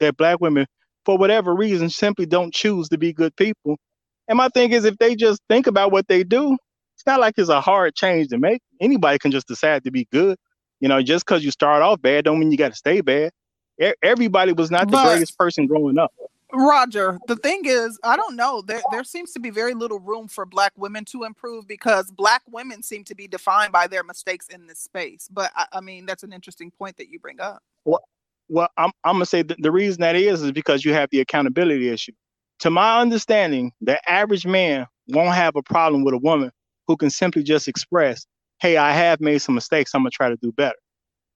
that black women, for whatever reason, simply don't choose to be good people. And my thing is, if they just think about what they do, it's not like it's a hard change to make. Anybody can just decide to be good. You know, just because you start off bad don't mean you got to stay bad. Everybody was not the but, greatest person growing up. Roger, the thing is, I don't know. There there seems to be very little room for black women to improve because black women seem to be defined by their mistakes in this space. But I, I mean, that's an interesting point that you bring up. Well, well, I'm I'm gonna say the reason that is is because you have the accountability issue. To my understanding, the average man won't have a problem with a woman who can simply just express, hey, I have made some mistakes. I'm going to try to do better.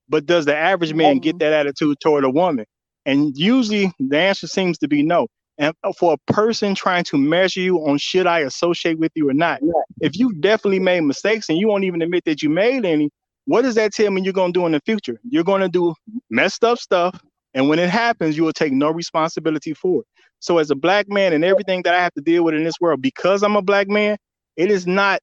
But does the average man get oh. that attitude toward a woman? And usually the answer seems to be no. And for a person trying to measure you on should I associate with you or not, if you definitely made mistakes and you won't even admit that you made any, what does that tell me you're going to do in the future? You're going to do messed up stuff. And when it happens, you will take no responsibility for it. So, as a black man and everything that I have to deal with in this world, because I'm a black man, it is not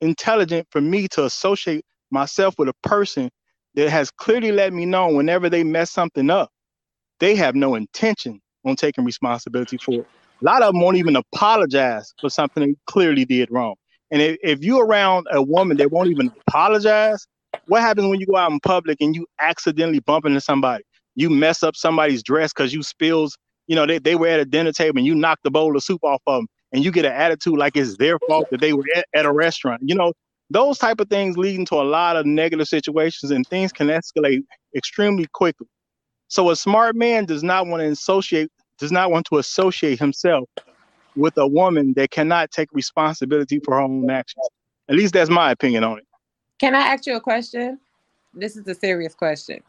intelligent for me to associate myself with a person that has clearly let me know whenever they mess something up, they have no intention on taking responsibility for it. A lot of them won't even apologize for something they clearly did wrong. And if, if you're around a woman that won't even apologize, what happens when you go out in public and you accidentally bump into somebody? You mess up somebody's dress because you spills, you know, they, they were at a dinner table and you knock the bowl of soup off of them and you get an attitude like it's their fault that they were at, at a restaurant. You know, those type of things leading to a lot of negative situations and things can escalate extremely quickly. So a smart man does not want to associate does not want to associate himself with a woman that cannot take responsibility for her own actions. At least that's my opinion on it. Can I ask you a question? This is a serious question.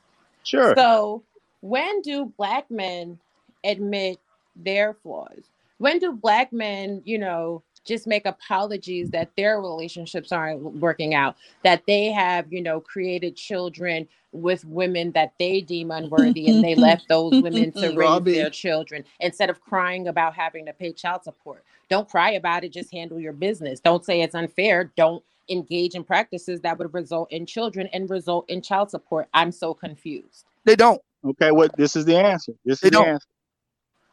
Sure. So, when do black men admit their flaws? when do black men, you know, just make apologies that their relationships aren't working out, that they have, you know, created children with women that they deem unworthy and they left those women to raise Robbie. their children instead of crying about having to pay child support. Don't cry about it, just handle your business. Don't say it's unfair. Don't engage in practices that would result in children and result in child support. I'm so confused. They don't. Okay, what well, this is the answer. This they is don't. the answer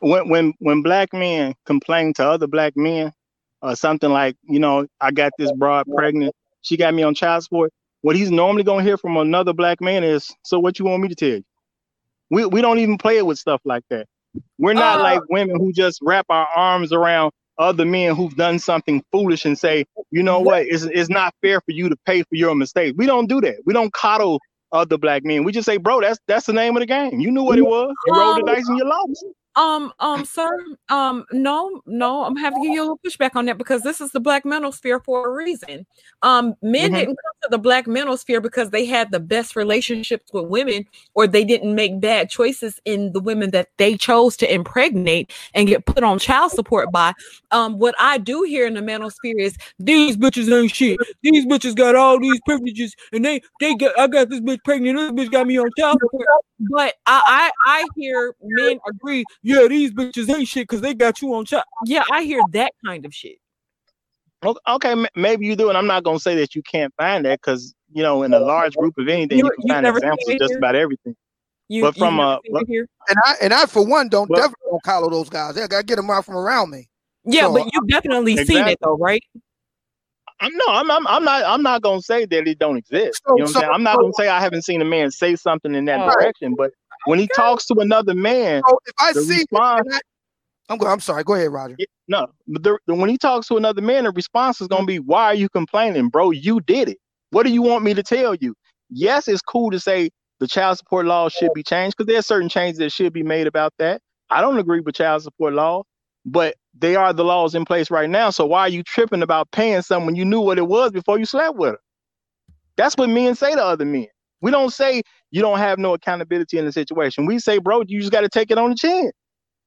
when when when black men complain to other black men or something like, you know, I got this broad pregnant, she got me on child support. What he's normally gonna hear from another black man is, so what you want me to tell you? We we don't even play it with stuff like that. We're not uh, like women who just wrap our arms around other men who've done something foolish and say, you know what, it's, it's not fair for you to pay for your mistake. We don't do that. We don't coddle other black men. We just say, bro, that's that's the name of the game. You knew what it was. You rolled the dice and you lost. Um, um, sir, um, no, no, I'm having to give you a little pushback on that because this is the black manosphere for a reason. Um, men mm-hmm. didn't come to the black manosphere because they had the best relationships with women or they didn't make bad choices in the women that they chose to impregnate and get put on child support by. Um, what I do here in the manosphere is these bitches ain't shit. These bitches got all these privileges and they they got I got this bitch pregnant, this bitch got me on child support. But I I, I hear men agree yeah, these bitches ain't shit because they got you on top. Yeah, I hear that kind of shit. Okay, maybe you do, and I'm not gonna say that you can't find that because you know, in a large group of anything, you, you can find examples of just about everything. You, but from uh, and I and I for one don't definitely don't follow those guys. I gotta get them out from around me. Yeah, so, but you definitely exactly. seen it though, right? I'm no, I'm, I'm, I'm not, I'm not gonna say that it don't exist. So, you know what I'm saying? I'm not gonna say I haven't seen a man say something in that direction, but when he talks to another man, so if I see, response, I, I'm go, I'm sorry. Go ahead, Roger. No, but the, the, when he talks to another man, the response is gonna be, "Why are you complaining, bro? You did it. What do you want me to tell you?" Yes, it's cool to say the child support law should be changed because there are certain changes that should be made about that. I don't agree with child support law, but they are the laws in place right now. So why are you tripping about paying someone you knew what it was before you slept with her? That's what men say to other men. We don't say you don't have no accountability in the situation. We say, bro, you just got to take it on the chin.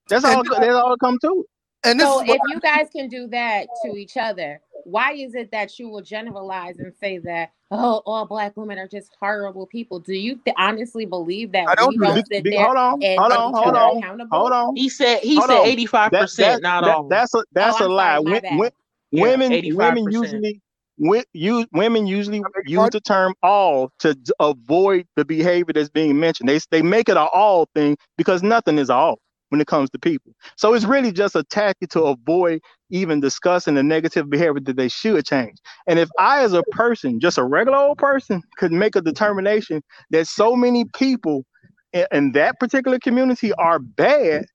That's all. that's all it come to. And so, if you guys can do that to each other, why is it that you will generalize and say that oh, all black women are just horrible people? Do you th- honestly believe that? I don't. We don't sit there hold on, hold on, hold on, hold on. He said he hold said eighty five percent, not all. That's a that's oh, a lie. Sorry, when, when, yeah, women women usually you, women usually use the term all to avoid the behavior that's being mentioned. They, they make it an all thing because nothing is all when it comes to people. So it's really just a tactic to avoid even discussing the negative behavior that they should change. And if I, as a person, just a regular old person, could make a determination that so many people in, in that particular community are bad,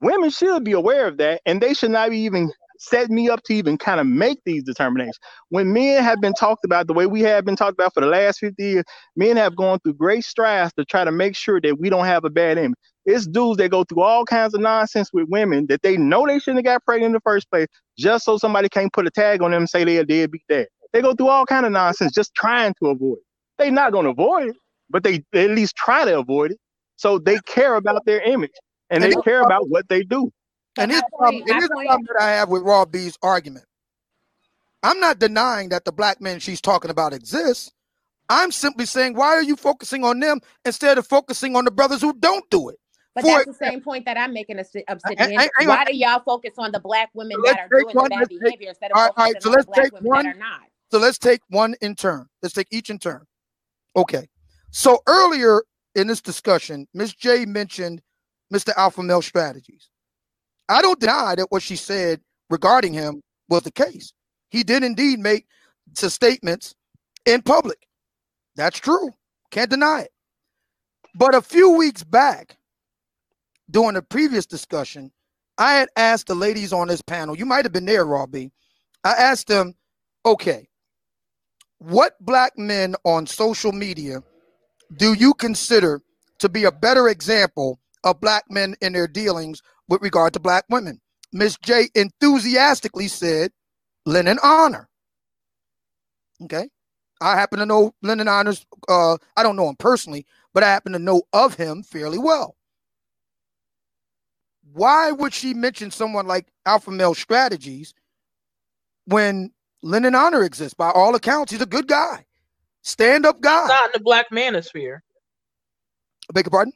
women should be aware of that and they should not be even set me up to even kind of make these determinations. When men have been talked about the way we have been talked about for the last 50 years, men have gone through great strides to try to make sure that we don't have a bad image. It's dudes that go through all kinds of nonsense with women that they know they shouldn't have got pregnant in the first place, just so somebody can't put a tag on them and say they're deadbeat dad. They go through all kind of nonsense just trying to avoid it. They're not going to avoid it, but they, they at least try to avoid it. So they care about their image and they care about what they do. And here's, problem, and the problem that I have with Raw B's argument. I'm not denying that the black men she's talking about exists. I'm simply saying, why are you focusing on them instead of focusing on the brothers who don't do it? But For that's the same point that I'm making. Obsidian. Why do y'all focus on the black women that are doing the bad behavior instead of all right, so let's take one, that are not? So let's take one in turn. Let's take each in turn. Okay. So earlier in this discussion, Ms. J mentioned Mr. Alpha Male Strategies. I don't deny that what she said regarding him was the case. He did indeed make some statements in public. That's true. Can't deny it. But a few weeks back, during a previous discussion, I had asked the ladies on this panel, you might have been there, Robbie. I asked them, okay, what black men on social media do you consider to be a better example of black men in their dealings with regard to black women. Miss J enthusiastically said Lennon Honor. Okay. I happen to know Lennon Honors. Uh, I don't know him personally, but I happen to know of him fairly well. Why would she mention someone like Alpha Male Strategies when Lennon Honor exists? By all accounts, he's a good guy, stand up guy. not in the black manosphere. I beg your pardon?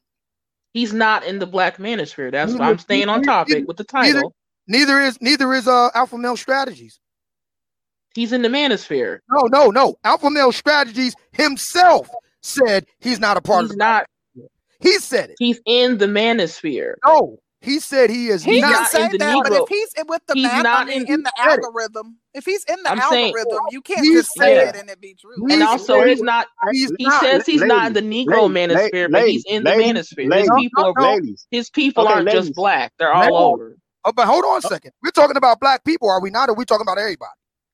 He's not in the black manosphere. That's neither, why I'm staying on topic neither, with the title. Neither, neither is neither is uh Alpha Male Strategies. He's in the manosphere. No, no, no. Alpha Male Strategies himself said he's not a part he's of. He's not. He said it. He's in the manosphere. No, he said he is. He can say that, Negro. but if he's with the he's map, not I mean, in, in the algorithm, if he's in the I'm algorithm, saying, you can't just say yeah. it and it be true. And also, he's not. He's he not, says he's ladies, not in the Negro ladies, manosphere, ladies, but he's in the manosphere. His people are. His people okay, aren't just black; they're all over. Oh, but hold on a oh. second. We're talking about black people, are we not? Or are we talking about everybody?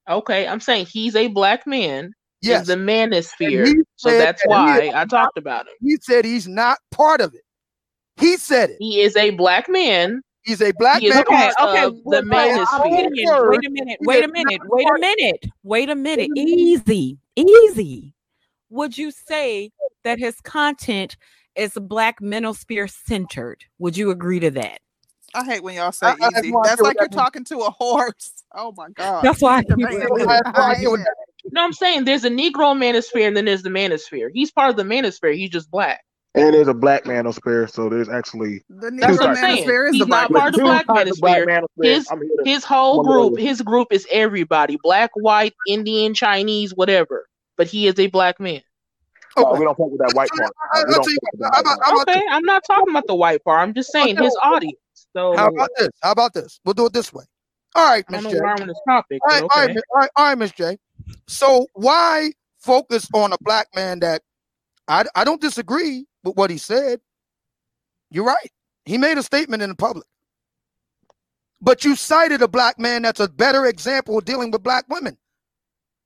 Okay, I'm saying he's a black man. Yes, in the manosphere. So that's why I talked about him. He said he's not part of it. He said it. He is a black man. He's a black he man. Okay, okay. The manosphere. Wait a minute. Wait a minute. Wait a minute. Wait a minute. Mm-hmm. Easy. Easy. Would you say that his content is black manosphere centered? Would you agree to that? I hate when y'all say I, easy. I That's like you're talking to a horse. Oh my god. That's why. I no, I'm saying there's a Negro manosphere and then there's the manosphere. He's part of the manosphere. He's just black. And there's a black manosphere, so there's actually the Negro manosphere is He's the not part of the black manosphere. His, his whole group, his group is everybody: black, white, Indian, Chinese, whatever. But he is a black man. Okay. Uh, we don't talk with that white part. okay, I'm not talking about the white part. I'm just saying his audience. So how about this? How about this? We'll do it this way. All right, Miss J. on this topic. All right, okay. all right, all right, all right, Miss J. So why focus on a black man that I I don't disagree with what he said. You're right. He made a statement in the public. But you cited a black man that's a better example of dealing with black women.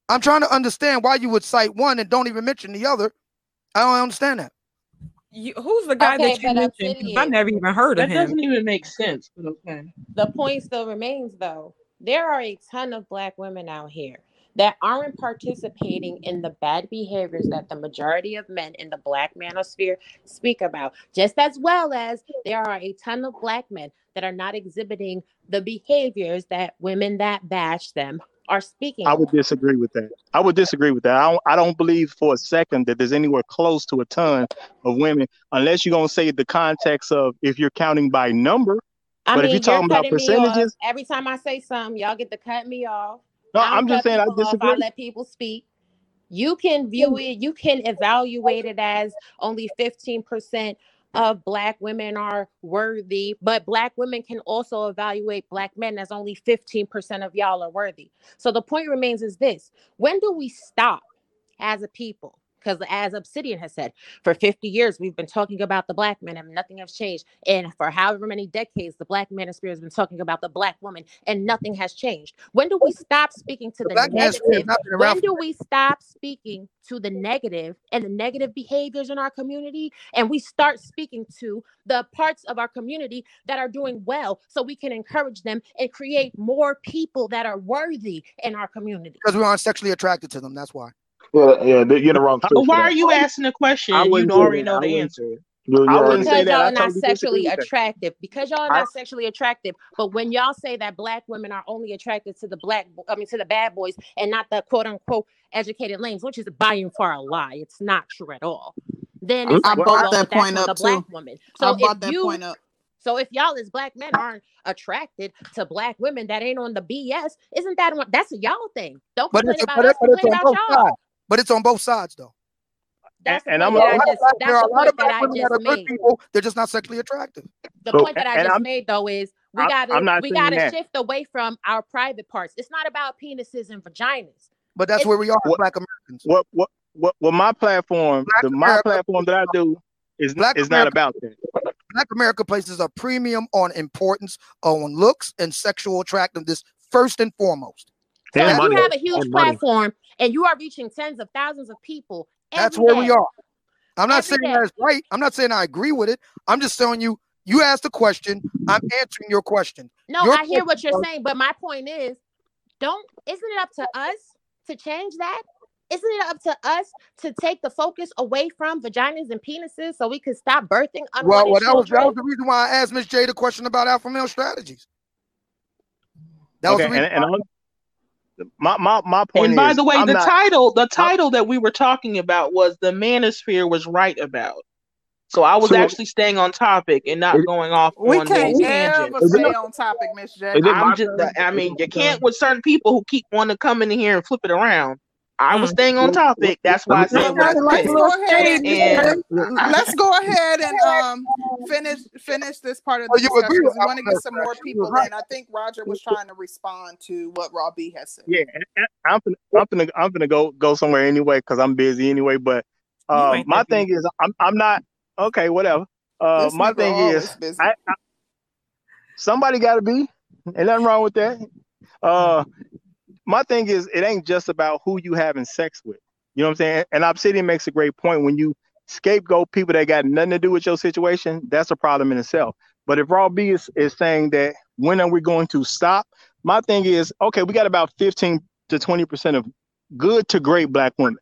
I'm trying to understand why you would cite one and don't even mention the other. I don't understand that. You, who's the guy okay, that you mentioned? I never even heard that of him. That doesn't even make sense. But okay. The point still remains, though. There are a ton of black women out here that aren't participating in the bad behaviors that the majority of men in the black manosphere speak about, just as well as there are a ton of black men that are not exhibiting the behaviors that women that bash them are speaking. I would disagree with that. I would disagree with that. I don't, I don't believe for a second that there's anywhere close to a ton of women, unless you're gonna say the context of if you're counting by number. I but mean, if you're talking about percentages, every time I say something, y'all get to cut me off. No, I'm just saying I disagree. I let people speak. You can view it, you can evaluate it as only 15% of black women are worthy, but black women can also evaluate black men as only 15% of y'all are worthy. So the point remains is this when do we stop as a people because as Obsidian has said, for 50 years we've been talking about the black man and nothing has changed. And for however many decades, the black manosphere has been talking about the black woman and nothing has changed. When do we stop speaking to the, the negative? When do we stop speaking to the negative and the negative behaviors in our community? And we start speaking to the parts of our community that are doing well so we can encourage them and create more people that are worthy in our community. Because we aren't sexually attracted to them. That's why. Yeah, yeah, you're the wrong. Uh, why are you asking the question? You already know the answer. I wouldn't because y'all are not sexually attractive. Because y'all are not I, sexually attractive. But when y'all say that black women are only attracted to the black, I mean to the bad boys and not the quote unquote educated lanes, which is by and far a lie. It's not true at all. Then it's I like, brought that point up the too. Black woman. So I brought that you, point up. So if y'all as black men aren't attracted to black women that ain't on the BS, isn't that one? That's a y'all thing. Don't complain about but us. Complain about y'all. Sides but it's on both sides though. That's and, and I'm a, just, there are a lot of black women that are people. They're just not sexually attractive. The so, point that I just I'm, made though is we gotta we gotta shift away from our private parts. It's not about penises and vaginas. But that's it's, where we are, what, black Americans. What what what what my platform, black the America, my platform that I do is, black is America, not about that. Black America places a premium on importance on looks and sexual attractiveness first and foremost. So if you have a huge platform and you are reaching tens of thousands of people, that's where day, we are. I'm not saying that's right. I'm not saying I agree with it. I'm just telling you, you asked a question. I'm answering your question. No, your I hear what you're saying, but my point is, don't isn't it up to us to change that? Isn't it up to us to take the focus away from vaginas and penises so we can stop birthing Well, well that was that was the reason why I asked Miss J the question about alpha male strategies. That okay, was the reason. And, and my my my point. And by is, the way, I'm the not, title the title I'm, that we were talking about was the manosphere was right about. So I was so, actually staying on topic and not going off. We on can't ever stay on topic, Miss J. I'm just. I mean, you can't with certain people who keep wanting to come in here and flip it around. I was staying on topic. That's why I said let's, go ahead and, let's go ahead and um finish finish this part of the oh, discussion. We want to get some more people in. I think Roger was trying to respond to what Robbie has said. Yeah, I'm gonna I'm gonna I'm gonna go go somewhere anyway because I'm busy anyway. But uh, my thing is I'm I'm not okay. Whatever. Uh, my thing is I, I, somebody got to be. Ain't nothing wrong with that. Uh, my thing is it ain't just about who you having sex with. You know what I'm saying? And Obsidian makes a great point when you scapegoat people that got nothing to do with your situation, that's a problem in itself. But if Raw B is, is saying that when are we going to stop? My thing is, okay, we got about 15 to 20% of good to great black women.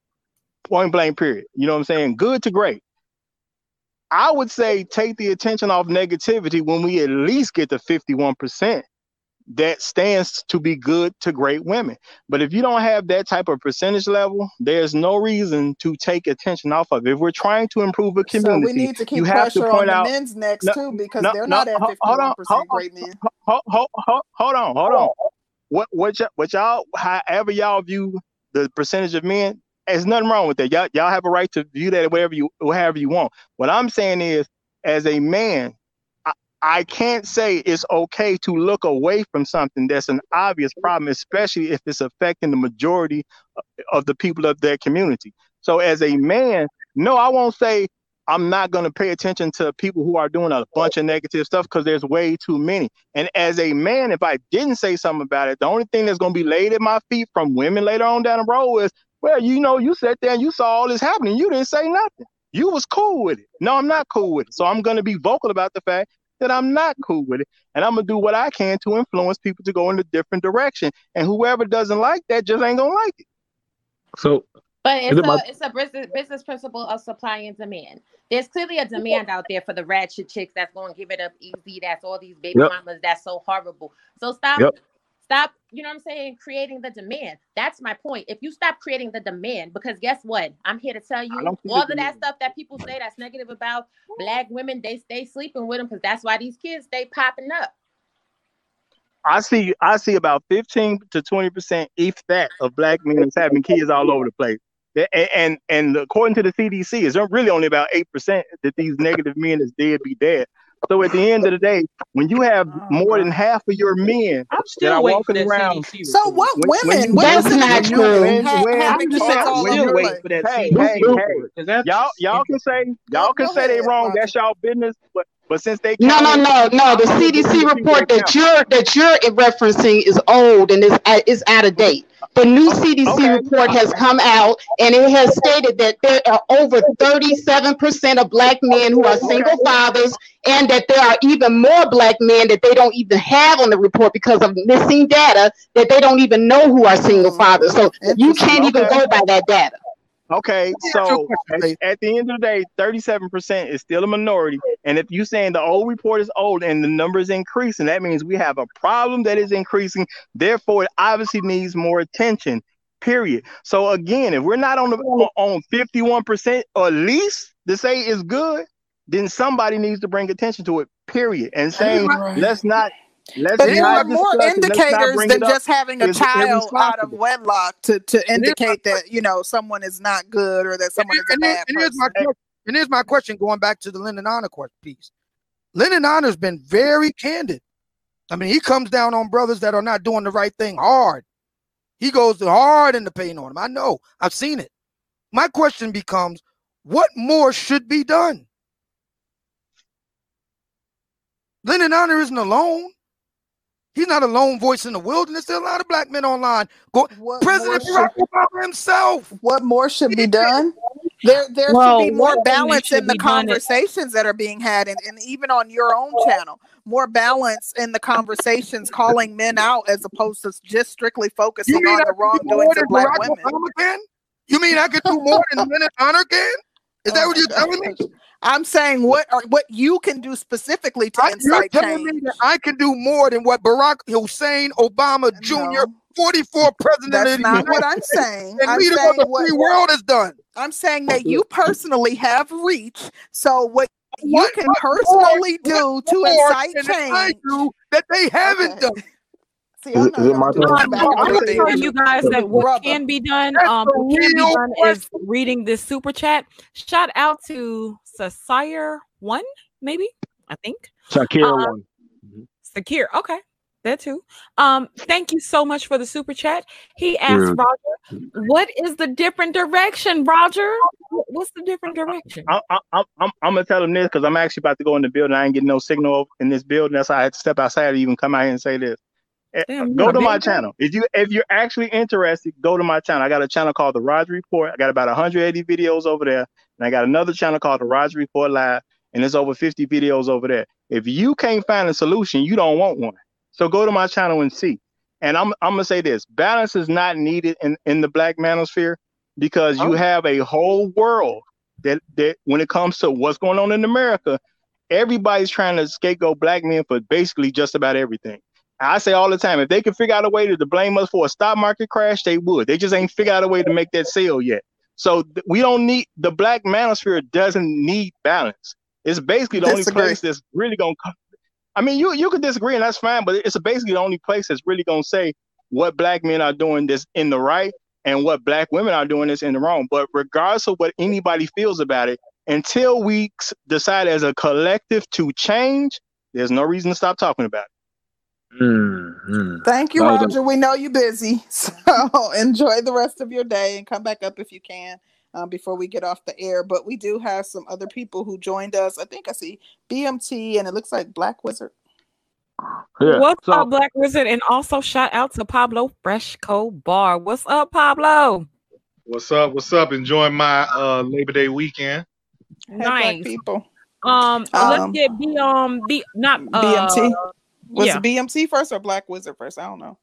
Point blank, period. You know what I'm saying? Good to great. I would say take the attention off negativity when we at least get to 51% that stands to be good to great women. But if you don't have that type of percentage level, there's no reason to take attention off of it. If we're trying to improve a community, so we need to keep pressure on the men's next no, too because no, they're no, not at 51% great men. Hold, hold, hold, hold on, hold on. What what y- what y'all however y'all view the percentage of men, there's nothing wrong with that. Y'all y'all have a right to view that whatever you however you want. What I'm saying is, as a man, I can't say it's okay to look away from something that's an obvious problem, especially if it's affecting the majority of the people of that community. So, as a man, no, I won't say I'm not going to pay attention to people who are doing a bunch of negative stuff because there's way too many. And as a man, if I didn't say something about it, the only thing that's going to be laid at my feet from women later on down the road is, well, you know, you sat there and you saw all this happening. You didn't say nothing. You was cool with it. No, I'm not cool with it. So I'm going to be vocal about the fact that I'm not mm-hmm. cool with it. And I'm gonna do what I can to influence people to go in a different direction. And whoever doesn't like that just ain't gonna like it. So but it's a my- it's a business business principle of supply and demand. There's clearly a demand out there for the ratchet chicks that's going to give it up easy. That's all these baby yep. mamas. That's so horrible. So stop yep. Stop, you know what I'm saying, creating the demand. That's my point. If you stop creating the demand, because guess what? I'm here to tell you all of that stuff that people say that's negative about black women, they stay sleeping with them because that's why these kids stay popping up. I see I see about 15 to 20 percent, if that, of black men is having kids all over the place. And, and and according to the CDC, it's really only about eight percent that these negative men is dead be dead. So at the end of the day, when you have oh, more than half of your men I'm still that are walking around, so what women? When, that's not true. I'm just saying, I'm still waiting for that. Hey, hey, hey, y'all, y'all can say y'all can say they wrong. That's y'all business, but but since they no no no no the CDC report that you're that you're referencing is old and is uh, is out of date. The new CDC okay. report has come out and it has stated that there are over 37% of black men who are single fathers and that there are even more black men that they don't even have on the report because of missing data that they don't even know who are single fathers. So you can't even go by that data. Okay, so at, at, the end of the day, 37% is still a minority. And if you're saying the old report is old and the number is increasing, that means we have a problem that is increasing. Therefore, it obviously needs more attention. Period. So again, if we're not on the on 51% or at least to say is good, then somebody needs to bring attention to it. Period. And saying let's not Let's but there are more indicators than just having a child out of wedlock to, to indicate that you know someone is not good or that someone and, is a bad and, here's my question, and here's my question going back to the Lenon Honor piece. Lenon Honor's been very candid. I mean, he comes down on brothers that are not doing the right thing hard. He goes hard in the pain on them. I know. I've seen it. My question becomes, what more should be done? Lenon Honor isn't alone. He's not a lone voice in the wilderness. There's a lot of black men online. Go, President Barack Obama himself. What more should be done? There, there well, should be more balance in the conversations that are being had, and, and even on your own channel, more balance in the conversations, calling men out as opposed to just strictly focusing on the wrongdoings of black Barack women. Obama can? You mean I could do more than Lenon Honor can? Is that what you're telling me? I'm saying what are what you can do specifically to I, incite you're telling change. Me that I can do more than what Barack Hussein Obama Jr. 44 president. That's not what I'm saying. and I'm leader saying of the free world has done. I'm saying that you personally have reach. So what you what, can personally do to incite change that they haven't okay. done. See, I'm, not, I'm, I'm going to tell you guys that what can be done, um, what can be done is reading this super chat. Shout out to Sasire one, maybe I think. Shakir um, one. Mm-hmm. Sakir, okay, that too. Um, thank you so much for the super chat. He asked yeah. Roger, "What is the different direction, Roger? What's the different direction?" I, I, I, I'm, I'm gonna tell him this because I'm actually about to go in the building. I ain't getting no signal in this building. That's why I had to step outside to even come out here and say this. Eh, Damn, go to my channel. If you if you're actually interested, go to my channel. I got a channel called The Roger Report. I got about 180 videos over there. and I got another channel called the Roger Report Live, and there's over 50 videos over there. If you can't find a solution, you don't want one. So go to my channel and see. And I'm I'm gonna say this: balance is not needed in in the black manosphere because you oh. have a whole world that that when it comes to what's going on in America, everybody's trying to scapegoat black men for basically just about everything. I say all the time, if they could figure out a way to, to blame us for a stock market crash, they would. They just ain't figured out a way to make that sale yet. So th- we don't need the black manosphere doesn't need balance. It's basically the that's only place that's really gonna. I mean, you you could disagree and that's fine, but it's basically the only place that's really gonna say what black men are doing this in the right and what black women are doing this in the wrong. But regardless of what anybody feels about it, until we decide as a collective to change, there's no reason to stop talking about it. Mm-hmm. Thank you, Roger. We know you're busy, so enjoy the rest of your day and come back up if you can um, before we get off the air. But we do have some other people who joined us. I think I see BMT and it looks like Black Wizard. Yeah. What's so, up, Black Wizard? And also shout out to Pablo Fresco Bar. What's up, Pablo? What's up? What's up? Enjoying my uh Labor Day weekend. Nice people. Um, um, let's get B um B not uh, BMT. Was yeah. BMT first or Black Wizard first? I don't know.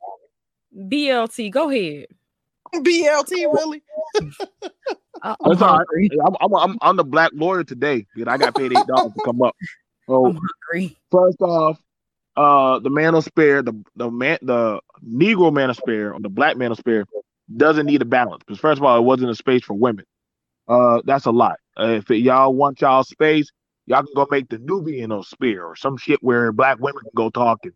BLT, go ahead. BLT, really? uh, That's all right. I'm, I'm, I'm, I'm the black lawyer today. Dude, I got paid eight dollars to come up. So, First off, uh, the manosphere, the the man, the Negro man of spare, or the black man of spare, doesn't need a balance because first of all, it wasn't a space for women. Uh, that's a lot. Uh, if it, y'all want y'all space, y'all can go make the Nubian sphere or some shit where black women can go talk and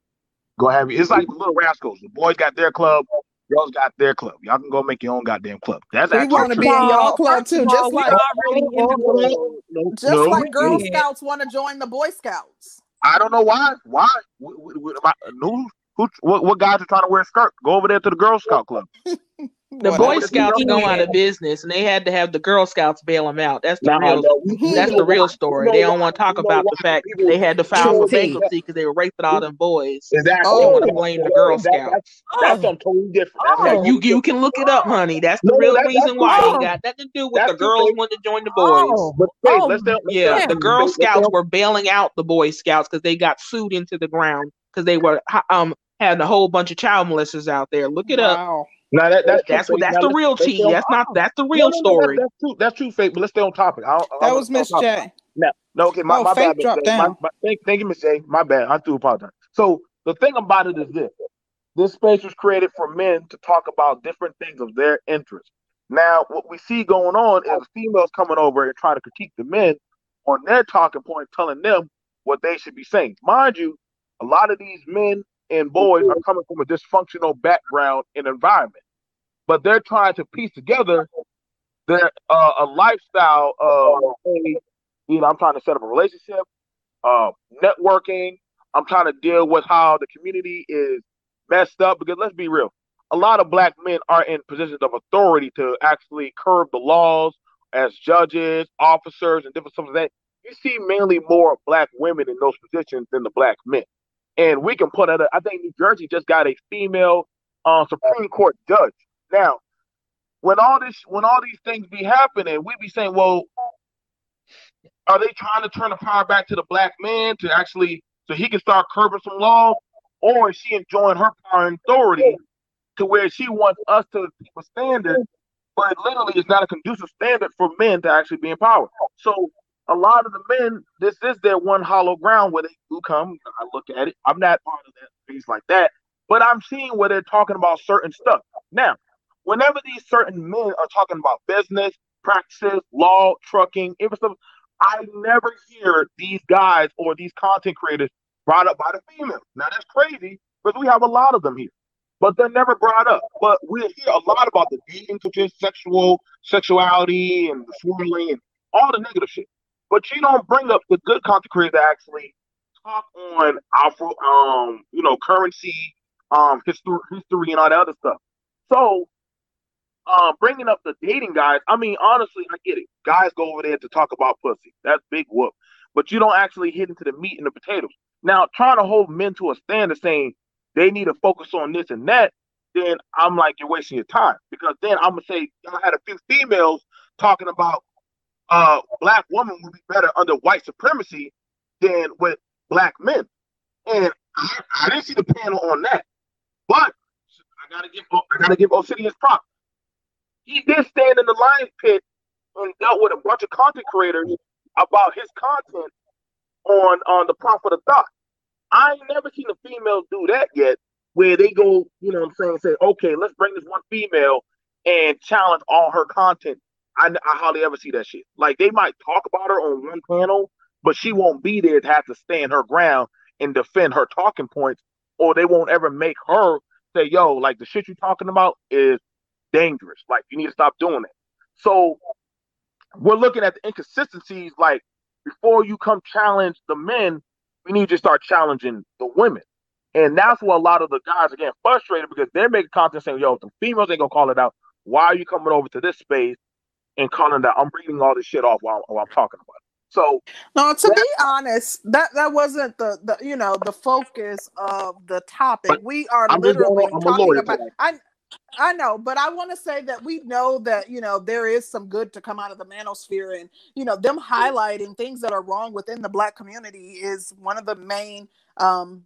go have It's like the little rascals. The boys got their club, girls got their club. Y'all can go make your own goddamn club. That's we want to be in y'all club too, just like just no, like Girl Scouts want to join the Boy Scouts. I don't know why. Why? Who? Who? What, what guys are trying to wear a skirt? Go over there to the Girl Scout club. The Boy Scouts go out of business, and they had to have the Girl Scouts bail them out. That's the real. That's the real story. They don't want to talk about the fact they had to file for bankruptcy because they were raping all them boys. Exactly. They want to blame the Girl Scouts. That's, that's something totally different. Oh. You you can look it up, honey. That's the no, real that, reason why. It got nothing to do with the girls wanting to join the boys. Oh. But wait, let's, let's yeah, the Girl Scouts were bailing out the Boy Scouts because they got sued into the ground because they were um had a whole bunch of child molesters out there. Look it wow. up. No, that, that's that's what that's the real tea. That's not that's the real no, no, story. that's true. That's true, fake. But let's stay on topic. I'll, that I'll, was Miss J. No, no, okay, my, oh, my bad. Drop down. My, my, thank, thank you, Miss J. My bad. I do apologize. So the thing about it is this: this space was created for men to talk about different things of their interest. Now, what we see going on is females coming over and trying to critique the men on their talking point, telling them what they should be saying. Mind you, a lot of these men and boys are coming from a dysfunctional background and environment, but they're trying to piece together their uh, a lifestyle of hey, you know, I'm trying to set up a relationship, uh, networking. I'm trying to deal with how the community is messed up because let's be real, a lot of black men are in positions of authority to actually curb the laws as judges, officers, and different stuff like that. You see mainly more black women in those positions than the black men and we can put it. I think New Jersey just got a female uh, Supreme Court judge. Now, when all this, when all these things be happening, we be saying, well, are they trying to turn the power back to the black man to actually so he can start curbing some law, or is she enjoying her power and authority to where she wants us to keep a standard, but it literally is not a conducive standard for men to actually be in power. So a lot of the men, this is their one hollow ground where they do come. I look at it. I'm not part of that things like that, but I'm seeing where they're talking about certain stuff. Now, whenever these certain men are talking about business, practices, law, trucking, stuff, I never hear these guys or these content creators brought up by the females. Now that's crazy because we have a lot of them here, but they're never brought up. But we hear a lot about the dating, sexual sexuality and the swirling and all the negative shit but you don't bring up the good content creators that actually talk on Afro, um, you know, currency, um, history, history, and all that other stuff. So, um, bringing up the dating guys, I mean, honestly, I get it. Guys go over there to talk about pussy. That's big whoop. But you don't actually hit into the meat and the potatoes. Now, trying to hold men to a standard saying they need to focus on this and that, then I'm like, you're wasting your time. Because then I'm gonna say y'all had a few females talking about uh, black women would be better under white supremacy than with black men. And I, I didn't see the panel on that, but I gotta give I gotta give Obsidian's prop. He did stand in the lion pit and dealt with a bunch of content creators about his content on on the Prophet of Thought. I ain't never seen a female do that yet, where they go, you know what I'm saying, say, okay, let's bring this one female and challenge all her content. I, I hardly ever see that shit. Like they might talk about her on one panel, but she won't be there to have to stand her ground and defend her talking points, or they won't ever make her say, yo, like the shit you're talking about is dangerous. Like you need to stop doing it. So we're looking at the inconsistencies. Like before you come challenge the men, we need to start challenging the women. And that's where a lot of the guys are getting frustrated because they're making content saying, yo, the females ain't gonna call it out. Why are you coming over to this space and calling that? I'm reading all this shit off while, while I'm talking about it. So no, to be honest, that that wasn't the the you know the focus of the topic. We are I'm literally talking about. I I know, but I want to say that we know that you know there is some good to come out of the manosphere, and you know them highlighting things that are wrong within the Black community is one of the main um,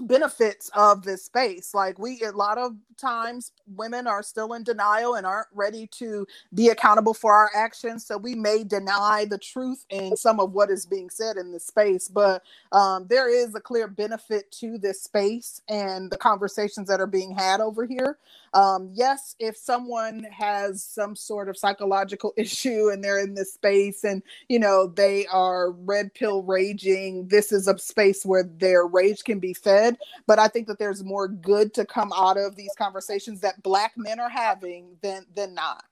benefits of this space. Like we a lot of times women are still in denial and aren't ready to be accountable for our actions so we may deny the truth in some of what is being said in this space. But um, there is a clear benefit to this space and the conversations that are being had over here. Um, yes if someone has some sort of psychological issue and they're in this space and you know they are red pill raging this is a space where their rage can be fed but i think that there's more good to come out of these conversations that black men are having than than not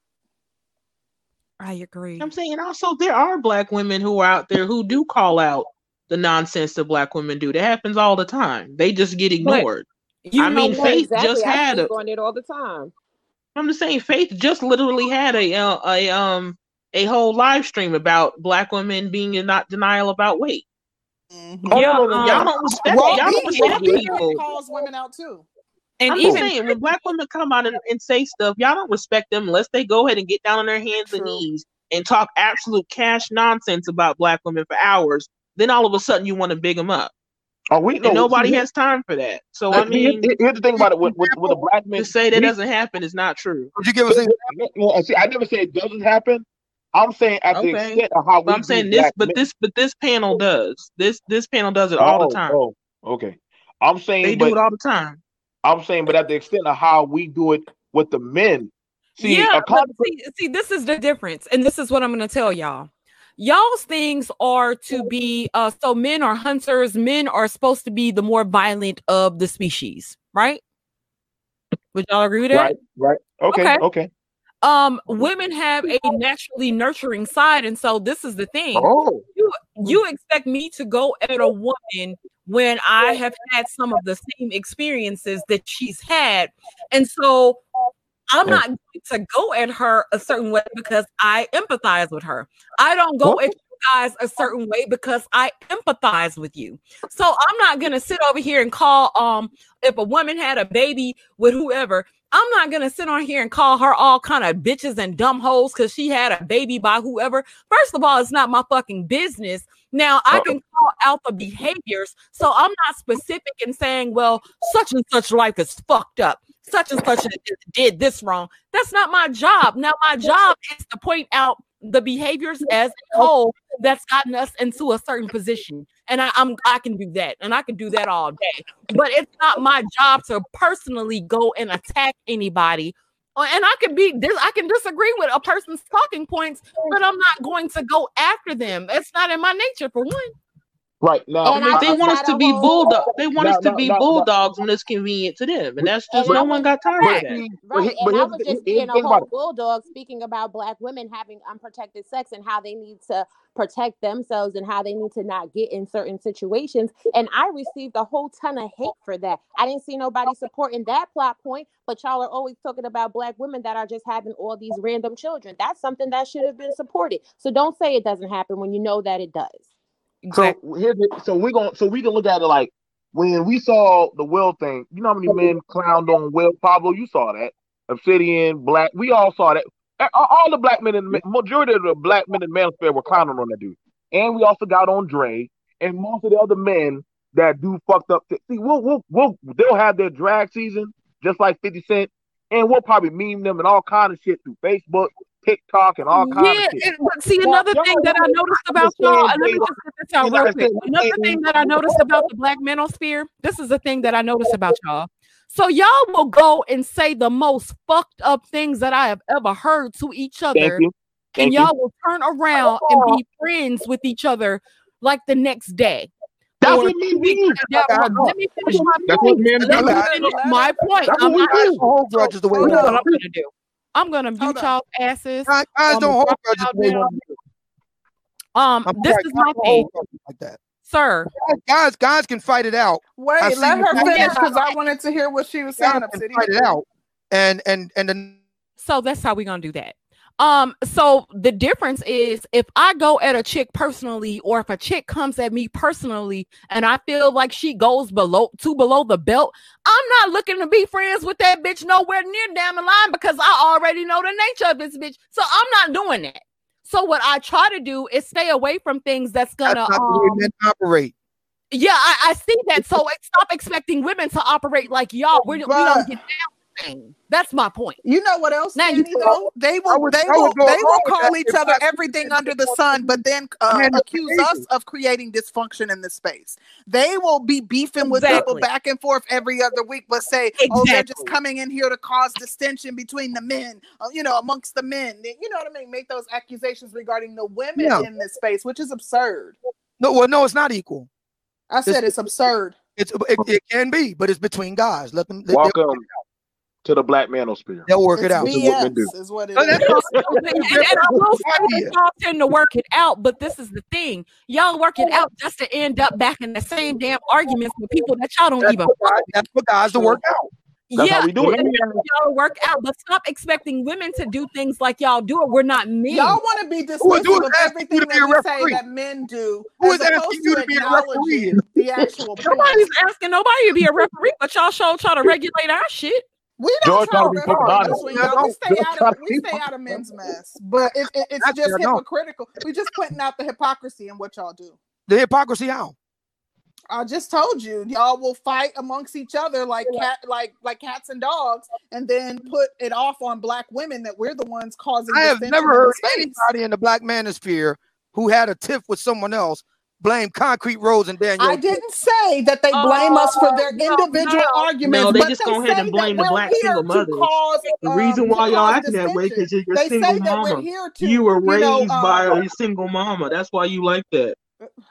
i agree i'm saying also there are black women who are out there who do call out the nonsense that black women do that happens all the time they just get ignored you I mean, Faith exactly. just had a, on it all the time. I'm just saying, Faith just literally had a uh, a um a whole live stream about black women being in not denial about weight. Mm-hmm. Yeah, um, y'all don't respect well, y'all don't respect people. Calls women out too. And I'm even saying when black women come out and, and, say stuff, y'all don't respect them unless they go ahead and get down on their hands True. and knees and talk absolute cash nonsense about black women for hours. Then all of a sudden you want to big them up. Oh, we know nobody has time for that. So I mean, here's the thing about it with, with, with a black man. To say that we, doesn't happen is not true. Would you give us? A, see, I never say it doesn't happen. I'm saying at okay. the extent of how I'm saying this, but men. this, but this panel does this. This panel does it oh, all the time. Oh, okay. I'm saying they do it all the time. I'm saying, but at the extent of how we do it with the men. See, yeah, see, see, this is the difference, and this is what I'm going to tell y'all y'all's things are to be uh so men are hunters men are supposed to be the more violent of the species right would y'all agree with that right right okay okay, okay. Um women have a naturally nurturing side and so this is the thing oh. you you expect me to go at a woman when i have had some of the same experiences that she's had and so I'm not going to go at her a certain way because I empathize with her. I don't go at you guys a certain way because I empathize with you. So I'm not going to sit over here and call um if a woman had a baby with whoever, I'm not gonna sit on here and call her all kind of bitches and dumb hoes because she had a baby by whoever. First of all, it's not my fucking business. Now I oh. can call out the behaviors, so I'm not specific in saying, well, such and such life is fucked up such and such did this wrong. That's not my job. Now, my job is to point out the behaviors as a whole that's gotten us into a certain position. And I, am I can do that, and I can do that all day. But it's not my job to personally go and attack anybody. Uh, and I can be I can disagree with a person's talking points, but I'm not going to go after them. It's not in my nature for one. Right now, I mean, they want us to be bulldog. They want us to be bulldogs when it's convenient to them, and that's just no one got time for that. Right, and I was just being a whole bulldog, speaking about black women having unprotected sex and how they need to protect themselves and how they need to not get in certain situations. And I received a whole ton of hate for that. I didn't see nobody supporting that plot point, but y'all are always talking about black women that are just having all these random children. That's something that should have been supported. So don't say it doesn't happen when you know that it does. Exactly. So here's the, so we're going so we can look at it like when we saw the Will thing. You know how many men clowned on Will Pablo? You saw that. Obsidian, Black. We all saw that. all the black men and majority of the black men in manosphere were clowning on that dude. And we also got on Dre and most of the other men that do fucked up. T- See, we'll, we'll, we'll, they'll have their drag season just like 50 Cent, and we'll probably meme them and all kind of shit through Facebook, TikTok, and all kinds yeah, of shit. But see, another thing that I noticed about y'all, let me just get this out real quick. Another thing that I noticed about the black manosphere, this is the thing that I noticed about y'all. So y'all will go and say the most fucked up things that I have ever heard to each other. and y'all you. will turn around and be friends with each other like the next day. That's what me mean. Let me finish my That's point. Let me finish my point. I'm not hold grudges the way what I'm gonna do. I'm gonna mute y'all asses. Guys, don't hold grudges the way Um, this is my thing. Like that sir. Guys, guys can fight it out. Wait, let her finish because I wanted to hear what she was saying. Fight it out, and and and then. So that's how we're gonna do that. Um, so the difference is if I go at a chick personally, or if a chick comes at me personally, and I feel like she goes below to below the belt, I'm not looking to be friends with that bitch nowhere near down the line because I already know the nature of this bitch. So I'm not doing that. So what I try to do is stay away from things that's gonna that's um, operate. Yeah, I, I, see that. So stop expecting women to operate like y'all. We're, we do not get down thing. That's my point. You know what else? Now, you know, they will would, they will they will call each other everything under the sun, but then uh, accuse us of creating dysfunction in the space. They will be beefing with exactly. people back and forth every other week, but say, exactly. "Oh, they're just coming in here to cause distension between the men, uh, you know, amongst the men." You know what I mean? Make those accusations regarding the women yeah. in this space, which is absurd. No, well, no, it's not equal. I said it's, it's absurd. It's it, it, can be, but it's between guys. Let them welcome to the black manosphere. They'll work it's it out. BS is what it oh, is. and, I will say y'all tend to work it out, but this is the thing: y'all work it out just to end up back in the same damn arguments with people that y'all don't that's even. What, that's what guys to work out. That's yeah, we do it. y'all work out, but stop expecting women to do things like y'all do it. We're not men. Y'all want to be dismissive of everything that we say that men do. Who is asking you to be a referee? The actual nobody's asking nobody to be a referee, but y'all show try to regulate our shit. We don't George be put we, we stay out of we stay out of men's mess, but it, it, it's That's just hypocritical. We just pointing out the hypocrisy in what y'all do. The hypocrisy how? I just told you, y'all will fight amongst each other like cat, like like cats and dogs, and then put it off on black women that we're the ones causing. I have never heard anybody in the black manosphere who had a tiff with someone else blame Concrete Rose and Daniel. I didn't say that they blame uh, us for their no, individual no. arguments. No, they just go ahead and blame the black single mothers. Cause, the um, reason why y'all acting that way because you're they single mama. To, you were raised you know, by uh, a single mama. That's why you like that.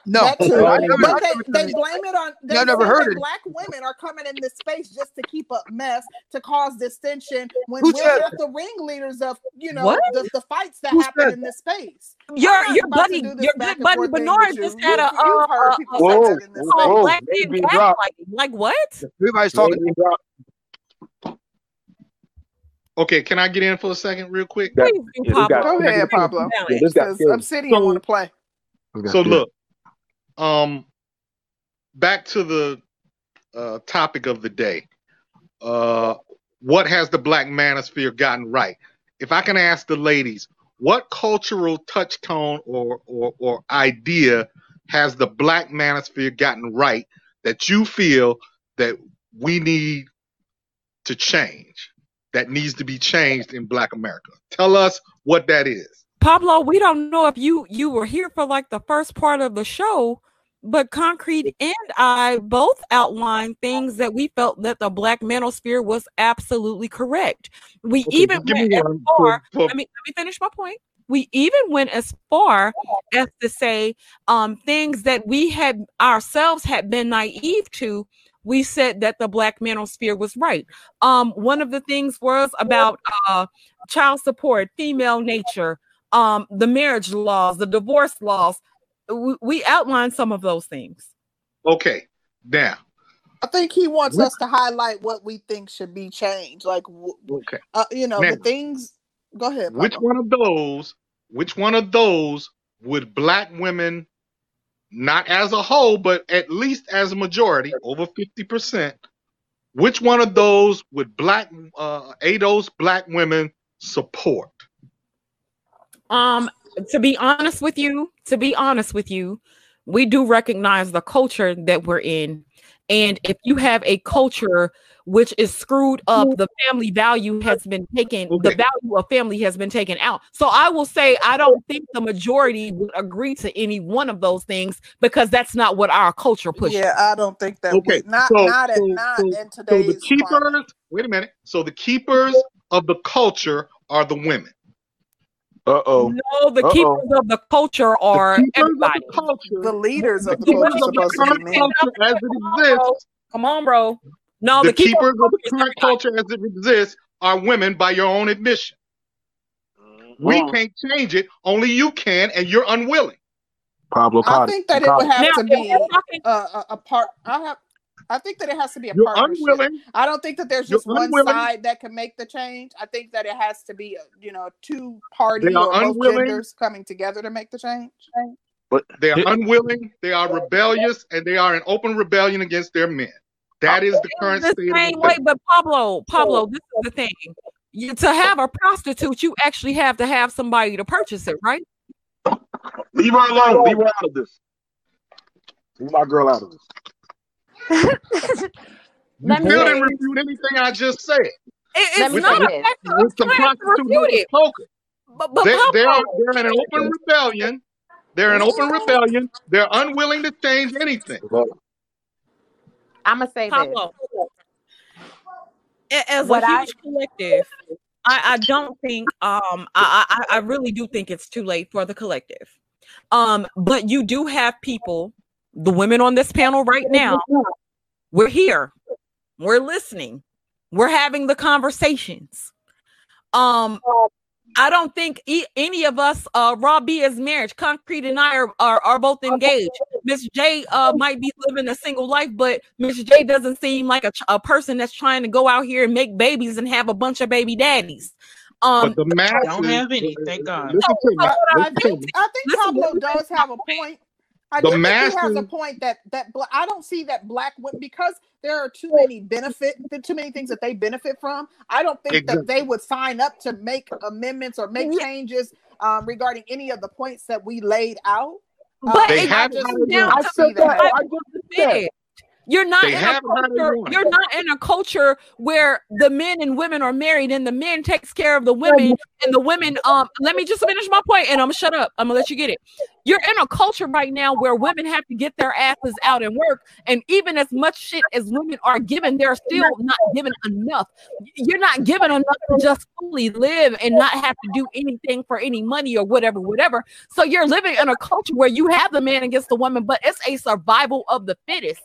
No, but they, they, blame it on. They never heard it. Black women are coming in this space just to keep up mess, to cause dissension. When Who we're the ringleaders of, you know, the, the, fights that Who happen in this space. Your your buddy, your good buddy Bernard just had a. Uh, uh, whoa, whoa, black man Like what? Everybody's talking. Okay, can I get in for a second, real quick? Please, yeah, Pablo. Go ahead, Pablo. Yeah, sitting. so, want to play. So look, um, back to the uh, topic of the day. Uh, what has the black manosphere gotten right? If I can ask the ladies, what cultural touchstone or, or, or idea has the black manosphere gotten right that you feel that we need to change, that needs to be changed in black America? Tell us what that is. Pablo, we don't know if you you were here for like the first part of the show, but Concrete and I both outlined things that we felt that the black mental manosphere was absolutely correct. We okay, even went as far. Let me let me finish my point. We even went as far as to say um, things that we had ourselves had been naive to. We said that the black mental manosphere was right. Um, one of the things was about uh, child support, female nature, um, the marriage laws, the divorce laws. We, we outlined some of those things. Okay, now I think he wants us to highlight what we think should be changed. Like, okay, uh, you know, now, the things. Go ahead. Which one of those? Which one of those would black women, not as a whole, but at least as a majority, over fifty percent? Which one of those would black uh, ADOS black women support? Um, to be honest with you, to be honest with you, we do recognize the culture that we're in. And if you have a culture which is screwed up. The family value has been taken, okay. the value of family has been taken out. So I will say, I don't think the majority would agree to any one of those things because that's not what our culture pushes. Yeah, I don't think that. Okay, would. not so, not, so, not so, in today's. So the keepers. Climate. Wait a minute. So the keepers of the culture are the women. Uh oh. No, the Uh-oh. keepers of the culture are the everybody. The, culture, the leaders of the, the culture, of the culture as it exists. Come on, bro. No, the, the keepers of the current culture as it exists are women by your own admission. We mm-hmm. can't change it. Only you can, and you're unwilling. Pablo I think that it would have now, to be a, a, a, part. I have. I think that it has to be a you're partnership. Unwilling. I don't think that there's just one side that can make the change. I think that it has to be, a, you know, two party or both genders coming together to make the change. But they are unwilling. They are rebellious, and they are in open rebellion against their men. That is the current the state. Same way, but Pablo, Pablo, this is the thing. You, to have a prostitute, you actually have to have somebody to purchase it, right? Leave her alone. Leave her out of this. Leave my girl out of this. You still didn't refute anything I just said. It, it's with not the, with the prostitute But, but they, they're, they're in an open rebellion. They're in open rebellion. They're unwilling to change anything. I'm gonna say Pablo, this. As what a huge I, collective, I, I don't think um I, I I really do think it's too late for the collective. Um, but you do have people, the women on this panel right now, we're here, we're listening, we're having the conversations. Um, I don't think e- any of us, uh, Robbie is marriage. Concrete and I are, are, are both engaged. Miss J uh, might be living a single life, but Miss J doesn't seem like a, a person that's trying to go out here and make babies and have a bunch of baby daddies. Um, but the masses, don't have any, thank God. I think, I think Pablo does have a point. I the do think he has a point that that I don't see that black women because there are too many benefit, too many things that they benefit from. I don't think exactly. that they would sign up to make amendments or make changes um, regarding any of the points that we laid out. But uh, they have just, I, I, that. I just you're not they in a culture, you're not in a culture where the men and women are married and the men takes care of the women and the women um let me just finish my point and I'm gonna shut up. I'm gonna let you get it. You're in a culture right now where women have to get their asses out and work and even as much shit as women are given they're still not given enough. You're not given enough to just fully live and not have to do anything for any money or whatever whatever. So you're living in a culture where you have the man against the woman but it's a survival of the fittest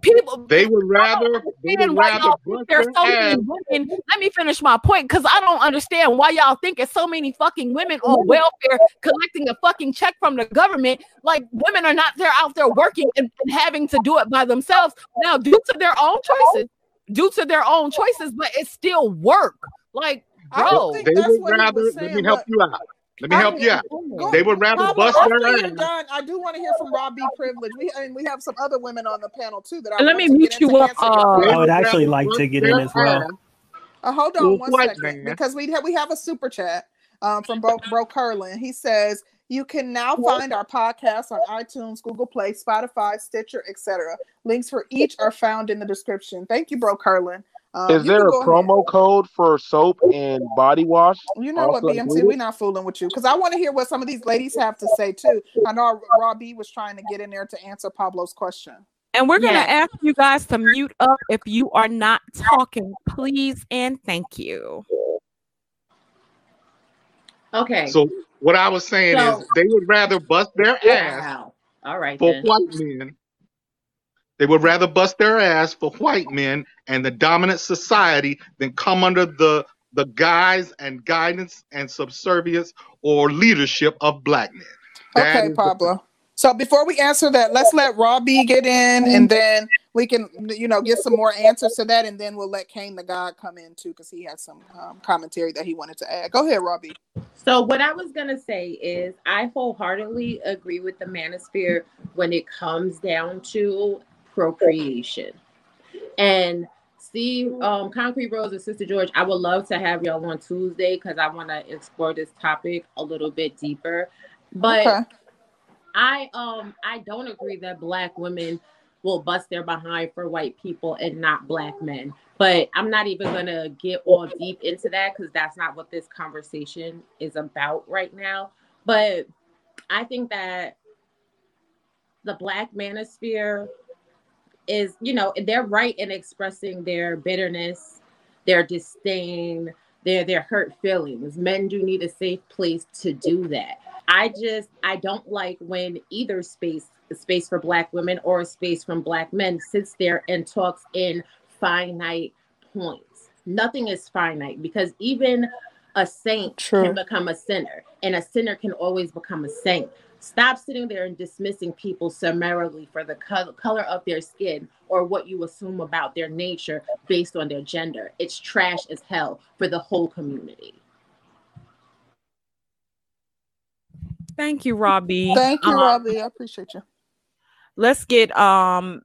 people they would rather they would rather there's so many women. Let me finish my point because I don't understand why y'all think it's so many fucking women on welfare collecting a fucking check from the government. Like women are not there out there working and, and having to do it by themselves. Now, due to their own choices, due to their own choices, but it's still work. Like, bro, they would rather let me help you out. Let me I help you out. They would rather bust their ass. Done, I do want to hear from Rob B. Privilege. We and we have some other women on the panel too that I let me mute you up. Uh, I would actually like to get in as well. Uh, hold on one second man. because we have we have a super chat um, from Bro, Bro Curlin. He says you can now find our podcast on iTunes, Google Play, Spotify, Stitcher, etc. Links for each are found in the description. Thank you, Bro Curlin. Um, Is there a promo ahead. code for soap and body wash? You know what, BMT, we're not fooling with you because I want to hear what some of these ladies have to say too. I know Robbie was trying to get in there to answer Pablo's question. And we're going to ask you guys to mute up if you are not talking, please and thank you. Okay. So what I was saying so, is they would rather bust their ass wow. All right, for then. white men they would rather bust their ass for white men and the dominant society than come under the the guise and guidance and subservience or leadership of black men. That okay, Pablo. The- so before we answer that, let's let Robbie get in, and then we can, you know, get some more answers to that, and then we'll let Kane the God come in too, because he has some um, commentary that he wanted to add. Go ahead, Robbie. So what I was gonna say is, I wholeheartedly agree with the manosphere when it comes down to procreation. And Steve, um, Concrete Rose and Sister George, I would love to have y'all on Tuesday because I want to explore this topic a little bit deeper. But okay. I um I don't agree that black women will bust their behind for white people and not black men. But I'm not even gonna get all deep into that because that's not what this conversation is about right now. But I think that the black manosphere is, you know, they're right in expressing their bitterness, their disdain, their their hurt feelings. Men do need a safe place to do that. I just I don't like when either space space for black women or a space from black men sits there and talks in finite points. Nothing is finite because even a saint True. can become a sinner and a sinner can always become a saint. Stop sitting there and dismissing people summarily for the co- color of their skin or what you assume about their nature based on their gender. It's trash as hell for the whole community. Thank you, Robbie. Thank you, um, Robbie. I appreciate you. Let's get um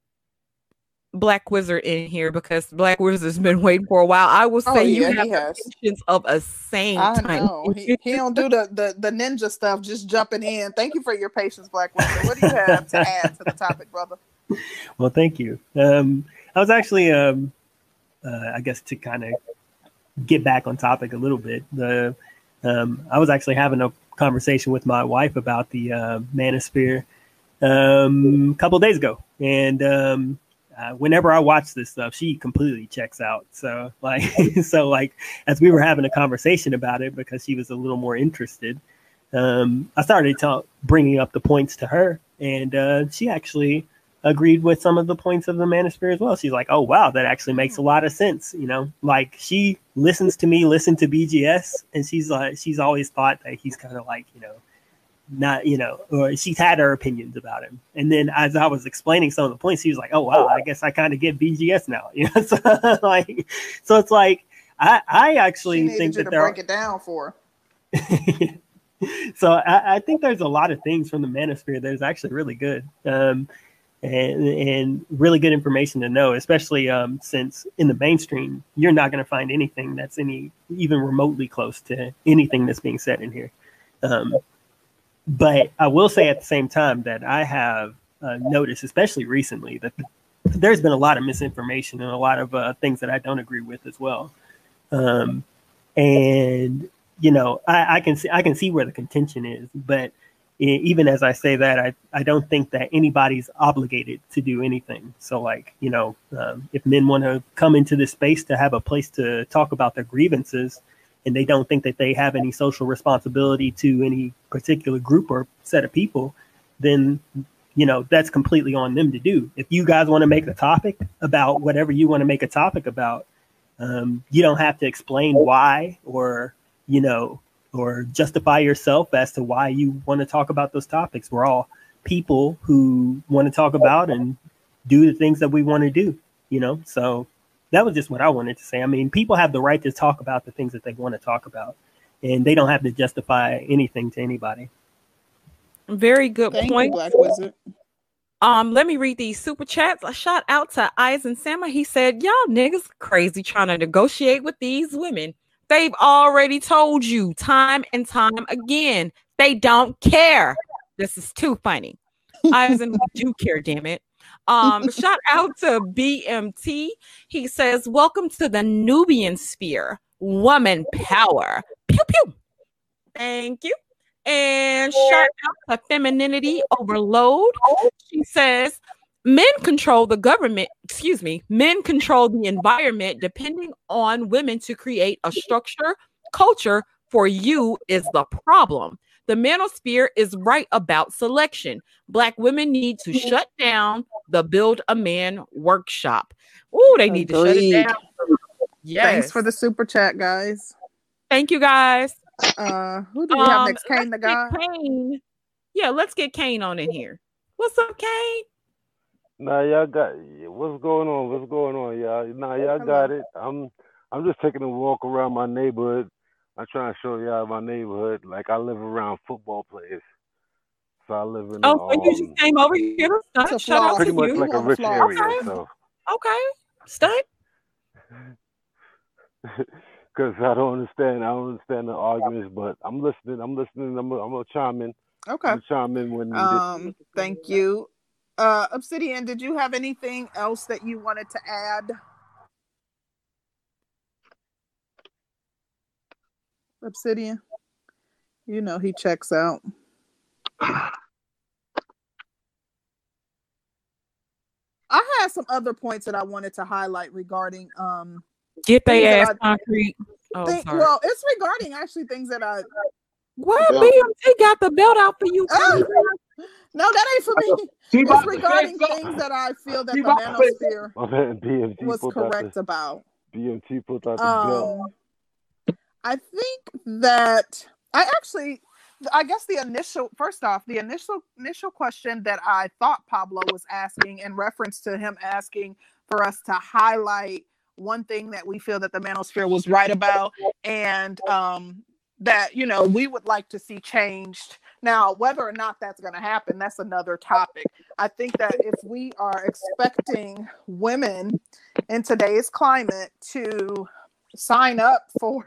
Black Wizard in here because Black Wizard's been waiting for a while. I will oh, say oh, yeah, you have the patience of a saint. I know he, he, don't do the, the the ninja stuff, just jumping in. Thank you for your patience, Black Wizard. What do you have to add to the topic, brother? Well, thank you. Um, I was actually, um, uh, I guess, to kind of get back on topic a little bit. The um, I was actually having a conversation with my wife about the uh, manosphere um, a couple days ago, and um, uh, whenever I watch this stuff, she completely checks out. So like, so like, as we were having a conversation about it, because she was a little more interested, um, I started talk, bringing up the points to her, and uh, she actually agreed with some of the points of the manosphere as well. She's like, "Oh wow, that actually makes a lot of sense." You know, like she listens to me listen to BGS, and she's like, she's always thought that he's kind of like, you know, not you know or she's had her opinions about him. And then as i was explaining some of the points he was like oh wow i guess i kind of get bgs now you know so like so it's like i i actually think that they're break it down for so I, I, think there's a lot of things from the manosphere that is actually really good um and, and really good information to know especially um since in the mainstream you're not going to find anything that's any even remotely close to anything that's being said in here. Um but I will say at the same time that I have uh, noticed, especially recently, that there's been a lot of misinformation and a lot of uh, things that I don't agree with as well. Um, and you know, I, I, can see I can see where the contention is, but even as I say that, I, I don't think that anybody's obligated to do anything. So, like, you know, um, if men want to come into this space to have a place to talk about their grievances, and they don't think that they have any social responsibility to any particular group or set of people, then you know that's completely on them to do. If you guys want to make a topic about whatever you want to make a topic about, um, you don't have to explain why or you know or justify yourself as to why you want to talk about those topics. We're all people who want to talk about and do the things that we want to do, you know. So that was just what I wanted to say. I mean, people have the right to talk about the things that they want to talk about, and they don't have to justify anything to anybody. Very good Thank point. You, Black Wizard. Um, let me read these super chats. A shout out to Eisen Sama. He said, Y'all niggas crazy trying to negotiate with these women. They've already told you time and time again. They don't care. This is too funny. Eisen, we do care, damn it. Um, shout out to BMT. He says, Welcome to the Nubian sphere, woman power. Pew pew. Thank you. And shout out to femininity overload. She says, Men control the government, excuse me, men control the environment depending on women to create a structure, culture for you is the problem. The manosphere is right about selection. Black women need to mm-hmm. shut down the Build a Man workshop. Oh, they need Agreed. to shut it down. Yes. Thanks for the super chat, guys. Thank you, guys. Uh, who do we um, have next? Kane the guy. Kane. Yeah, let's get Kane on in here. What's up, Kane? Nah, y'all got what's going on? What's going on, y'all? Nah, y'all got it. I'm I'm just taking a walk around my neighborhood I'm trying to show y'all my neighborhood. Like I live around football players. So I live in. The. Oh, so um, you just came over here to stunt? Shout out pretty much you. like a rich area. Okay. So. Okay. Stunt. because I don't understand. I don't understand the arguments, but I'm listening. I'm listening. I'm gonna, I'm gonna chime in. Okay. I'm chime in when Um, thank you. Uh, Obsidian, did you have anything else that you wanted to add? Obsidian, you know he checks out. I had some other points that I wanted to highlight regarding um get they ass I, concrete. Oh, think, well, it's regarding actually things that I well, BMT got the belt out for you. Oh, no, that ain't for me. It's regarding things that I feel that the manosphere was correct about. BMT put out the um, belt. I think that I actually I guess the initial first off, the initial initial question that I thought Pablo was asking in reference to him asking for us to highlight one thing that we feel that the manosphere was right about and um that you know we would like to see changed. Now whether or not that's going to happen that's another topic. I think that if we are expecting women in today's climate to sign up for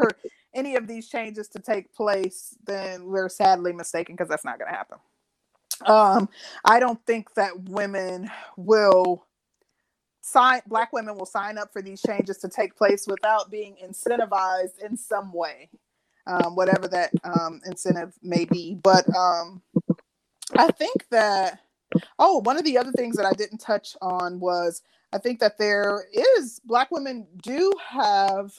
any of these changes to take place, then we're sadly mistaken because that's not going to happen. Um, I don't think that women will sign, black women will sign up for these changes to take place without being incentivized in some way, um, whatever that um, incentive may be. But um, I think that, oh, one of the other things that I didn't touch on was I think that there is, black women do have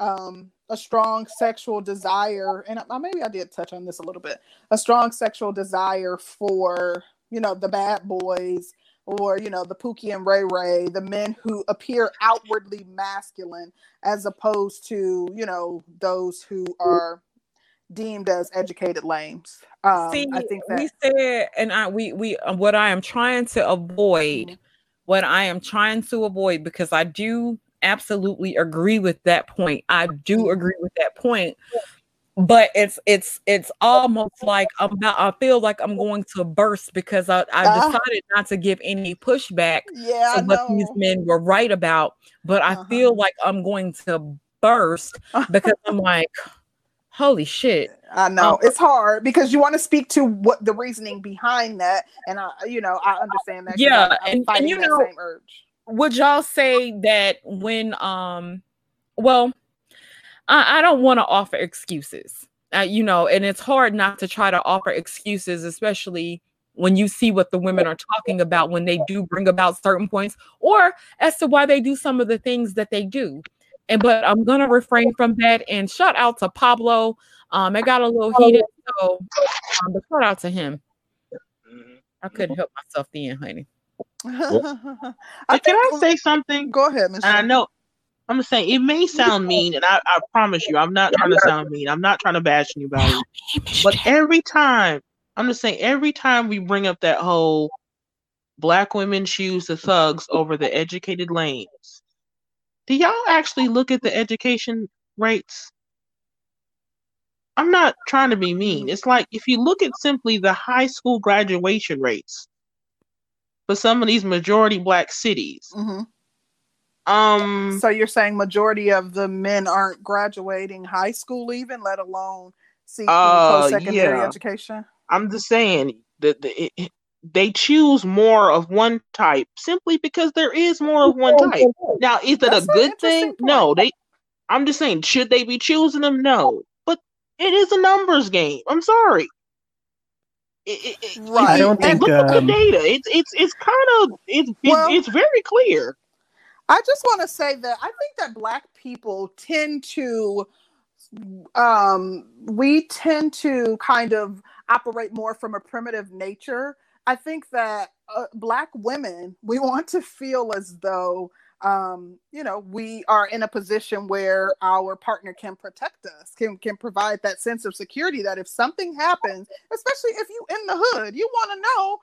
um, a strong sexual desire, and maybe I did touch on this a little bit, a strong sexual desire for, you know, the bad boys or, you know, the Pookie and Ray Ray, the men who appear outwardly masculine as opposed to, you know, those who are deemed as educated lames. Um, See, I think that we said, and I, we, we, uh, what I am trying to avoid, mm-hmm. what I am trying to avoid, because I do absolutely agree with that point. I do agree with that point. But it's it's it's almost like I'm about, I feel like I'm going to burst because I, I uh, decided not to give any pushback yeah, to what these men were right about. But I uh-huh. feel like I'm going to burst because I'm like, holy shit. I know um, it's hard because you want to speak to what the reasoning behind that, and I, you know, I understand that. Yeah, and, and, you know, urge would y'all say that when um well i, I don't want to offer excuses. Uh, you know and it's hard not to try to offer excuses especially when you see what the women are talking about when they do bring about certain points or as to why they do some of the things that they do. And but i'm gonna refrain from that and shout out to pablo. Um it got a little heated so um, but shout out to him. I couldn't help myself then honey I can I say something? Go ahead, Michelle. I know I'm saying it may sound mean, and I, I promise you, I'm not trying to sound mean. I'm not trying to bash anybody. But every time, I'm just saying, every time we bring up that whole black women choose the thugs over the educated lanes, do y'all actually look at the education rates? I'm not trying to be mean. It's like if you look at simply the high school graduation rates, for some of these majority black cities. Mm-hmm. Um, so you're saying majority of the men aren't graduating high school, even let alone seeking uh, post-secondary yeah. education. I'm just saying that the, it, they choose more of one type simply because there is more of one type. Now, is that That's a good thing? Point. No, they. I'm just saying, should they be choosing them? No, but it is a numbers game. I'm sorry. It, it, right. I don't think look um, at the data. It's it's it's kind of it's well, it's, it's very clear. I just want to say that I think that black people tend to um we tend to kind of operate more from a primitive nature. I think that uh, black women we want to feel as though um, you know, we are in a position where our partner can protect us, can can provide that sense of security that if something happens, especially if you in the hood, you want to know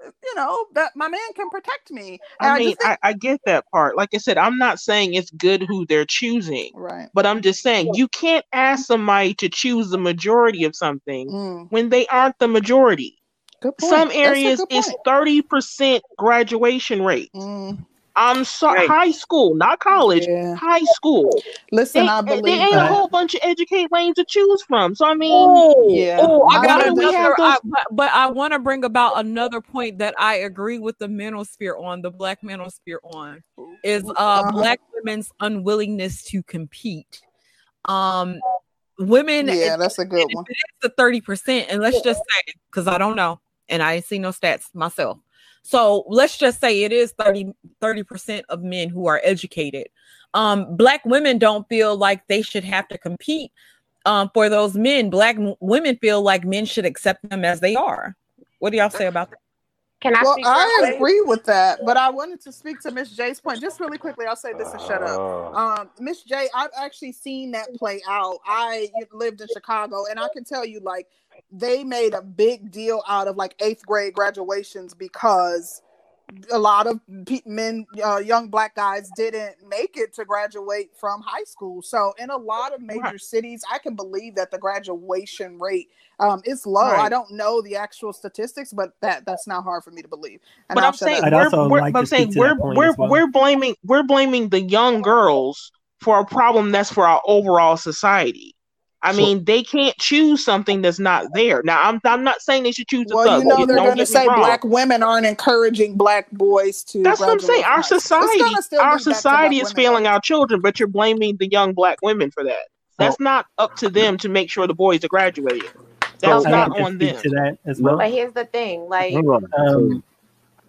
you know that my man can protect me. And I mean, I, think- I, I, get that part. Like I said, I'm not saying it's good who they're choosing, right? But I'm just saying you can't ask somebody to choose the majority of something mm. when they aren't the majority. Some areas is thirty percent graduation rate. Mm. I'm sorry, right. high school, not college, yeah. high school. Listen, they, I believe there ain't that. a whole bunch of educate lanes to choose from. So I mean, oh, yeah. Oh, I got another, I, but, but I want to bring about another point that I agree with the manosphere on the black manosphere on is uh, uh-huh. black women's unwillingness to compete. Um, women, yeah, that's a good one. It is the thirty percent, and let's just say because I don't know, and I ain't seen no stats myself so let's just say it is 30 percent of men who are educated. Um, black women don't feel like they should have to compete um, for those men. Black m- women feel like men should accept them as they are. What do y'all say about that? Can I? Well, I agree with that, but I wanted to speak to Miss J's point just really quickly. I'll say this and shut up. Oh. Um, Miss J, I've actually seen that play out. I lived in Chicago, and I can tell you, like, they made a big deal out of like eighth grade graduations because a lot of men, uh, young black guys, didn't make it to graduate from high school. So, in a lot of major right. cities, I can believe that the graduation rate um, is low. Right. I don't know the actual statistics, but that that's not hard for me to believe. And but I'm saying, we're, we're, like I'm saying we're we're well. we're blaming we're blaming the young girls for a problem that's for our overall society. I mean, they can't choose something that's not there. Now, I'm I'm not saying they should choose. Well, thug. you know, they're going to say black women aren't encouraging black boys to. That's what I'm saying. Our society, our society is failing our children, but you're blaming the young black women for that. That's oh. not up to them to make sure the boys are graduating. That's so not on them. To that as well. But here's the thing, like, um,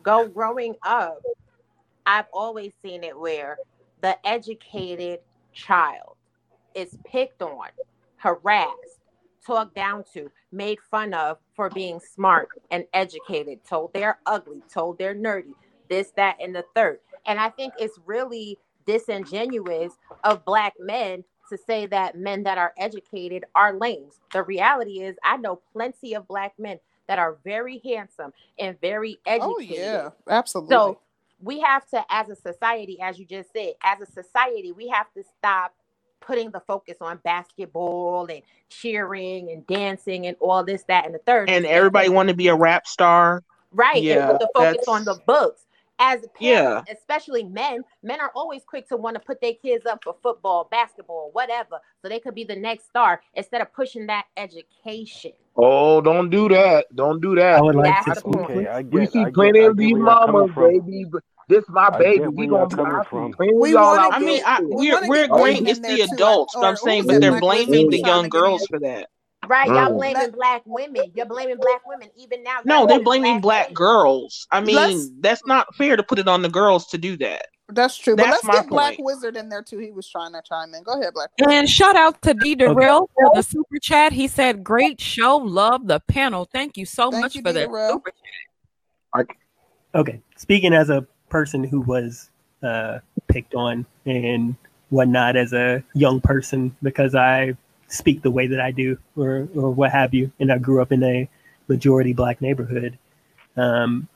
go growing up, I've always seen it where the educated child is picked on harassed, talked down to, made fun of for being smart and educated, told they're ugly, told they're nerdy, this, that, and the third. And I think it's really disingenuous of black men to say that men that are educated are lames. The reality is, I know plenty of black men that are very handsome and very educated. Oh, yeah, absolutely. So we have to, as a society, as you just said, as a society, we have to stop putting the focus on basketball and cheering and dancing and all this, that, and the third. And everybody want to be a rap star. Right. Yeah, and put the focus on the books. As parents, yeah. especially men, men are always quick to want to put their kids up for football, basketball, whatever, so they could be the next star instead of pushing that education. Oh, don't do that. Don't do that. I would like That's to, okay, I get, we see plenty of these mamas, baby, this is my baby. We gonna be from. We all out. I mean, I, we're we're agreeing it's the adults, but I'm saying, but they're blaming the young girls for that. Right, y'all mm. blaming black women. You're blaming black women even now. No, they're blaming black, black girls. I mean, let's, that's not fair to put it on the girls to do that. That's true. That's but let's get Black Wizard in there too. He was trying to chime in. Go ahead, Black. Wizard. And shout out to D Darrell okay. for the super chat. He said, "Great show, love the panel. Thank you so Thank much you, for that super chat." Okay, speaking as a person who was uh, picked on and whatnot as a young person because I speak the way that I do or, or what have you. And I grew up in a majority black neighborhood. Um,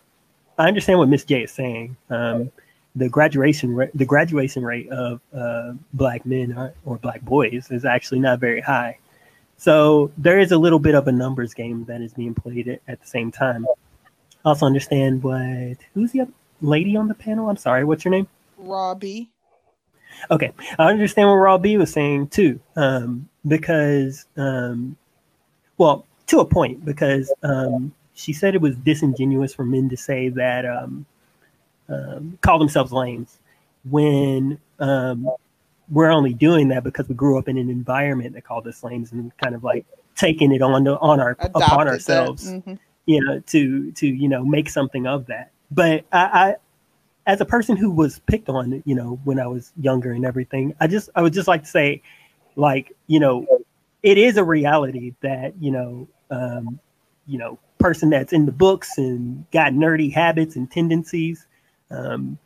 I understand what Miss J is saying. Um, the graduation rate, the graduation rate of uh, black men or, or black boys is actually not very high. So there is a little bit of a numbers game that is being played at, at the same time. Also understand what who's the other lady on the panel? I'm sorry, what's your name? Robbie. Okay, I understand what Robbie was saying too, um, because, um, well, to a point, because um, she said it was disingenuous for men to say that um, um, call themselves lames when um, we're only doing that because we grew up in an environment that called us lames and kind of like taking it on to, on our Adopted upon ourselves, mm-hmm. you know, to to you know make something of that but I, I, as a person who was picked on, you know, when I was younger and everything, I just I would just like to say, like, you know, it is a reality that you know, um, you know, person that's in the books and got nerdy habits and tendencies um,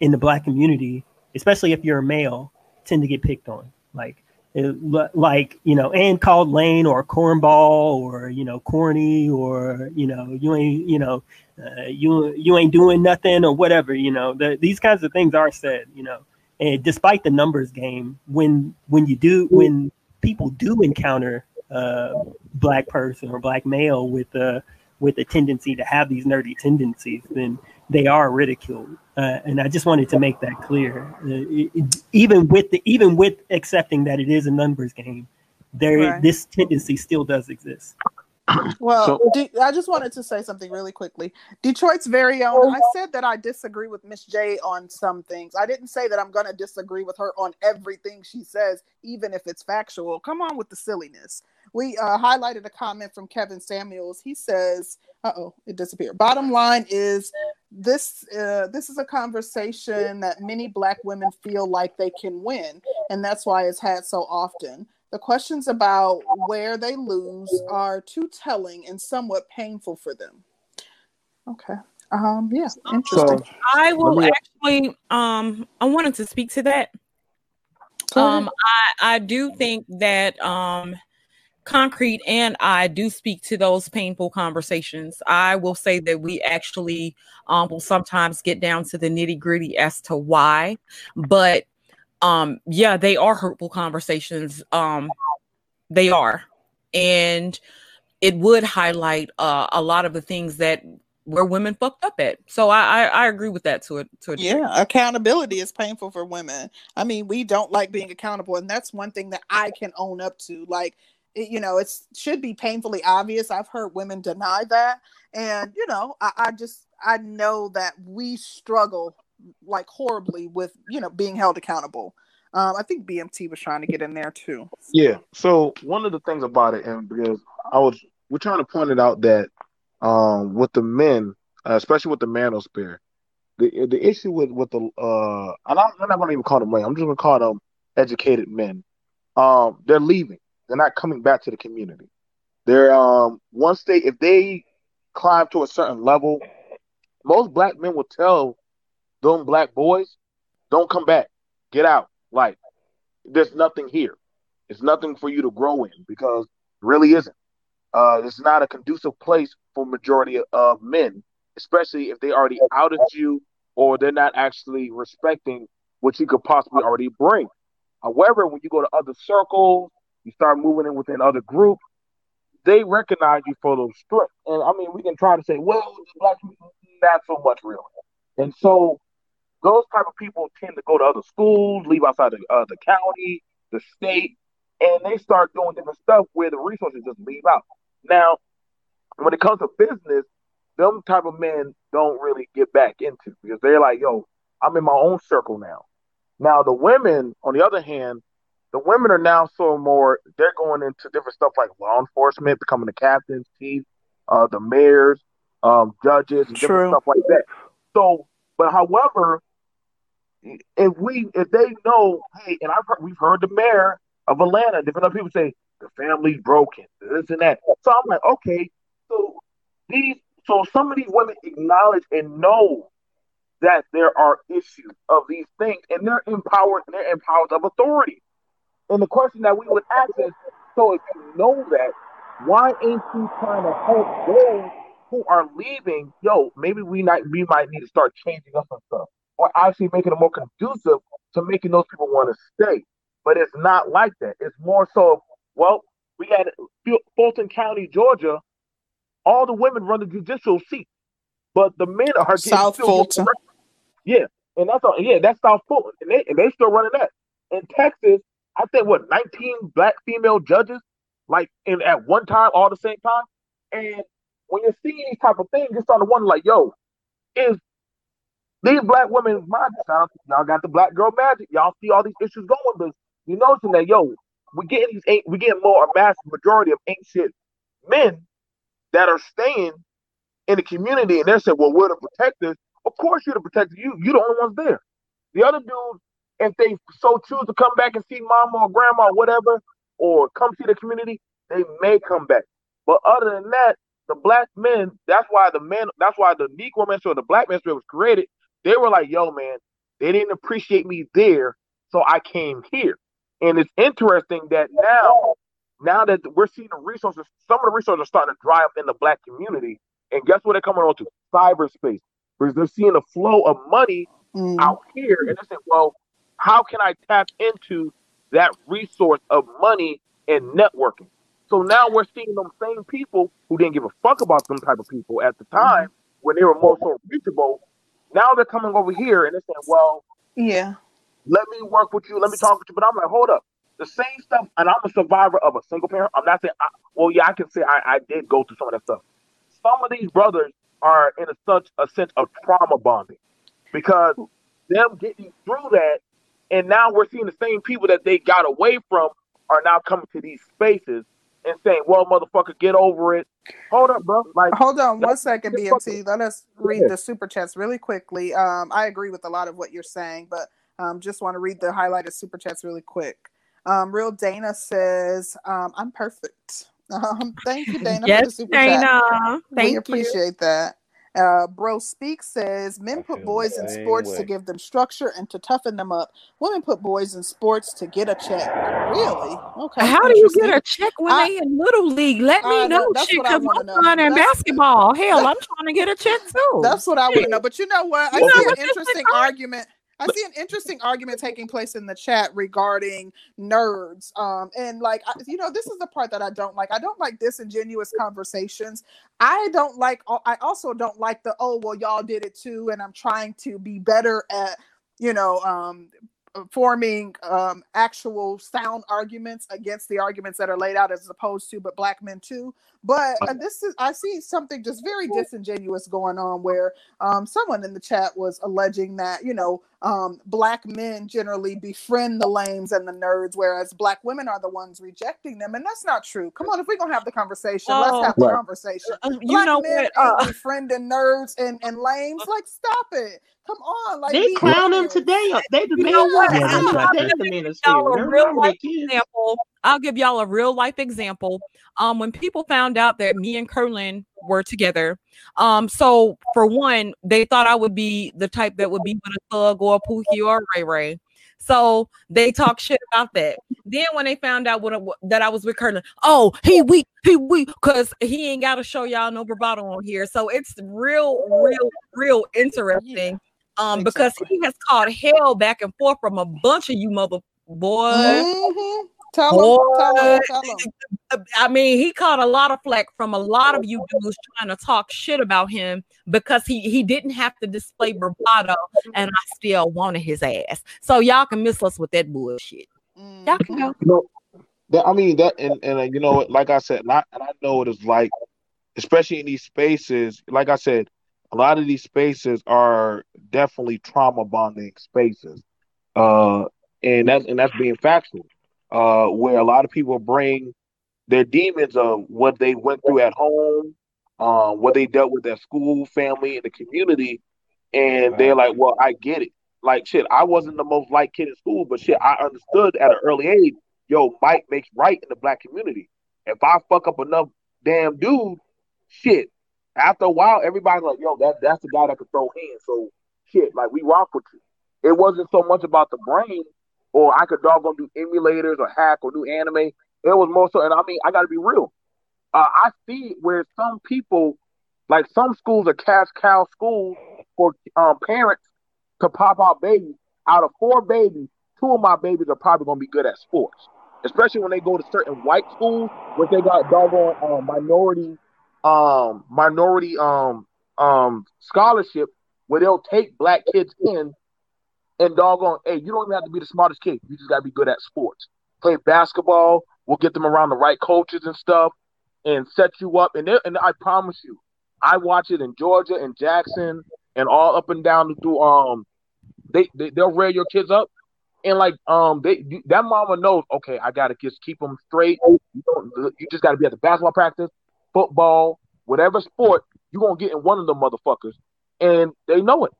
in the black community, especially if you're a male, tend to get picked on. Like like you know, and called lane or cornball or you know, corny or you know, you ain't you know, uh, you you ain't doing nothing or whatever. You know, the, these kinds of things are said. You know, and despite the numbers game, when when you do when people do encounter a black person or black male with a with a tendency to have these nerdy tendencies, then they are ridiculed. Uh, and I just wanted to make that clear. Uh, it, it, even with the even with accepting that it is a numbers game, there right. this tendency still does exist. Well, so, I just wanted to say something really quickly. Detroit's very own. I said that I disagree with Miss J on some things. I didn't say that I'm going to disagree with her on everything she says, even if it's factual. Come on with the silliness. We uh, highlighted a comment from Kevin Samuels. He says, "Uh oh, it disappeared." Bottom line is this: uh, this is a conversation that many Black women feel like they can win, and that's why it's had so often. The questions about where they lose are too telling and somewhat painful for them. Okay. Um, yeah, interesting. So, I will me... actually um I wanted to speak to that. Um I I do think that um Concrete and I do speak to those painful conversations. I will say that we actually um, will sometimes get down to the nitty gritty as to why, but um yeah they are hurtful conversations um they are and it would highlight uh, a lot of the things that where women fucked up at. So I, I, I agree with that to it. To a yeah, accountability is painful for women. I mean, we don't like being accountable, and that's one thing that I can own up to. Like, it, you know, it should be painfully obvious. I've heard women deny that, and you know, I, I just I know that we struggle like horribly with you know being held accountable. Um, I think BMT was trying to get in there too. Yeah. So one of the things about it, and because I was, we're trying to point it out that um, with the men, uh, especially with the manosphere, the the issue with with the uh, I'm not, I'm not going to even call them men. I'm just going to call them educated men. Um, they're leaving. They're not coming back to the community. They're um once they if they climb to a certain level, most black men will tell them black boys, don't come back, get out. Like there's nothing here. It's nothing for you to grow in because really isn't. Uh, it's not a conducive place for majority of men, especially if they already outed you or they're not actually respecting what you could possibly already bring. However, when you go to other circles, you start moving in within other groups, they recognize you for those strengths. And I mean, we can try to say, well, the black people, not so much really. And so those type of people tend to go to other schools, leave outside the, uh, the county, the state, and they start doing different stuff where the resources just leave out. Now, when it comes to business, them type of men don't really get back into because they're like, yo, I'm in my own circle now. Now the women, on the other hand, the women are now so more they're going into different stuff like law enforcement, becoming the captains, chiefs, uh, the mayors, um, judges, and different stuff like that. So, but however, if we if they know, hey, and I've heard, we've heard the mayor of Atlanta, different other people say the family's broken, this and that. So I'm like, okay, so these so some of these women acknowledge and know that there are issues of these things, and they're empowered and they're empowered of authority. And the question that we would ask is, so if you know that, why ain't you trying to help those who are leaving? Yo, maybe we might we might need to start changing up some stuff or actually making it more conducive to making those people want to stay. But it's not like that. It's more so, well, we had Fulton County, Georgia, all the women run the judicial seat, but the men are South Fulton. Yeah, and that's all. Yeah, that's South Fulton, and they and they still running that. In Texas, I think what 19 black female judges, like in at one time, all the same time. And when you're seeing these type of things, you're starting to wonder, like, yo, is these black women, my y'all got the black girl magic. Y'all see all these issues going, but you noticing that yo, we getting these ain't we getting more a mass majority of ancient men that are staying in the community, and they're saying, "Well, we're the protectors." Of course, you're the protector. You you the only ones there. The other dudes, if they so choose to come back and see mama or grandma or whatever, or come see the community, they may come back. But other than that, the black men, that's why the men, that's why the Negro menstrual, or the black menstrual was created they were like, yo, man, they didn't appreciate me there, so I came here. And it's interesting that now, now that we're seeing the resources, some of the resources are starting to dry up in the black community. And guess what they're coming on to? Cyberspace. Because they're seeing a flow of money mm. out here. And they say, well, how can I tap into that resource of money and networking? So now we're seeing them same people who didn't give a fuck about them type of people at the time mm-hmm. when they were more so reachable. Now they're coming over here and they're saying, "Well, yeah, let me work with you, let me talk with you." But I'm like, hold up, the same stuff. And I'm a survivor of a single parent. I'm not saying, I, well, yeah, I can say I, I did go through some of that stuff. Some of these brothers are in a, such a sense of trauma bonding because them getting through that, and now we're seeing the same people that they got away from are now coming to these spaces and saying, "Well, motherfucker, get over it." Hold up, bro. Like, hold on one second, BMT. Let us read the super chats really quickly. Um, I agree with a lot of what you're saying, but um, just want to read the highlighted super chats really quick. Um, Real Dana says, um, "I'm perfect." Um, thank you, Dana, yes, for the super Dana. chat. Thank we appreciate you. that. Uh, Bro Speak says men put boys in sports way. to give them structure and to toughen them up. Women put boys in sports to get a check. Really? Okay. How do you get a check when I, they in little league? Let me know, shit, because I'm playing basketball. Hell, I'm trying to get a check too. That's what I want to know. But you know what? I see an interesting argument. I see an interesting argument taking place in the chat regarding nerds. Um, and like, I, you know, this is the part that I don't like. I don't like disingenuous conversations. I don't like, I also don't like the, oh, well, y'all did it too. And I'm trying to be better at, you know, um, forming um, actual sound arguments against the arguments that are laid out as opposed to but black men too. But uh, this is i see something just very disingenuous going on where um, someone in the chat was alleging that you know um, black men generally befriend the lames and the nerds whereas black women are the ones rejecting them and that's not true. Come on if we're gonna have the conversation oh, let's have the conversation. Uh, you black know men what? uh, befriending nerds and, and lames. Like stop it Come on, like they crown them today. They the you know what? Yeah, y'all a real life example. I'll give y'all a real life example. Um, when people found out that me and Curlin were together, um, so for one, they thought I would be the type that would be with a thug or a Pookie or a Ray Ray. So they talk shit about that. Then when they found out what, what that I was with Curlin, oh he weak, he weak, because he ain't got to show y'all no bravado on here. So it's real, real, real interesting um, exactly. because he has called hell back and forth from a bunch of you mother boys. Mm-hmm. Tell him, tell him, tell him. I mean, he caught a lot of flack from a lot of you dudes trying to talk shit about him because he he didn't have to display bravado, and I still wanted his ass. So y'all can miss us with that bullshit. Mm-hmm. Y'all can go. No, that, I mean that, and and uh, you know, like I said, and I, and I know it is like, especially in these spaces. Like I said, a lot of these spaces are definitely trauma bonding spaces, uh, and that's and that's being factual. Uh, where a lot of people bring their demons of what they went through at home, uh, what they dealt with at school, family, and the community, and they're like, "Well, I get it." Like shit, I wasn't the most liked kid in school, but shit, I understood at an early age. Yo, Mike makes right in the black community. If I fuck up enough damn dude, shit, after a while, everybody's like, yo, that that's the guy that can throw hands. So shit, like we rock with you. It wasn't so much about the brain, or I could doggone do emulators or hack or do anime. It was more so, and I mean, I got to be real. Uh, I see where some people, like some schools are cash cow schools for um, parents to pop out babies. Out of four babies, two of my babies are probably going to be good at sports, especially when they go to certain white schools where they got doggone um, minority um minority um um scholarship where they'll take black kids in and doggone, hey, you don't even have to be the smartest kid. You just gotta be good at sports. Play basketball, we'll get them around the right coaches and stuff and set you up. And and I promise you, I watch it in Georgia and Jackson and all up and down through. um they, they they'll rear your kids up and like um they that mama knows okay I gotta just keep them straight. You, you just gotta be at the basketball practice football, whatever sport, you're gonna get in one of them motherfuckers. And they know it.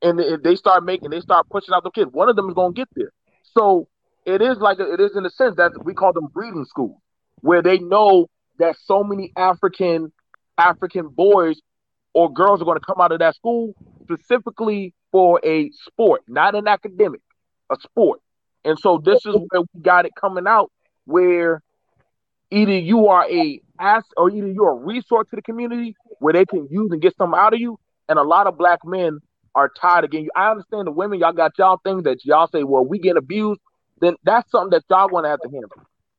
And if they start making, they start pushing out the kids, one of them is gonna get there. So it is like it is in a sense that we call them breeding schools, where they know that so many African African boys or girls are going to come out of that school specifically for a sport, not an academic, a sport. And so this is where we got it coming out where either you are a ass or either you're a resource to the community where they can use and get something out of you. And a lot of black men are tired of getting you. I understand the women, y'all got y'all things that y'all say, well, we get abused. Then that's something that y'all to have to handle.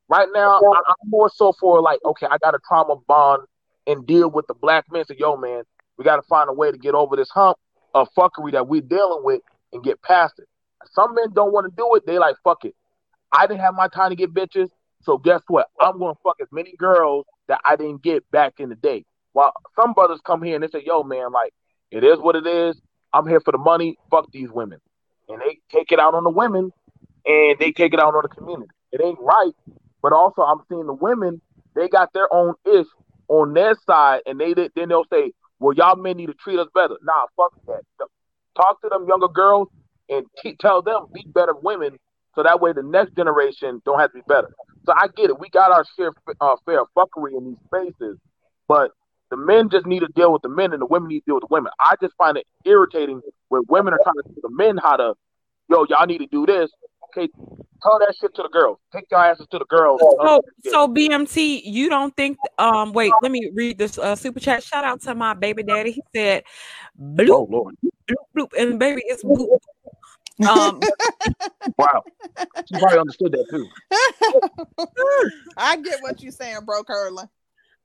Right now, I, am more so for like, okay, I got a trauma bond and deal with the black men. So, yo, man, we got to find a way to get over this hump of fuckery that we're dealing with and get past it. Some men don't want to do it. They like, fuck it. I didn't have my time to get bitches. So guess what? I'm to fuck as many girls that I didn't get back in the day. While some brothers come here and they say, yo, man, like, it is what it is. I'm here for the money. Fuck these women. And they take it out on the women and they take it out on the community. It ain't right. But also, I'm seeing the women, they got their own ish on their side, and they then they'll say, well, y'all men need to treat us better. Nah, fuck that. Talk to them younger girls and t- tell them be better women, so that way the next generation don't have to be better. So I get it. We got our share uh, fair fuckery in these spaces, but the men just need to deal with the men, and the women need to deal with the women. I just find it irritating when women are trying to tell the men how to, yo, y'all need to do this. Okay, tell that shit to the girls. Take your asses to the girls. So, so BMT, you don't think? Um, wait, let me read this uh, super chat. Shout out to my baby daddy. He said, "Bloop, oh, Lord. bloop, bloop," and baby, it's bloop. Um, wow, she probably understood that too. I get what you're saying, bro, Curlin.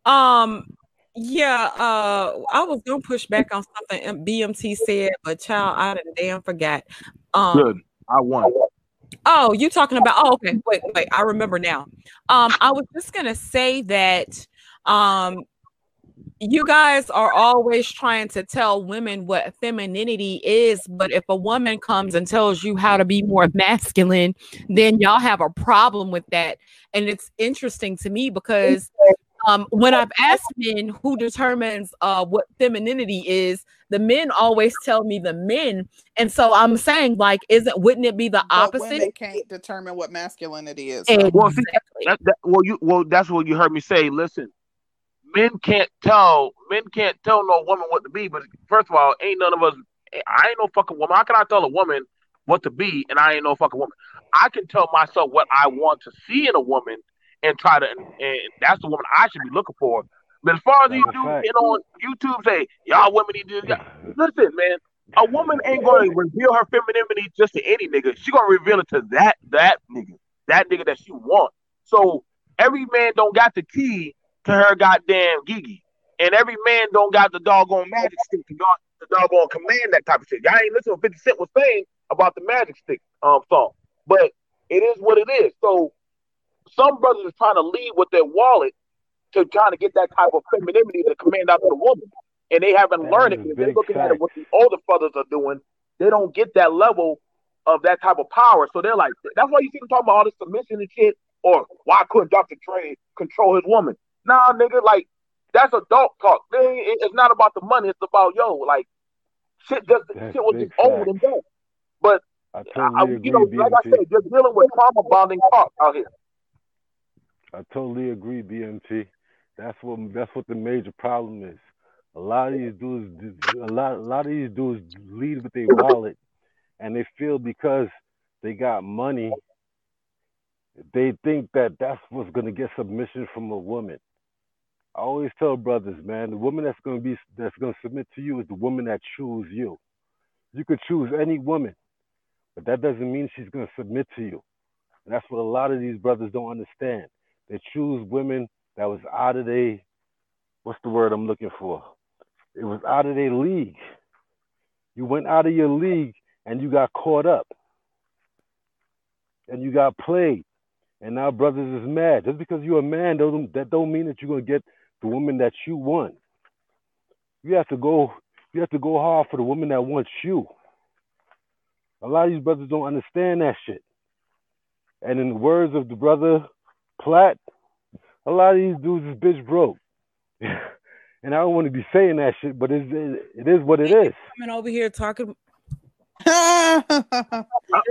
Um, yeah, uh, I was gonna push back on something BMT said, but child, I didn't damn forgot. Um, Good, I won. Oh, you talking about? Oh, okay. Wait, wait. I remember now. Um, I was just gonna say that um, you guys are always trying to tell women what femininity is, but if a woman comes and tells you how to be more masculine, then y'all have a problem with that. And it's interesting to me because um, when I've asked men who determines uh, what femininity is, the men always tell me the men, and so I'm saying like, isn't wouldn't it be the opposite? They can't determine what masculinity is. Exactly. Well, see, that, that, well, you well, that's what you heard me say. Listen, men can't tell men can't tell no woman what to be. But first of all, ain't none of us. I ain't no fucking woman. How can I tell a woman what to be, and I ain't no fucking woman? I can tell myself what I want to see in a woman and try to, and, and that's the woman I should be looking for. But as far as these dudes get on YouTube say, y'all women need to, listen, man, a woman ain't going to reveal her femininity just to any nigga. She going to reveal it to that, that nigga, that nigga that she want. So every man don't got the key to her goddamn Gigi. And every man don't got the doggone magic stick to dog, the doggone command that type of shit. Y'all ain't listen to 50 Cent was saying about the magic stick um song. But it is what it is. So some brothers are trying to lead with their wallet to trying to get that type of femininity to command out to the woman. And they haven't that learned it because they're looking fact. at it what the older brothers are doing. They don't get that level of that type of power. So they're like, that's why you see them talking about all this submission and shit, or why couldn't Dr. Dre control his woman? Nah, nigga, like that's adult talk. It's not about the money. It's about yo, like shit. Just that's shit was just old and dead. But I totally I, you know, like I said, just dealing with trauma bonding talk out here. I totally agree, BMT. That's what that's what the major problem is. A lot of these dudes, a lot, a lot of these dudes lead with their wallet, and they feel because they got money, they think that that's what's gonna get submission from a woman. I always tell brothers, man, the woman that's gonna be that's gonna submit to you is the woman that choose you. You could choose any woman, but that doesn't mean she's gonna submit to you. And that's what a lot of these brothers don't understand. They choose women that was out of their what's the word I'm looking for? It was out of their league. You went out of your league and you got caught up. And you got played. And now brothers is mad. Just because you're a man, that don't mean that you're gonna get the woman that you want. You have to go, you have to go hard for the woman that wants you. A lot of these brothers don't understand that shit. And in the words of the brother Platt, a lot of these dudes is bitch broke. and I don't want to be saying that shit, but it's, it is what it is. Coming over here talking. I,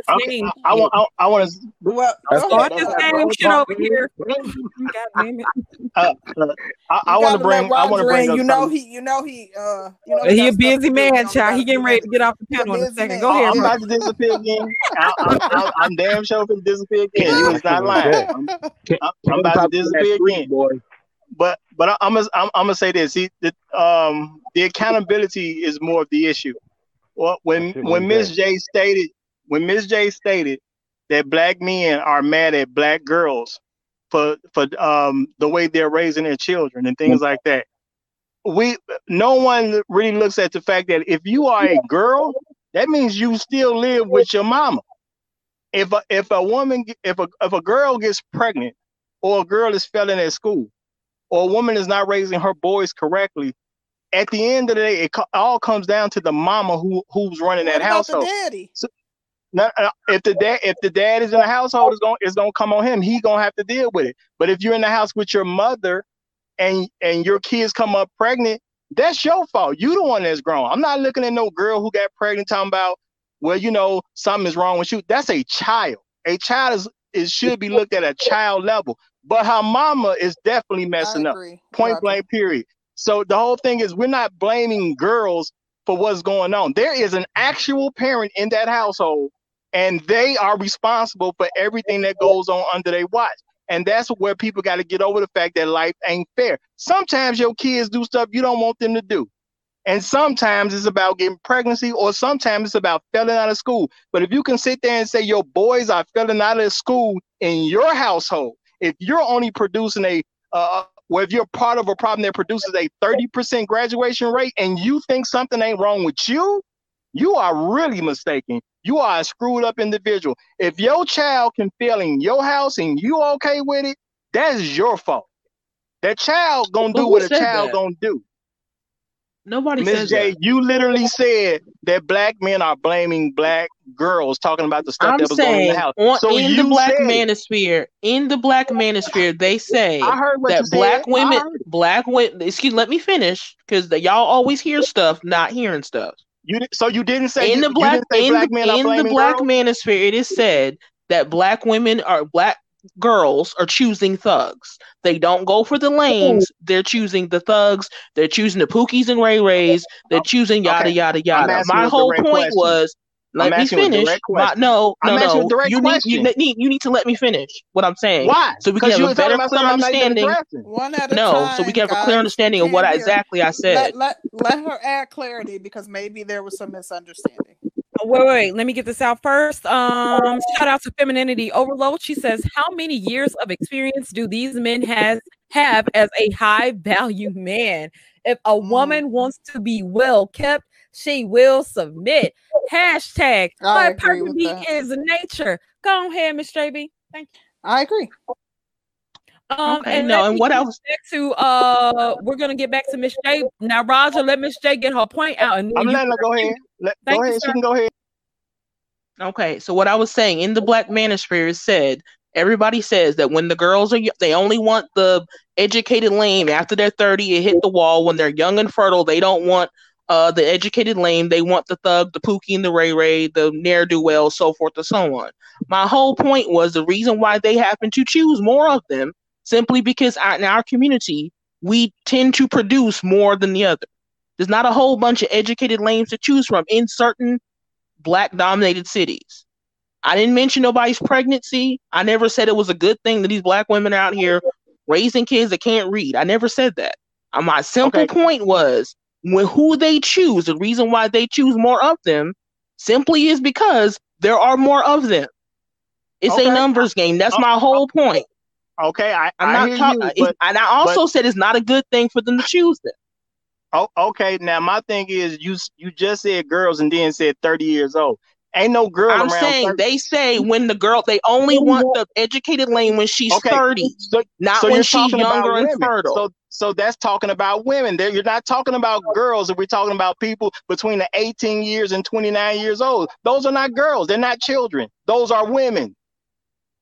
I, I, want. I, I want to. Well, start this damn shit over here. Uh, uh, I, I want to bring. I want to bring. You know he. You know he. Uh, you know he, he a busy man, child. He getting ready to get off the panel in a second. Man. Go ahead. I'm about to disappear again. I, am damn sure going to disappear again. You was not lying. I'm, I'm about to disappear again, boy. But but I'm gonna I'm, I'm gonna say this. See, the um the accountability is more of the issue. Well, when when Miss J stated when Miss J stated that black men are mad at black girls, for for um the way they're raising their children and things like that. We no one really looks at the fact that if you are a girl, that means you still live with your mama. If a, if a woman if a if a girl gets pregnant or a girl is failing at school or a woman is not raising her boys correctly, at the end of the day, it all comes down to the mama who who's running what that household. daddy? So, now, uh, if the dad if the dad is in the household, it's gonna it's going to come on him. He's going to have to deal with it. But if you're in the house with your mother, and and your kids come up pregnant, that's your fault. You the one that's grown. I'm not looking at no girl who got pregnant talking about, well, you know, something is wrong with you. That's a child. A child is it should be looked at a child level. But her mama is definitely messing up. Point blank, period. So the whole thing is we're not blaming girls for what's going on. There is an actual parent in that household, and they are responsible for everything that goes on under their watch. And that's where people got to get over the fact that life ain't fair. Sometimes your kids do stuff you don't want them to do. And sometimes it's about getting pregnancy, or sometimes it's about failing out of school. But if you can sit there and say your boys are failing out of school in your household, if you're only producing a uh, well, if you're part of a problem that produces a 30% graduation rate and you think something ain't wrong with you, you are really mistaken. You are a screwed up individual. If your child can fail in your house and you okay with it, that is your fault. That child gonna do what a child that? gonna do. Nobody Miss J, that. you literally said that black men are blaming black girls talking about the stuff I'm that was going in the house. On, so in the black said, manosphere, in the black manosphere, they say that black said. women, black women. Excuse, let me finish because y'all always hear stuff, not hearing stuff. You so you didn't say in the black in black the, in the black girls? manosphere, it is said that black women are black girls are choosing thugs. They don't go for the lanes. They're choosing the thugs. They're choosing the Pookies and Ray Rays. They're choosing yada okay. yada yada. My whole point question. was let I'm me finish. My, no, no, I'm no. You need, you need, you need to let me finish what I'm saying. Why? So we can have a better, clear understanding. One at a no, time, so we can have guys. a clear understanding of what exactly I said. Let, let, let her add clarity because maybe there was some misunderstanding. Wait, wait, let me get this out first. Um, shout out to Femininity Overload. She says, How many years of experience do these men has have as a high value man? If a mm. woman wants to be well kept, she will submit. Hashtag my perfect is nature. Go ahead, Miss JB. Thank you. I agree. Um, okay, and no, and what else? Back to uh, we're gonna get back to Miss J now. Roger, let Miss J get her point out. And I'm letting her go ahead. Let, go ahead. You, she can go ahead. Okay, so what I was saying in the Black Manosphere is said everybody says that when the girls are they only want the educated lame after they're 30 it hit the wall when they're young and fertile they don't want uh the educated lame they want the thug the pookie and the ray ray the ne'er-do-well so forth and so on my whole point was the reason why they happen to choose more of them simply because in our community we tend to produce more than the other there's not a whole bunch of educated lanes to choose from in certain black dominated cities. I didn't mention nobody's pregnancy. I never said it was a good thing that these black women are out here raising kids that can't read. I never said that. Uh, my simple okay. point was when who they choose, the reason why they choose more of them simply is because there are more of them. It's okay. a numbers game. That's my whole point. Okay, I, am not talking, and I also but, said it's not a good thing for them to choose them. Oh, okay. Now my thing is, you you just said girls and then said thirty years old. Ain't no girl. I'm saying 30. they say when the girl they only want the educated lane when she's okay. thirty, so, not so when she's younger and fertile. So so that's talking about women. There, you're not talking about girls. If we're talking about people between the 18 years and 29 years old, those are not girls. They're not children. Those are women.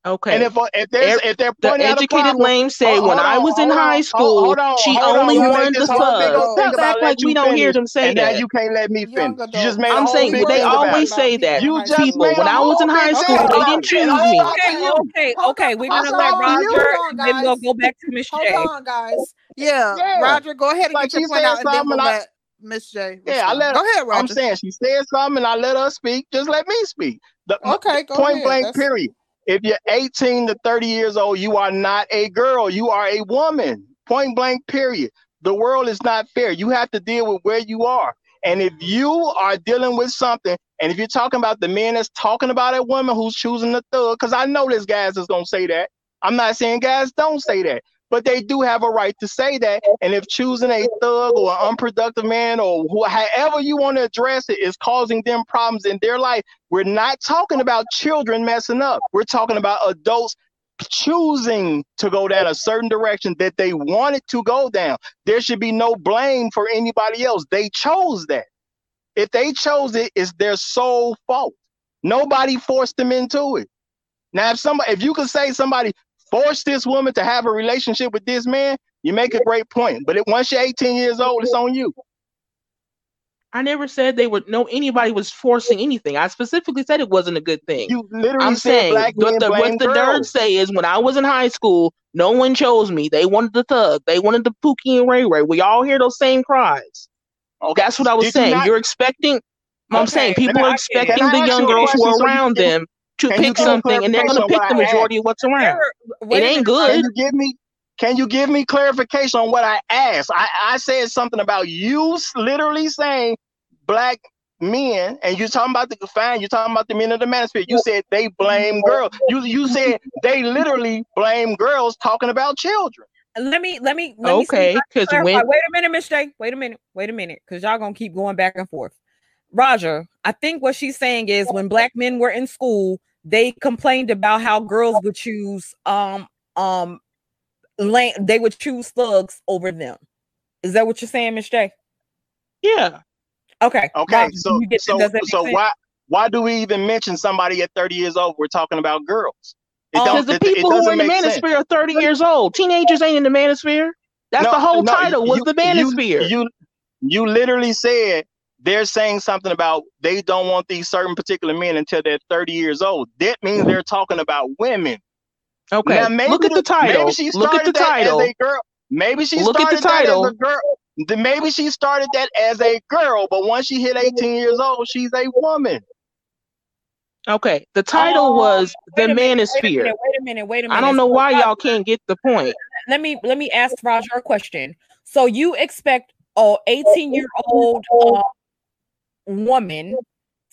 Okay. And if if there's if they're the educated lame say when I was in high school, on, she only wanted the sub. Act like we don't hear them say that. you can't let me finish. You just made. I'm saying they always say that. You just people, when I was in high school, they didn't choose me. Okay, okay, okay. We're gonna let Roger, then we'll go back to Miss J. Hold on, guys. Yeah, Roger, go ahead and get your point out, and then we'll let. Miss J. Yeah, I let her. Go ahead, Roger. I'm saying she said something, and I let her speak. Just let me speak. The, okay, point blank. Period. If you're 18 to 30 years old, you are not a girl. You are a woman. Point blank, period. The world is not fair. You have to deal with where you are. And if you are dealing with something, and if you're talking about the man that's talking about a woman who's choosing the thug, because I know there's guys that's gonna say that. I'm not saying guys don't say that, but they do have a right to say that. And if choosing a thug or an unproductive man or who, however you want to address it is causing them problems in their life, we're not talking about children messing up. We're talking about adults choosing to go down a certain direction that they wanted to go down. There should be no blame for anybody else. They chose that. If they chose it, it's their sole fault. Nobody forced them into it. Now, if somebody, if you could say somebody force this woman to have a relationship with this man, you make a great point. But it, once you're 18 years old, it's on you. I never said they would know anybody was forcing anything. I specifically said it wasn't a good thing. You literally I'm saying what the, what the nerds say is when I was in high school, no one chose me. They wanted the thug. They wanted the Pookie and Ray Ray. We all hear those same cries. Okay. That's what I was Did saying. You are expecting. Okay. I'm saying people are expecting the young girls who are around them to pick something, and they're going to pick the majority of what's around. It ain't good. Can you give me? Can you give me clarification on what I asked? I, I said something about you literally saying black men, and you're talking about the fine, you're talking about the men of the manosphere. You said they blame girls. You you said they literally blame girls talking about children. Let me let me let okay because when wait a minute, Miss J. Wait a minute, wait a minute, because y'all gonna keep going back and forth. Roger, I think what she's saying is when black men were in school, they complained about how girls would choose um um lane they would choose thugs over them. Is that what you're saying, Miss J? Yeah. Okay. Okay. so so, so why why do we even mention somebody at 30 years old? We're talking about girls. Because the people who are in the manosphere sense. are 30 years old. Teenagers ain't in the manosphere. That's no, the whole no, title was the manosphere. You, you you literally said they're saying something about they don't want these certain particular men until they're 30 years old. That means they're talking about women. Okay. Now, maybe Look at the, the title. Maybe she Look at the title. girl. Maybe she Look started at the title. that as a girl. Maybe she started that as a girl, but once she hit 18 years old, she's a woman. Okay. The title oh, was The Manosphere. Wait a minute, wait a minute, wait a minute. I don't know why y'all can't get the point. Let me let me ask Roger a question. So you expect a 18 year old uh, woman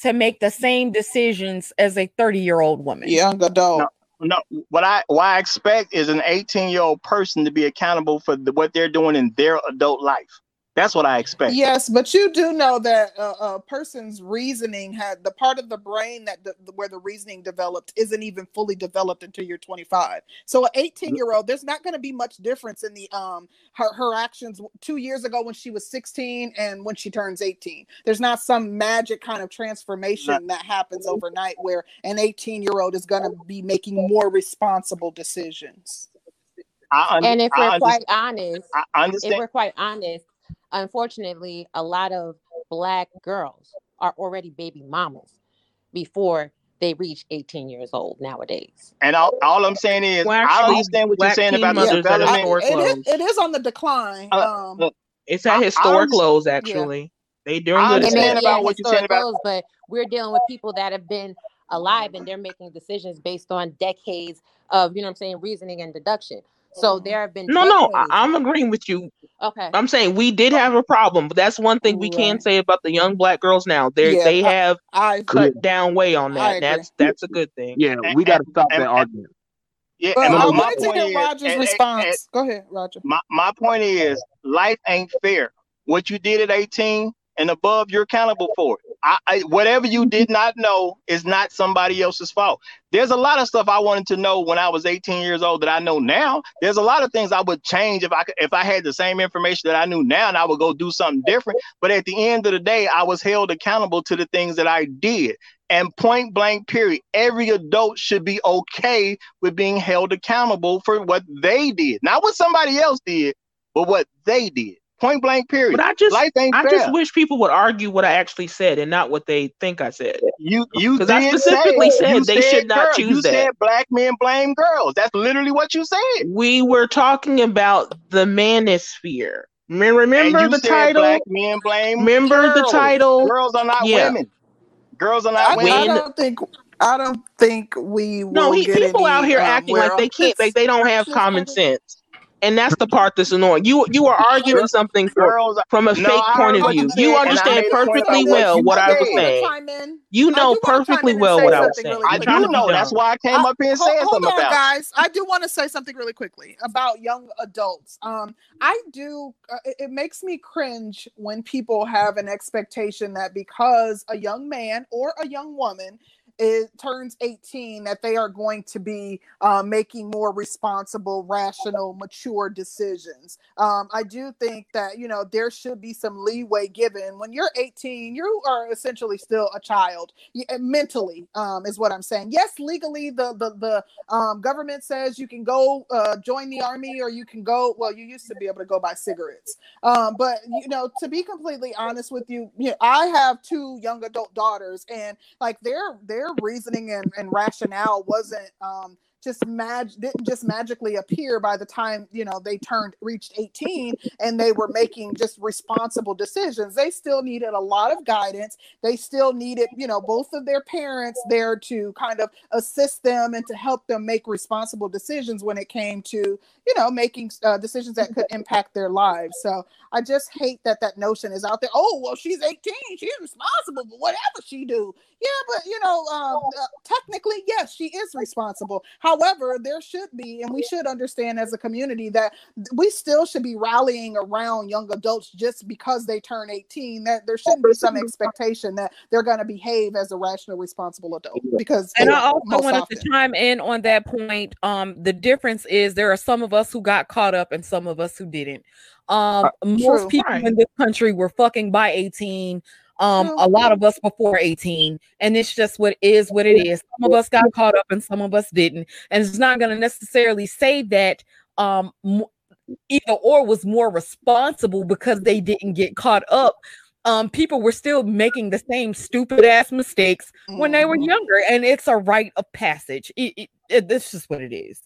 to make the same decisions as a 30 year old woman. Young adult. No, no, what I what I expect is an 18 year old person to be accountable for the, what they're doing in their adult life. That's what I expect. Yes, but you do know that a, a person's reasoning had the part of the brain that the, where the reasoning developed isn't even fully developed until you're 25. So, an 18 year old, there's not going to be much difference in the um her her actions two years ago when she was 16 and when she turns 18. There's not some magic kind of transformation that happens overnight where an 18 year old is going to be making more responsible decisions. Un- and if we're quite honest, if we're quite honest, unfortunately, a lot of black girls are already baby mamas before they reach 18 years old nowadays. And all, all I'm saying is, well, actually, I understand what you're saying about the development. It is, it is on the decline. Uh, um, it's at historic I, lows, actually. Yeah. They doing good. understand about what you're saying about, lows, but we're dealing with people that have been alive and they're making decisions based on decades of, you know I'm saying, reasoning and deduction. So there have been no, no. I, am agreeing with you. Okay. I'm saying we did have a problem, but that's one thing we right. can say about the young black girls now. They yeah, they have I, I cut down way on that. That's that's a good thing. Yeah, we got to stop and, that and, argument. Yeah, but I want to get Roger's response. Go ahead, Roger. My my point is, life ain't fair. What you did at 18 and above, you're accountable for it. I, I, whatever you did not know is not somebody else's fault. There's a lot of stuff I wanted to know when I was 18 years old that I know now. There's a lot of things I would change if I if I had the same information that I knew now, and I would go do something different. But at the end of the day, I was held accountable to the things that I did. And point blank, period. Every adult should be okay with being held accountable for what they did, not what somebody else did, but what they did. Point blank, period. But I just, Life ain't I fair. just wish people would argue what I actually said and not what they think I said. You, you, because I specifically say, said they said should not girl, choose you that. You said black men blame girls. That's literally what you said. We were talking about the manosphere. Remember the title? Black men blame. Remember girls. the title? Girls are not yeah. women. Girls are not I, women. I don't think. I don't think we. No, he, people out here um, acting like they can't. They, they don't have common sense and that's the part that's annoying. You you are arguing something for, from a no, fake point of view. You understand perfectly well what I was saying. You know perfectly well what I was saying. Really I do know. That's why I came I, up here and said something on, about. Guys, I do want to say something really quickly about young adults. Um, I do. Uh, it, it makes me cringe when people have an expectation that because a young man or a young woman it turns 18 that they are going to be uh, making more responsible rational mature decisions. Um, i do think that you know there should be some leeway given. When you're 18 you are essentially still a child mentally um, is what i'm saying. Yes legally the the, the um, government says you can go uh, join the army or you can go well you used to be able to go buy cigarettes. Um, but you know to be completely honest with you, you know, i have two young adult daughters and like they're they're reasoning and, and rationale wasn't um, just mag didn't just magically appear by the time you know they turned reached 18 and they were making just responsible decisions. They still needed a lot of guidance. They still needed you know both of their parents there to kind of assist them and to help them make responsible decisions when it came to you know making uh, decisions that could impact their lives. So i just hate that that notion is out there oh well she's 18 she's responsible for whatever she do. Yeah but you know um, uh, technically yes she is responsible. How However, there should be, and we should understand as a community that we still should be rallying around young adults just because they turn 18. That there shouldn't be some expectation that they're going to behave as a rational, responsible adult. Because and I also wanted often. to chime in on that point. Um, the difference is there are some of us who got caught up and some of us who didn't. Um, uh, most true. people right. in this country were fucking by 18 um a lot of us before 18 and it's just what is what it is some of us got caught up and some of us didn't and it's not going to necessarily say that um either or was more responsible because they didn't get caught up um people were still making the same stupid ass mistakes when they were mm-hmm. younger and it's a rite of passage it, it, it, that's just what it is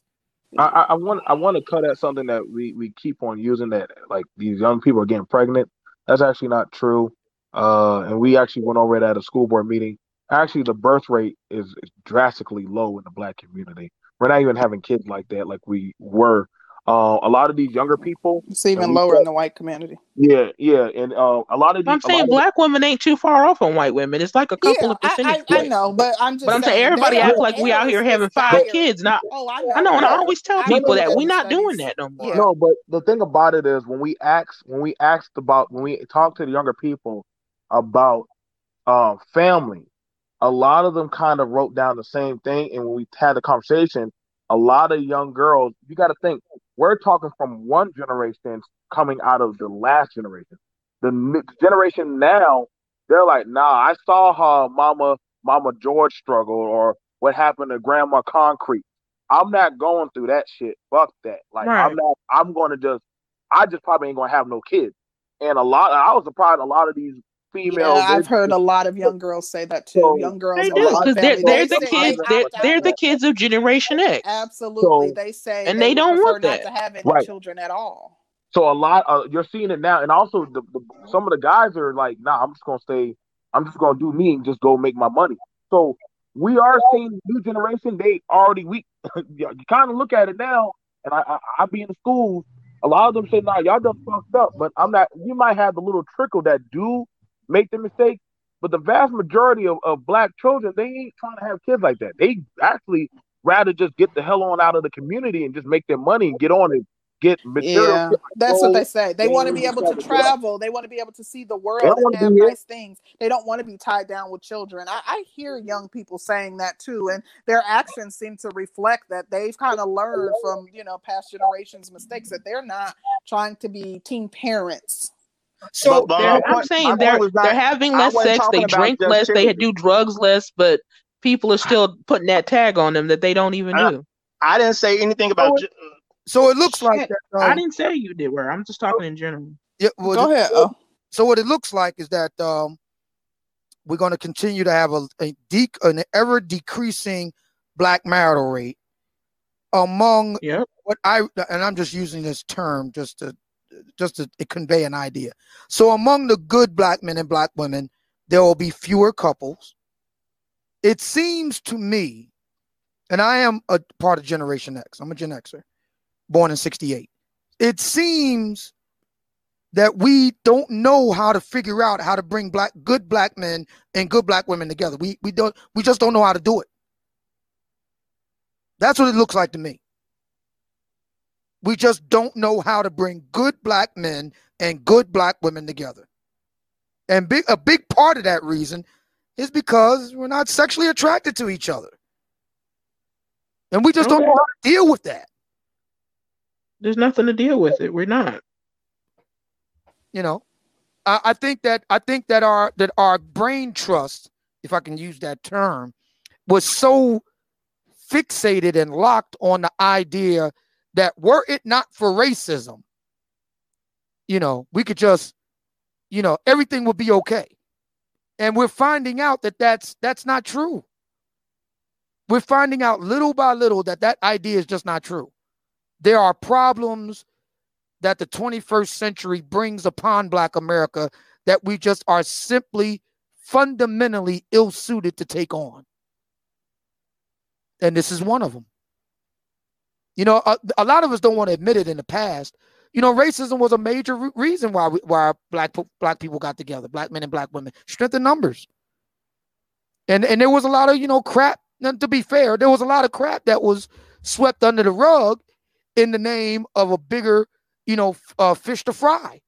I, I want I want to cut at something that we we keep on using that like these young people are getting pregnant. That's actually not true. Uh, and we actually went over it at a school board meeting. Actually, the birth rate is, is drastically low in the black community. We're not even having kids like that, like we were. Uh, a lot of these younger people. It's even lower in the white community. Yeah, yeah, and uh, a lot of. These, I'm saying black of, women ain't too far off on white women. It's like a couple yeah, of percentage I, I, I, know, but I'm just. But I'm saying, saying everybody act like we out here having five higher. kids. Not. Oh, I know. I know, and I always tell people that we're not doing that no more. Yeah. No, but the thing about it is when we ask, when we asked about, when we talk to the younger people, about uh, family, a lot of them kind of wrote down the same thing. And when we had the conversation, a lot of young girls, you got to think, we're talking from one generation coming out of the last generation. The generation now, they're like, nah, I saw how Mama Mama George struggled or what happened to Grandma Concrete. I'm not going through that shit. Fuck that. Like right. I'm not. I'm going to just. I just probably ain't gonna have no kids. And a lot. I was surprised. A lot of these female. Yeah, I've heard a lot of young girls say that too. So, young girls, they do because they're, they're the kids. They're, they're the kids of Generation X. Absolutely, so, they say, and they, they don't want that. to have any right. children at all. So a lot, uh, you're seeing it now, and also the, the, some of the guys are like, "Nah, I'm just gonna stay. I'm just gonna do me and just go make my money." So we are seeing new generation. They already we you kind of look at it now, and I, I I be in the schools. A lot of them say, "Nah, y'all done fucked up," but I'm not. You might have the little trickle that do make the mistake. But the vast majority of, of black children, they ain't trying to have kids like that. They actually rather just get the hell on out of the community and just make their money and get on and get material. Yeah, that's what they say. They want to be able to travel. They want to be able to see the world and have nice things. They don't want to be tied down with children. I, I, hear young people saying that too, and their actions seem to reflect that they've kind of learned from you know past generations' mistakes that they're not trying to be teen parents. So but, but I'm saying they're not, they're having less sex, they drink less, they do drugs less, but people are still putting that tag on them that they don't even I, do. I didn't say anything about. So, so it looks like that, um, I didn't say you did. Where I'm just talking in general. Yeah, well, go ahead. So, so what it looks like is that um, we're going to continue to have a, a de- an ever decreasing black marital rate among yep. what I and I'm just using this term just to just to convey an idea. So among the good black men and black women, there will be fewer couples. It seems to me, and I am a part of Generation X. I'm a Gen Xer, born in '68. it seems that we don't know how to figure out how to bring black good black men and good black women together. We we don't we just don't know how to do it. That's what it looks like to me. We just don't know how to bring good black men and good black women together. And big a big part of that reason is because we're not sexually attracted to each other. And we just okay. don't know how to deal with that. There's nothing to deal with it. We're not. You know, I, I think that I think that our that our brain trust, if I can use that term, was so fixated and locked on the idea that were it not for racism, you know, we could just, you know, everything would be okay. And we're finding out that that's that's not true. We're finding out little by little that that idea is just not true. There are problems that the 21st century brings upon Black America that we just are simply fundamentally ill suited to take on. And this is one of them. You know, a, a, lot of us don't want to admit it in the past. You know, racism was a major re- reason why we, why black black people got together, black men and black women, strength in numbers. And and there was a lot of you know crap. And To be fair, there was a lot of crap that was swept under the rug in the name of a bigger, you know, uh, fish to fry.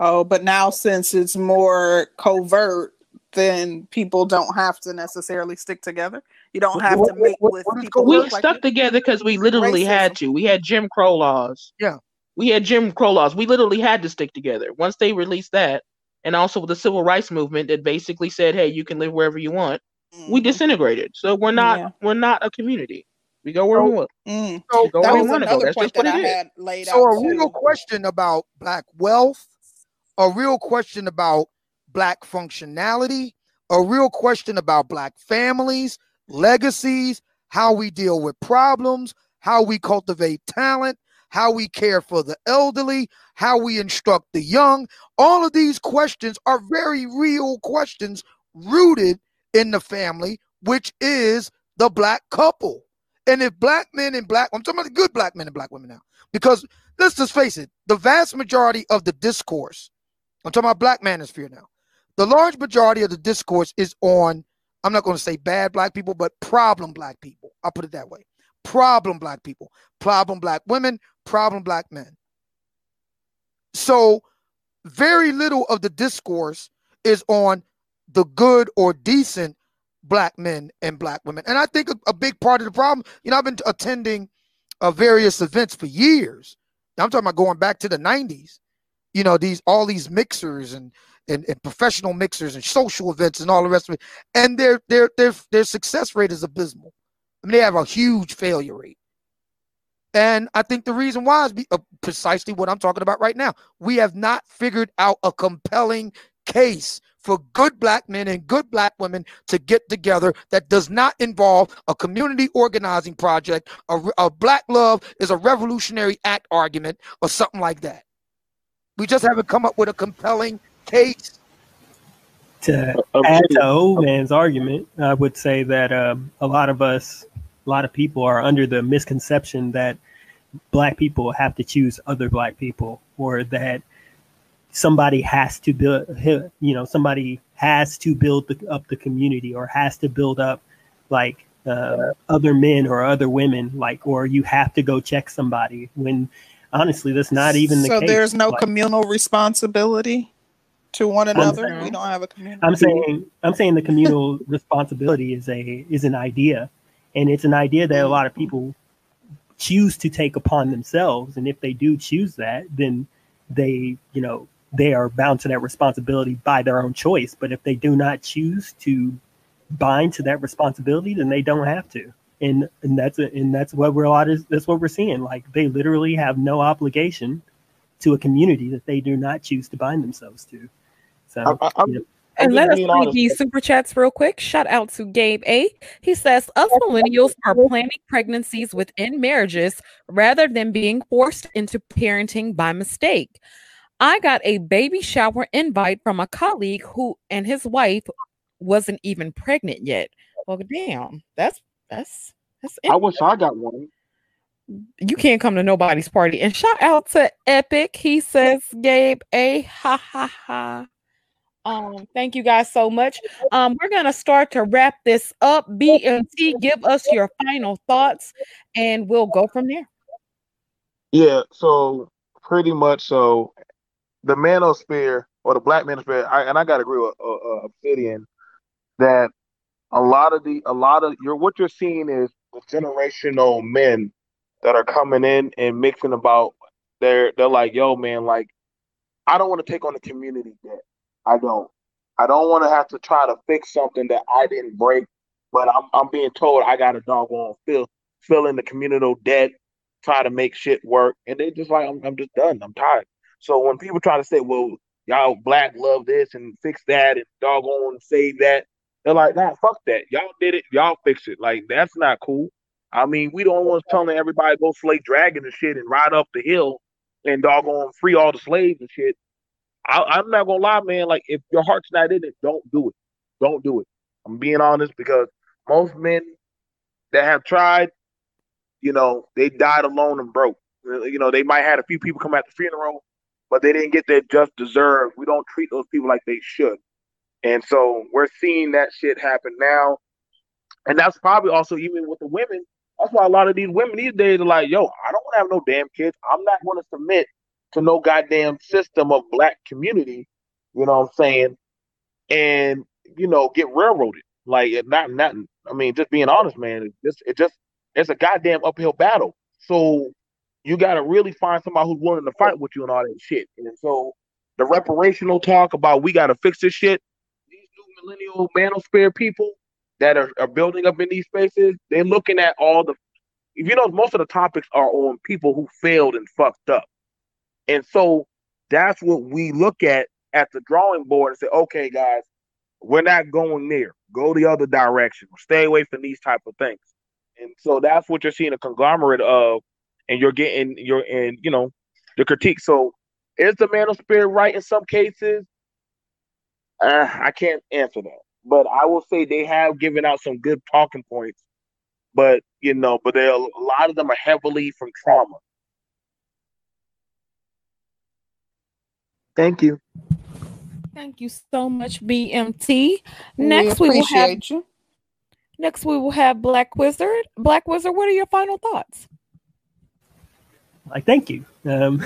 Oh, but now since it's more covert, then people don't have to necessarily stick together. You don't have what, to make what, with people. We stuck like together because we literally racism. had to. We had Jim Crow laws. Yeah. We had Jim Crow laws. We literally had to stick together. Once they released that, and also the civil rights movement that basically said, "Hey, you can live wherever you want," mm-hmm. we disintegrated. So we're not yeah. we're not a community. We go where so, we want. Mm, so go that where was we want to go. That's just what that it I is. Had laid so out a real too. question about black wealth, a real question about black functionality, a real question about black families, legacies, how we deal with problems, how we cultivate talent, how we care for the elderly, how we instruct the young. All of these questions are very real questions rooted in the family, which is the black couple. And if black men and black, I'm talking about good black men and black women now, because let's just face it, the vast majority of the discourse, I'm talking about black manosphere now, the large majority of the discourse is on, I'm not going to say bad black people, but problem black people. I'll put it that way. Problem black people, problem black women, problem black men. So, very little of the discourse is on the good or decent black men and black women. And I think a, a big part of the problem, you know, I've been attending uh, various events for years. I'm talking about going back to the 90s. You know, these all these mixers and and, and professional mixers and social events and all the rest of it. And their their their their success rate is abysmal. I mean, they have a huge failure rate. And I think the reason why is be, uh, precisely what I'm talking about right now. We have not figured out a compelling case for good black men and good black women to get together that does not involve a community organizing project, a, a black love is a revolutionary act argument, or something like that. We just haven't come up with a compelling case. To add to old man's argument, I would say that um, a lot of us, a lot of people are under the misconception that black people have to choose other black people or that somebody has to build you know somebody has to build the, up the community or has to build up like uh, other men or other women like or you have to go check somebody when honestly that's not even the case. so case. there's no like, communal responsibility to one another. Saying, we don't have a community. I'm saying I'm saying the communal responsibility is a is an idea, and it's an idea that a mm-hmm. lot of people choose to take upon themselves. And if they do choose that, then they you know they are bound to that responsibility by their own choice. But if they do not choose to bind to that responsibility, then they don't have to. And and that's a, and that's what we're a lot is that's what we're seeing. Like they literally have no obligation to a community that they do not choose to bind themselves to. So, I, I, and let us read these super chats real quick. Shout out to Gabe A. He says, Us millennials are planning pregnancies within marriages rather than being forced into parenting by mistake. I got a baby shower invite from a colleague who and his wife wasn't even pregnant yet. Well, damn, that's that's that's. I wish I got one. you can't come to nobody's party. And shout out to Epic. He says, Gabe, a ha ha ha. Um, thank you guys so much. Um, we're gonna start to wrap this up. BMT, give us your final thoughts, and we'll go from there. Yeah, so pretty much so the manosphere or the black manosphere, I, and I gotta agree with uh, uh, Obsidian that a lot of the a lot of your what you're seeing is the generational men that are coming in and mixing about they're they're like, yo, man, like I don't want to take on the community debt. I don't. I don't want to have to try to fix something that I didn't break, but I'm I'm being told I got a doggone fill fill in the communal debt, try to make shit work, and they just like I'm I'm just done. I'm tired. So when people try to say, well, y'all black love this and fix that and doggone save that, they're like, nah, fuck that. Y'all did it. Y'all fix it. Like that's not cool. I mean, we don't want to telling everybody go slay dragon and shit and ride up the hill and doggone free all the slaves and shit. I, am not gonna lie, man. Like if your heart's not in it, don't do it. Don't do it. I'm being honest because most men that have tried, you know, they died alone and broke. Uh, you know, they might have had a few people come at the funeral, but they didn't get their just deserved. We don't treat those people like they should. And so we're seeing that shit happen now. And that's probably also even with the women. That's why a lot of these women these days are like, yo, I don't want to have no damn kids. I'm not going to submit to no goddamn system of black community, you know what I'm saying? And, you know, get railroaded. Like not not I mean, just being honest, man, it just it just it's a goddamn uphill battle. So you gotta really find somebody who's willing to fight with you and all that shit. And so the reparational talk about we gotta fix this shit, these new millennial manosphere people that are, are building up in these spaces, they're looking at all the if you know most of the topics are on people who failed and fucked up. And so that's what we look at at the drawing board and say, okay, guys, we're not going there. Go the other direction. Stay away from these type of things. And so that's what you're seeing a conglomerate of, and you're getting you're in, you know, the critique. So is the manosphere right in some cases? Uh, I can't answer that. But I will say they have given out some good talking points. But you know, but they a lot of them are heavily from trauma. Thank you. Thank you so much, BMT. Next we, we will have you. Next we will have Black Wizard. Black Wizard, what are your final thoughts? I thank you. Um,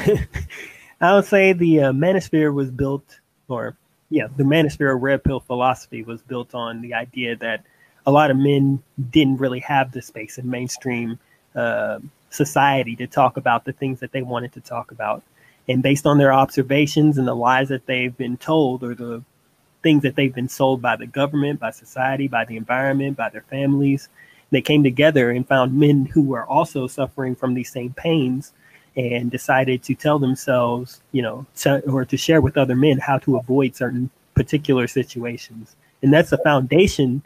I would say the uh, Manosphere was built, or yeah, the Manosphere Red Pill philosophy was built on the idea that a lot of men didn't really have the space in mainstream uh, society to talk about the things that they wanted to talk about and based on their observations and the lies that they've been told or the things that they've been sold by the government, by society, by the environment, by their families, they came together and found men who were also suffering from these same pains and decided to tell themselves, you know, to, or to share with other men how to avoid certain particular situations. And that's the foundation.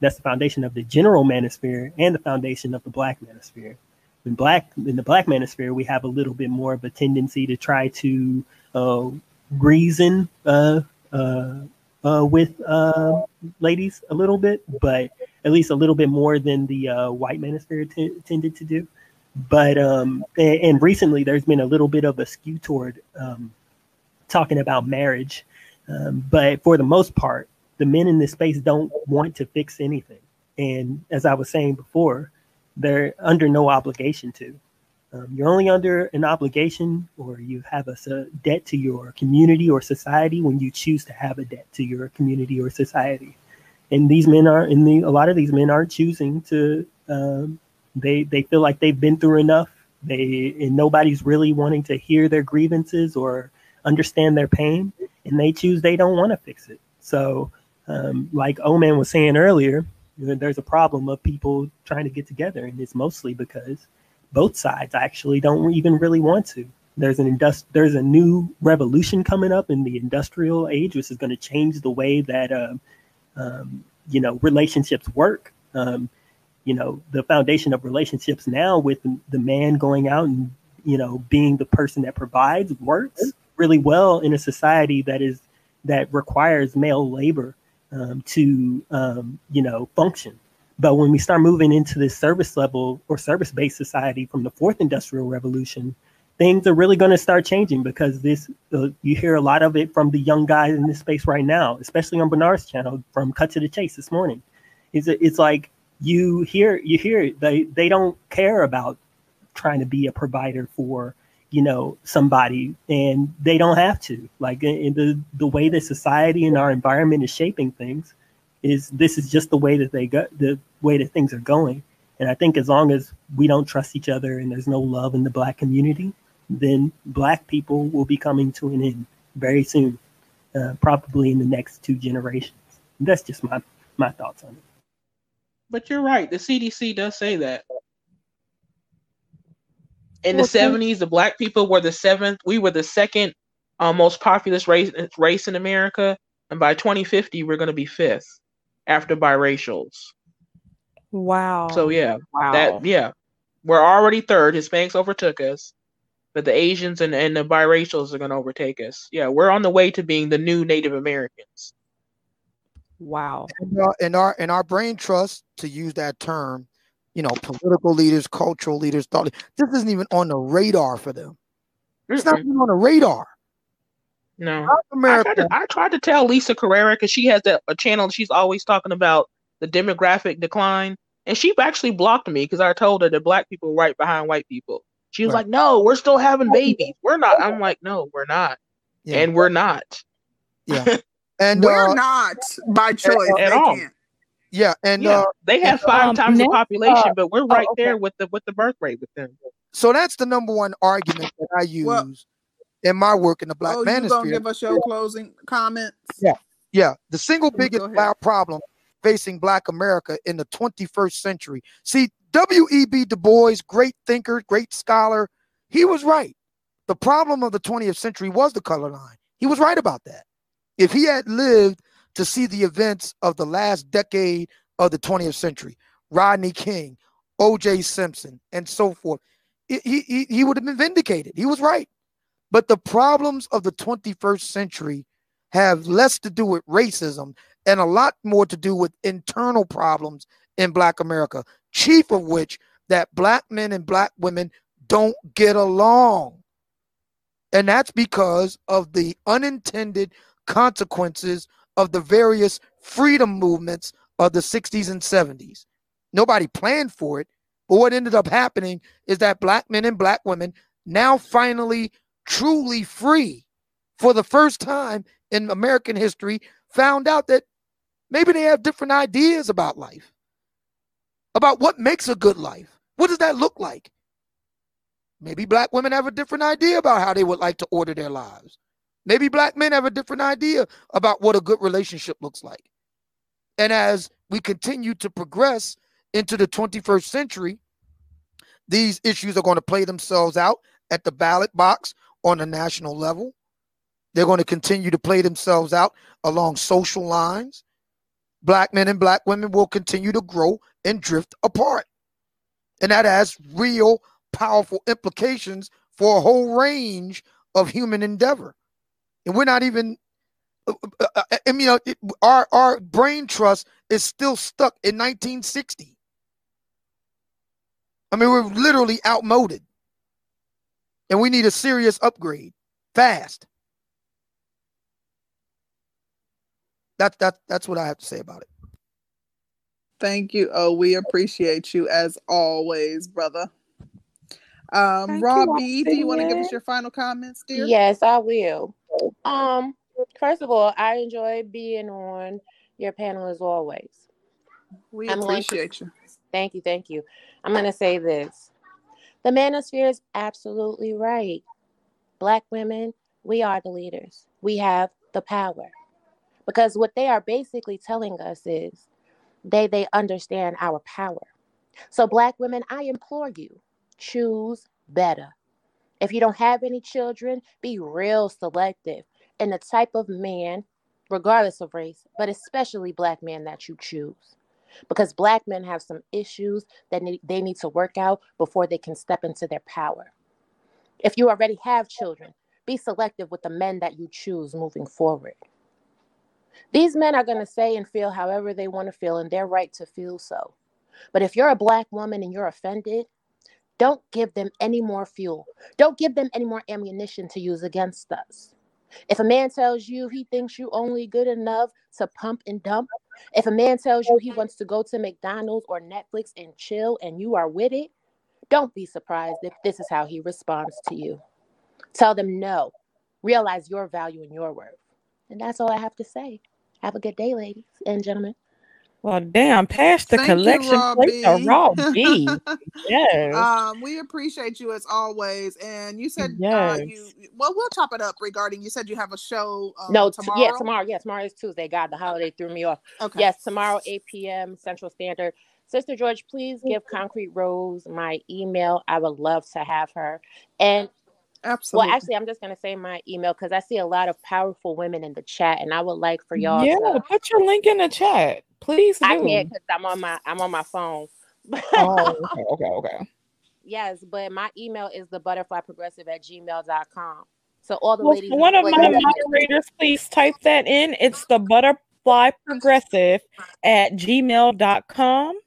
That's the foundation of the general manosphere and the foundation of the black manosphere in black in the black manosphere we have a little bit more of a tendency to try to uh, reason uh, uh, uh with uh, ladies a little bit, but at least a little bit more than the white manosphere t- tended to do. But um, and, and, recently there's been a little bit of a skew toward um, talking about marriage, um, but for the most part, the men in this space don't want to fix anything. And as I was saying before, they're under no obligation to. Um, you're only under an obligation or you have a, a, debt to your community or society when you choose to have a debt to your community or society. And these men are, and the, a lot of these men aren't choosing to. Um, they they feel like they've been through enough. They and nobody's really wanting to hear their grievances or understand their pain, and they choose they don't want to fix it. So, um, like Oman was saying earlier, there's a problem of people trying to get together, and it's mostly because both sides actually don't even really want to. There's an indust- there's a new revolution coming up in the industrial age, which is going to change the way that uh, um, you know relationships work. Um, you know, the foundation of relationships now with the man going out and you know being the person that provides works really well in a society that is that requires male labor um, to um, you know function. But when we start moving into this service level or service based society from the fourth industrial revolution, things are really going to start changing because this uh, you hear a lot of it from the young guys in this space right now, especially on Bernard's channel from Cut to the Chase this morning. It's it's like you hear you hear it. they they don't care about trying to be a provider for you know somebody and they don't have to. Like in the the way that society and our environment is shaping things is this is just the way that they go the way that things are going. And i think as long as we don't trust each other and there's no love in the black community then black people will be coming to an end very soon uh, probably in the next two generations. That's just my my thoughts on it. But you're right. The cdc does say that in the seventies, the black people were the seventh. We were the second uh, most populous race race in America, and by 2050, we're going to be fifth after biracials. Wow. So yeah, wow. that yeah, we're already third. Hispanics overtook us, but the Asians and, and the biracials are going to overtake us. Yeah, we're on the way to being the new Native Americans. Wow. And, uh, and our and our brain trust, to use that term, you know, political leaders, cultural leaders, thought this isn't even on the radar for them. It's not even on the radar. No, I tried, to, I tried to tell Lisa Carrera because she has that a channel. She's always talking about the demographic decline, and she actually blocked me because I told her that black people are right behind white people. She was right. like, "No, we're still having babies. We're not." I'm like, "No, we're not, yeah. and we're not." Yeah, and we're uh, not by choice at, at all. Can't. Yeah, and yeah. Uh, they have five um, times the population, uh, but we're right oh, okay. there with the with the birth rate with them. So that's the number one argument that I use well, in my work in the black oh, manosphere. You gonna give us your closing comments? Yeah, yeah. The single biggest problem facing Black America in the 21st century. See, W.E.B. Du Bois, great thinker, great scholar, he was right. The problem of the 20th century was the color line. He was right about that. If he had lived to see the events of the last decade of the 20th century Rodney King, O.J. Simpson, and so forth. He, he, he would have been vindicated. He was right. But the problems of the 21st century have less to do with racism and a lot more to do with internal problems in Black America, chief of which that Black men and Black women don't get along. And that's because of the unintended consequences of the various freedom movements of the 60s and 70s. Nobody planned for it, but what ended up happening is that black men and black women now finally truly free for the first time in American history found out that maybe they have different ideas about life, about what makes a good life. What does that look like? Maybe black women have a different idea about how they would like to order their lives. Maybe black men have a different idea about what a good relationship looks like. And as we continue to progress into the 21st century, these issues are going to play themselves out at the ballot box on a national level. They're going to continue to play themselves out along social lines. Black men and black women will continue to grow and drift apart. And that has real powerful implications for a whole range of human endeavor and we're not even. Uh, uh, uh, I mean, it, our our brain trust is still stuck in 1960. I mean, we're literally outmoded, and we need a serious upgrade fast. That's that that's what I have to say about it. Thank you. Oh, we appreciate you as always, brother. Um, Robbie, do you want to give us your final comments, dear? Yes, I will. Um, first of all, I enjoy being on your panel as always. We I'm appreciate to, you. Thank you, thank you. I'm going to say this: the manosphere is absolutely right. Black women, we are the leaders. We have the power, because what they are basically telling us is they they understand our power. So, black women, I implore you, choose better. If you don't have any children, be real selective in the type of man, regardless of race, but especially black men that you choose. Because black men have some issues that they need to work out before they can step into their power. If you already have children, be selective with the men that you choose moving forward. These men are going to say and feel however they want to feel, and they're right to feel so. But if you're a black woman and you're offended, don't give them any more fuel. Don't give them any more ammunition to use against us. If a man tells you he thinks you only good enough to pump and dump, if a man tells you he wants to go to McDonald's or Netflix and chill and you are with it, don't be surprised if this is how he responds to you. Tell them no. Realize your value and your worth. And that's all I have to say. Have a good day, ladies and gentlemen. Well, damn, pass the Thank collection you, plate to Raw B. yes. Um, we appreciate you as always. And you said yes. uh, you well, we'll top it up regarding you said you have a show um, no tomorrow. T- yeah, tomorrow. Yeah, tomorrow is Tuesday. God, the holiday threw me off. Okay. Yes, tomorrow, 8 p.m. Central Standard. Sister George, please give Concrete Rose my email. I would love to have her. And Absolutely. Well, actually, I'm just going to say my email because I see a lot of powerful women in the chat, and I would like for y'all. Yeah, to, put your link in the chat. Please do. I can't because I'm on my I'm on my phone. oh, okay, okay, okay. Yes, but my email is the butterfly progressive at gmail.com. So all the well, ladies. One of my moderators, please type that in. It's the butterfly progressive at gmail.com.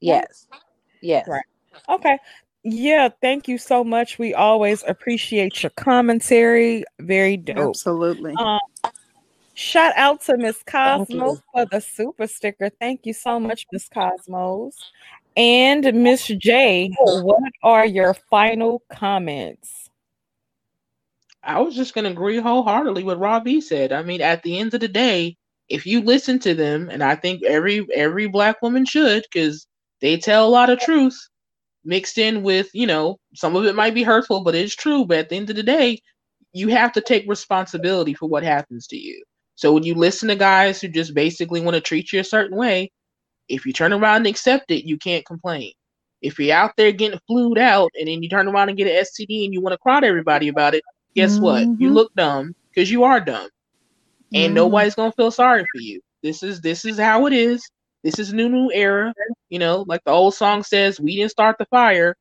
Yes. Yes. Right. Okay. Yeah, thank you so much. We always appreciate your commentary. Very dope. Absolutely. Um, Shout out to Miss Cosmos for the super sticker. Thank you so much, Miss Cosmos. And Miss J, what are your final comments? I was just going to agree wholeheartedly with Robbie said. I mean, at the end of the day, if you listen to them, and I think every every black woman should, because they tell a lot of truth mixed in with, you know, some of it might be hurtful, but it's true. But at the end of the day, you have to take responsibility for what happens to you. So when you listen to guys who just basically want to treat you a certain way, if you turn around and accept it, you can't complain. If you're out there getting flued out and then you turn around and get an STD and you want to cry to everybody about it, guess mm-hmm. what? You mm-hmm. look dumb because you are dumb. And mm-hmm. nobody's gonna feel sorry for you. This is this is how it is. This is a new new era. You know, like the old song says, we didn't start the fire,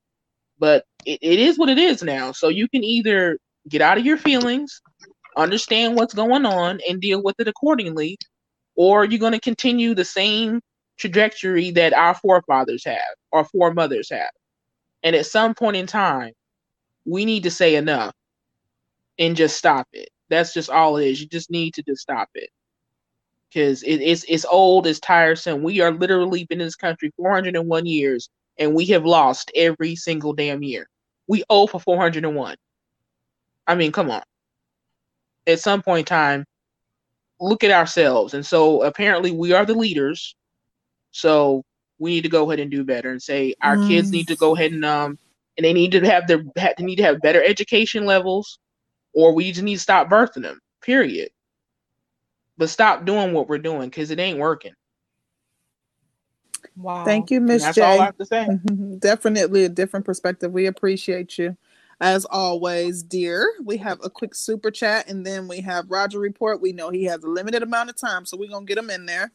but it, it is what it is now. So you can either get out of your feelings understand what's going on and deal with it accordingly, or you're going to continue the same trajectory that our forefathers have, our foremothers have. And at some point in time, we need to say enough and just stop it. That's just all it is. You just need to just stop it. Because it, it's it's old, it's tiresome. We are literally been in this country 401 years and we have lost every single damn year. We owe for 401. I mean, come on at some point in time look at ourselves. And so apparently we are the leaders. So we need to go ahead and do better and say our mm. kids need to go ahead and um and they need to have their they need to have better education levels or we just need to stop birthing them. Period. But stop doing what we're doing because it ain't working. Wow. Thank you, Miss J. all I have to say. Definitely a different perspective. We appreciate you as always, dear. We have a quick super chat and then we have Roger report. We know he has a limited amount of time, so we're gonna get him in there.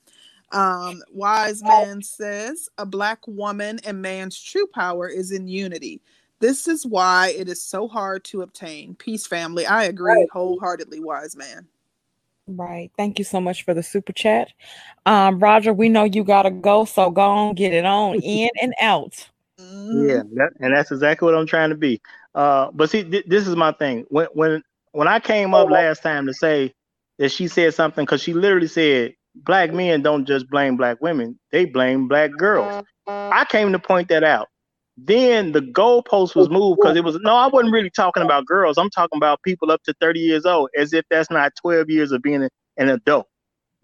Um, wise man says a black woman and man's true power is in unity. This is why it is so hard to obtain. Peace, family. I agree wholeheartedly, wise man. Right. Thank you so much for the super chat. Um, Roger, we know you gotta go, so go on, get it on in and out. Mm-hmm. Yeah, that, and that's exactly what I'm trying to be. Uh, but see, th- this is my thing. When when when I came up last time to say that she said something, because she literally said black men don't just blame black women; they blame black girls. I came to point that out. Then the goalpost was moved because it was no, I wasn't really talking about girls. I'm talking about people up to 30 years old, as if that's not 12 years of being an adult.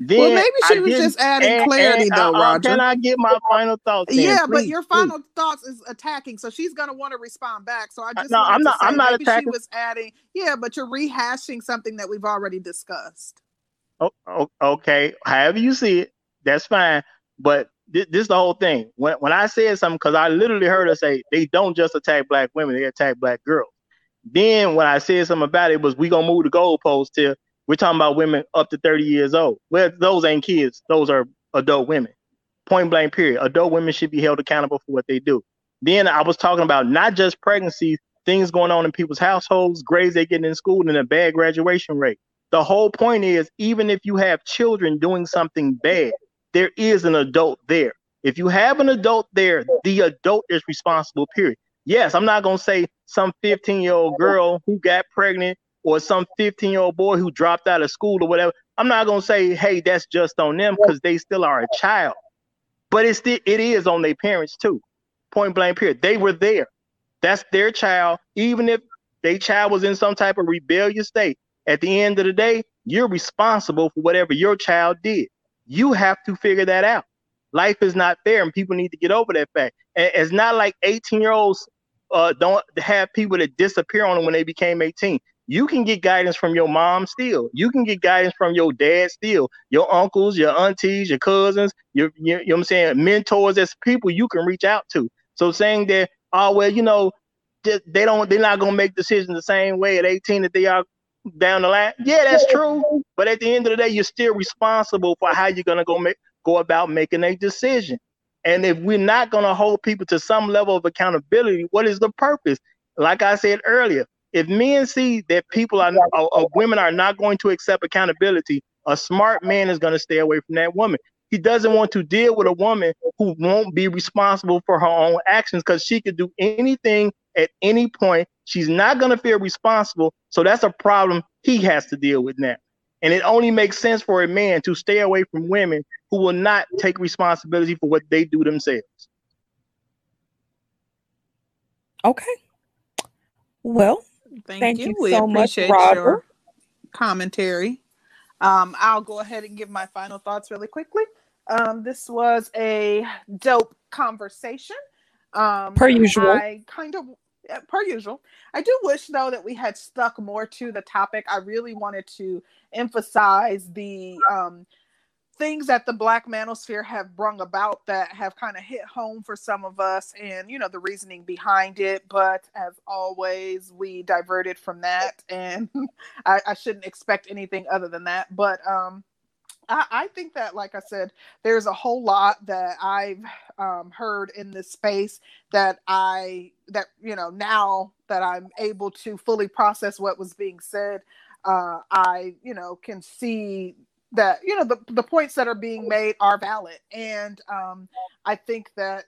Then well, maybe she I was just adding and, clarity, and, though, uh, Roger. Can I get my final thoughts? yeah, please, but your final please. thoughts is attacking, so she's gonna want to respond back. So I uh, just no, I'm not. I'm not attacking. She was adding, yeah, but you're rehashing something that we've already discussed. Oh, oh okay. However you see it, that's fine. But this, this is the whole thing. When when I said something, because I literally heard her say they don't just attack black women, they attack black girls. Then when I said something about it, was we gonna move the goalpost to we're talking about women up to 30 years old. Well, those ain't kids, those are adult women. Point blank, period. Adult women should be held accountable for what they do. Then I was talking about not just pregnancy, things going on in people's households, grades they getting in school, and a bad graduation rate. The whole point is, even if you have children doing something bad, there is an adult there. If you have an adult there, the adult is responsible, period. Yes, I'm not gonna say some 15 year old girl who got pregnant or some 15 year old boy who dropped out of school or whatever. I'm not gonna say, hey, that's just on them because they still are a child. But it's still it is on their parents too. Point blank period. They were there. That's their child, even if their child was in some type of rebellious state. At the end of the day, you're responsible for whatever your child did. You have to figure that out. Life is not fair, and people need to get over that fact. And it's not like 18 year olds uh, don't have people that disappear on them when they became 18. You can get guidance from your mom still. You can get guidance from your dad still. Your uncles, your aunties, your cousins, your, you know what I'm saying, mentors as people you can reach out to. So saying that, oh well, you know, they don't they're not gonna make decisions the same way at 18 that they are down the line. Yeah, that's true. But at the end of the day, you're still responsible for how you're gonna go make go about making a decision. And if we're not gonna hold people to some level of accountability, what is the purpose? Like I said earlier, if men see that people are or, women are not going to accept accountability, a smart man is going to stay away from that woman. He doesn't want to deal with a woman who won't be responsible for her own actions because she could do anything at any point. She's not going to feel responsible. So that's a problem he has to deal with now. And it only makes sense for a man to stay away from women who will not take responsibility for what they do themselves. Okay. Well, thank, thank you. you. We so appreciate much, your commentary. Um, I'll go ahead and give my final thoughts really quickly. Um, this was a dope conversation. Um, per usual. I kind of, per usual. I do wish though that we had stuck more to the topic. I really wanted to emphasize the um, things that the black manosphere have brung about that have kind of hit home for some of us and you know the reasoning behind it but as always we diverted from that and I, I, shouldn't expect anything other than that but um I, I think that like i said there's a whole lot that i've um, heard in this space that i that you know now that i'm able to fully process what was being said uh, I, you know, can see that you know the the points that are being made are valid, and um, I think that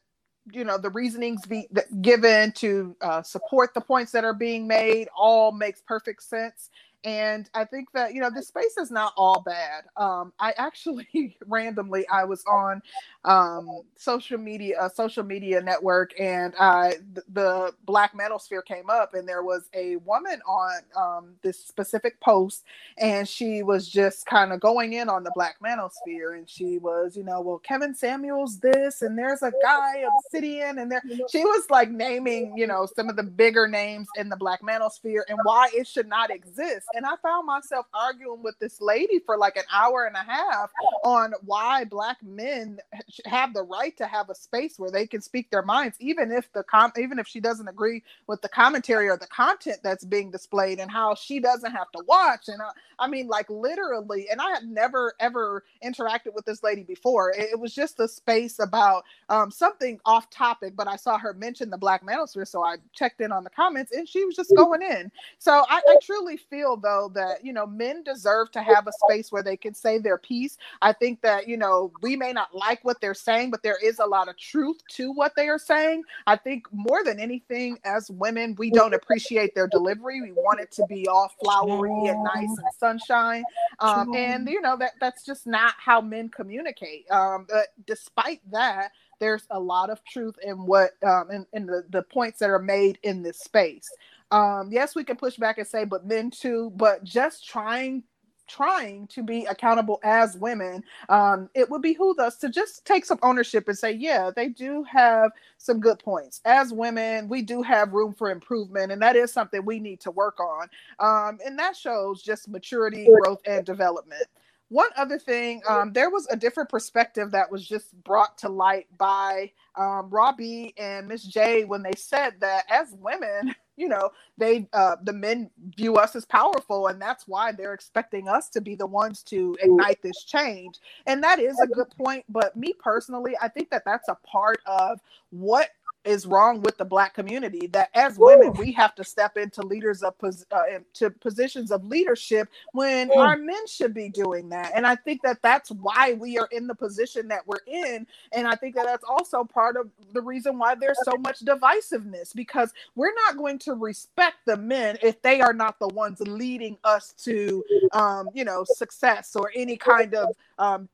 you know the reasonings be given to uh, support the points that are being made all makes perfect sense and i think that you know the space is not all bad. Um, i actually randomly i was on um, social media a social media network and I, the, the black Sphere came up and there was a woman on um, this specific post and she was just kind of going in on the black manosphere and she was you know well kevin samuels this and there's a guy obsidian and there she was like naming you know some of the bigger names in the black manosphere and why it should not exist and I found myself arguing with this lady for like an hour and a half on why black men have the right to have a space where they can speak their minds, even if the com even if she doesn't agree with the commentary or the content that's being displayed, and how she doesn't have to watch. And I, I mean, like literally, and I had never ever interacted with this lady before. It, it was just a space about um, something off topic, but I saw her mention the black manosphere, so I checked in on the comments, and she was just going in. So I, I truly feel though that you know men deserve to have a space where they can say their piece. I think that you know we may not like what they're saying, but there is a lot of truth to what they are saying. I think more than anything, as women, we don't appreciate their delivery. We want it to be all flowery and nice and sunshine, um, and you know that that's just not how men communicate. Um, but despite that there's a lot of truth in what um, in, in the, the points that are made in this space um, yes, we can push back and say, but men too, but just trying trying to be accountable as women, um, it would behoove us to just take some ownership and say, yeah, they do have some good points. As women, we do have room for improvement, and that is something we need to work on. Um, and that shows just maturity, growth, and development. One other thing, um, there was a different perspective that was just brought to light by um, Robbie and Miss J when they said that as women, you know they uh the men view us as powerful and that's why they're expecting us to be the ones to ignite this change. And that is a good point but me personally i think that that's a part of what is wrong with the black community that as women we have to step into leaders of uh, to positions of leadership when Ooh. our men should be doing that. And i think that that's why we are in the position that we're in. And i think that that's also part of the reason why there's so much divisiveness because we're not going to respect the men if they are not the ones leading us to um, you know success or any kind of um,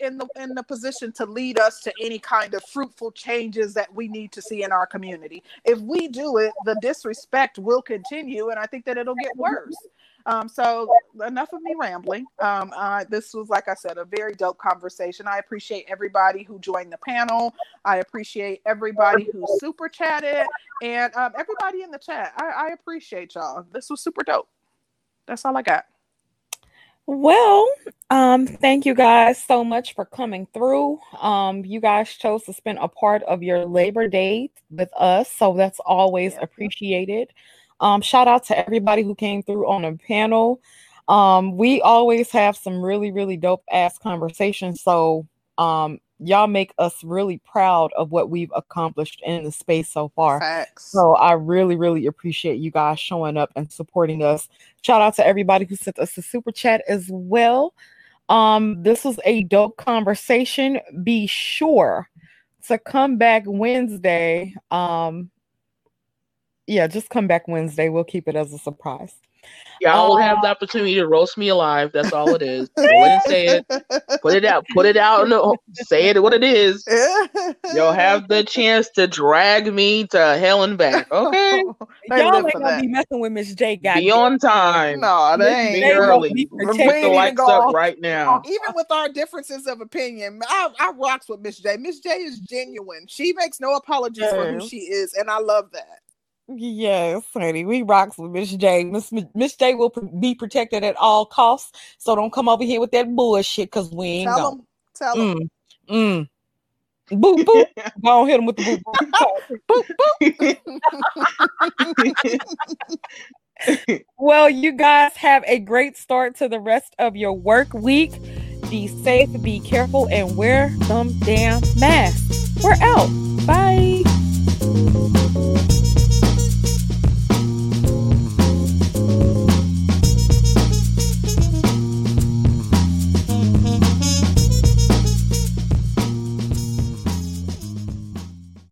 in the in the position to lead us to any kind of fruitful changes that we need to see in our community. If we do it, the disrespect will continue, and I think that it'll get worse. Um, so enough of me rambling. Um, uh, this was, like I said, a very dope conversation. I appreciate everybody who joined the panel. I appreciate everybody who super chatted and um, everybody in the chat. I, I appreciate y'all. This was super dope. That's all I got. Well, um, thank you guys so much for coming through. Um, you guys chose to spend a part of your Labor Day with us, so that's always appreciated. Um, shout out to everybody who came through on the panel. Um, we always have some really, really dope ass conversations. So um, y'all make us really proud of what we've accomplished in the space so far. Facts. So I really, really appreciate you guys showing up and supporting us. Shout out to everybody who sent us a super chat as well. Um, this was a dope conversation. Be sure to come back Wednesday. Um, yeah, just come back Wednesday. We'll keep it as a surprise. Y'all will have the um, opportunity to roast me alive. That's all it is. Go ahead and say it. Put it out. Put it out. No, say it what it is. You'll have the chance to drag me to hell and back. Okay. Y'all ain't gonna be messing with Miss J. Guy. Be on time. No, they ain't. Be early. Be Put the lights up right now. Even with our differences of opinion, I, I rocks with Miss J. Miss J is genuine. She makes no apologies for who she is, and I love that. Yes, honey, we rocks with Miss J. Miss Miss J will be protected at all costs, so don't come over here with that bullshit because we ain't tell going. Tell mm, mm. Boop boop. Go hit him with the boop boop. boop. well, you guys have a great start to the rest of your work week. Be safe, be careful, and wear some damn masks. We're out. Bye.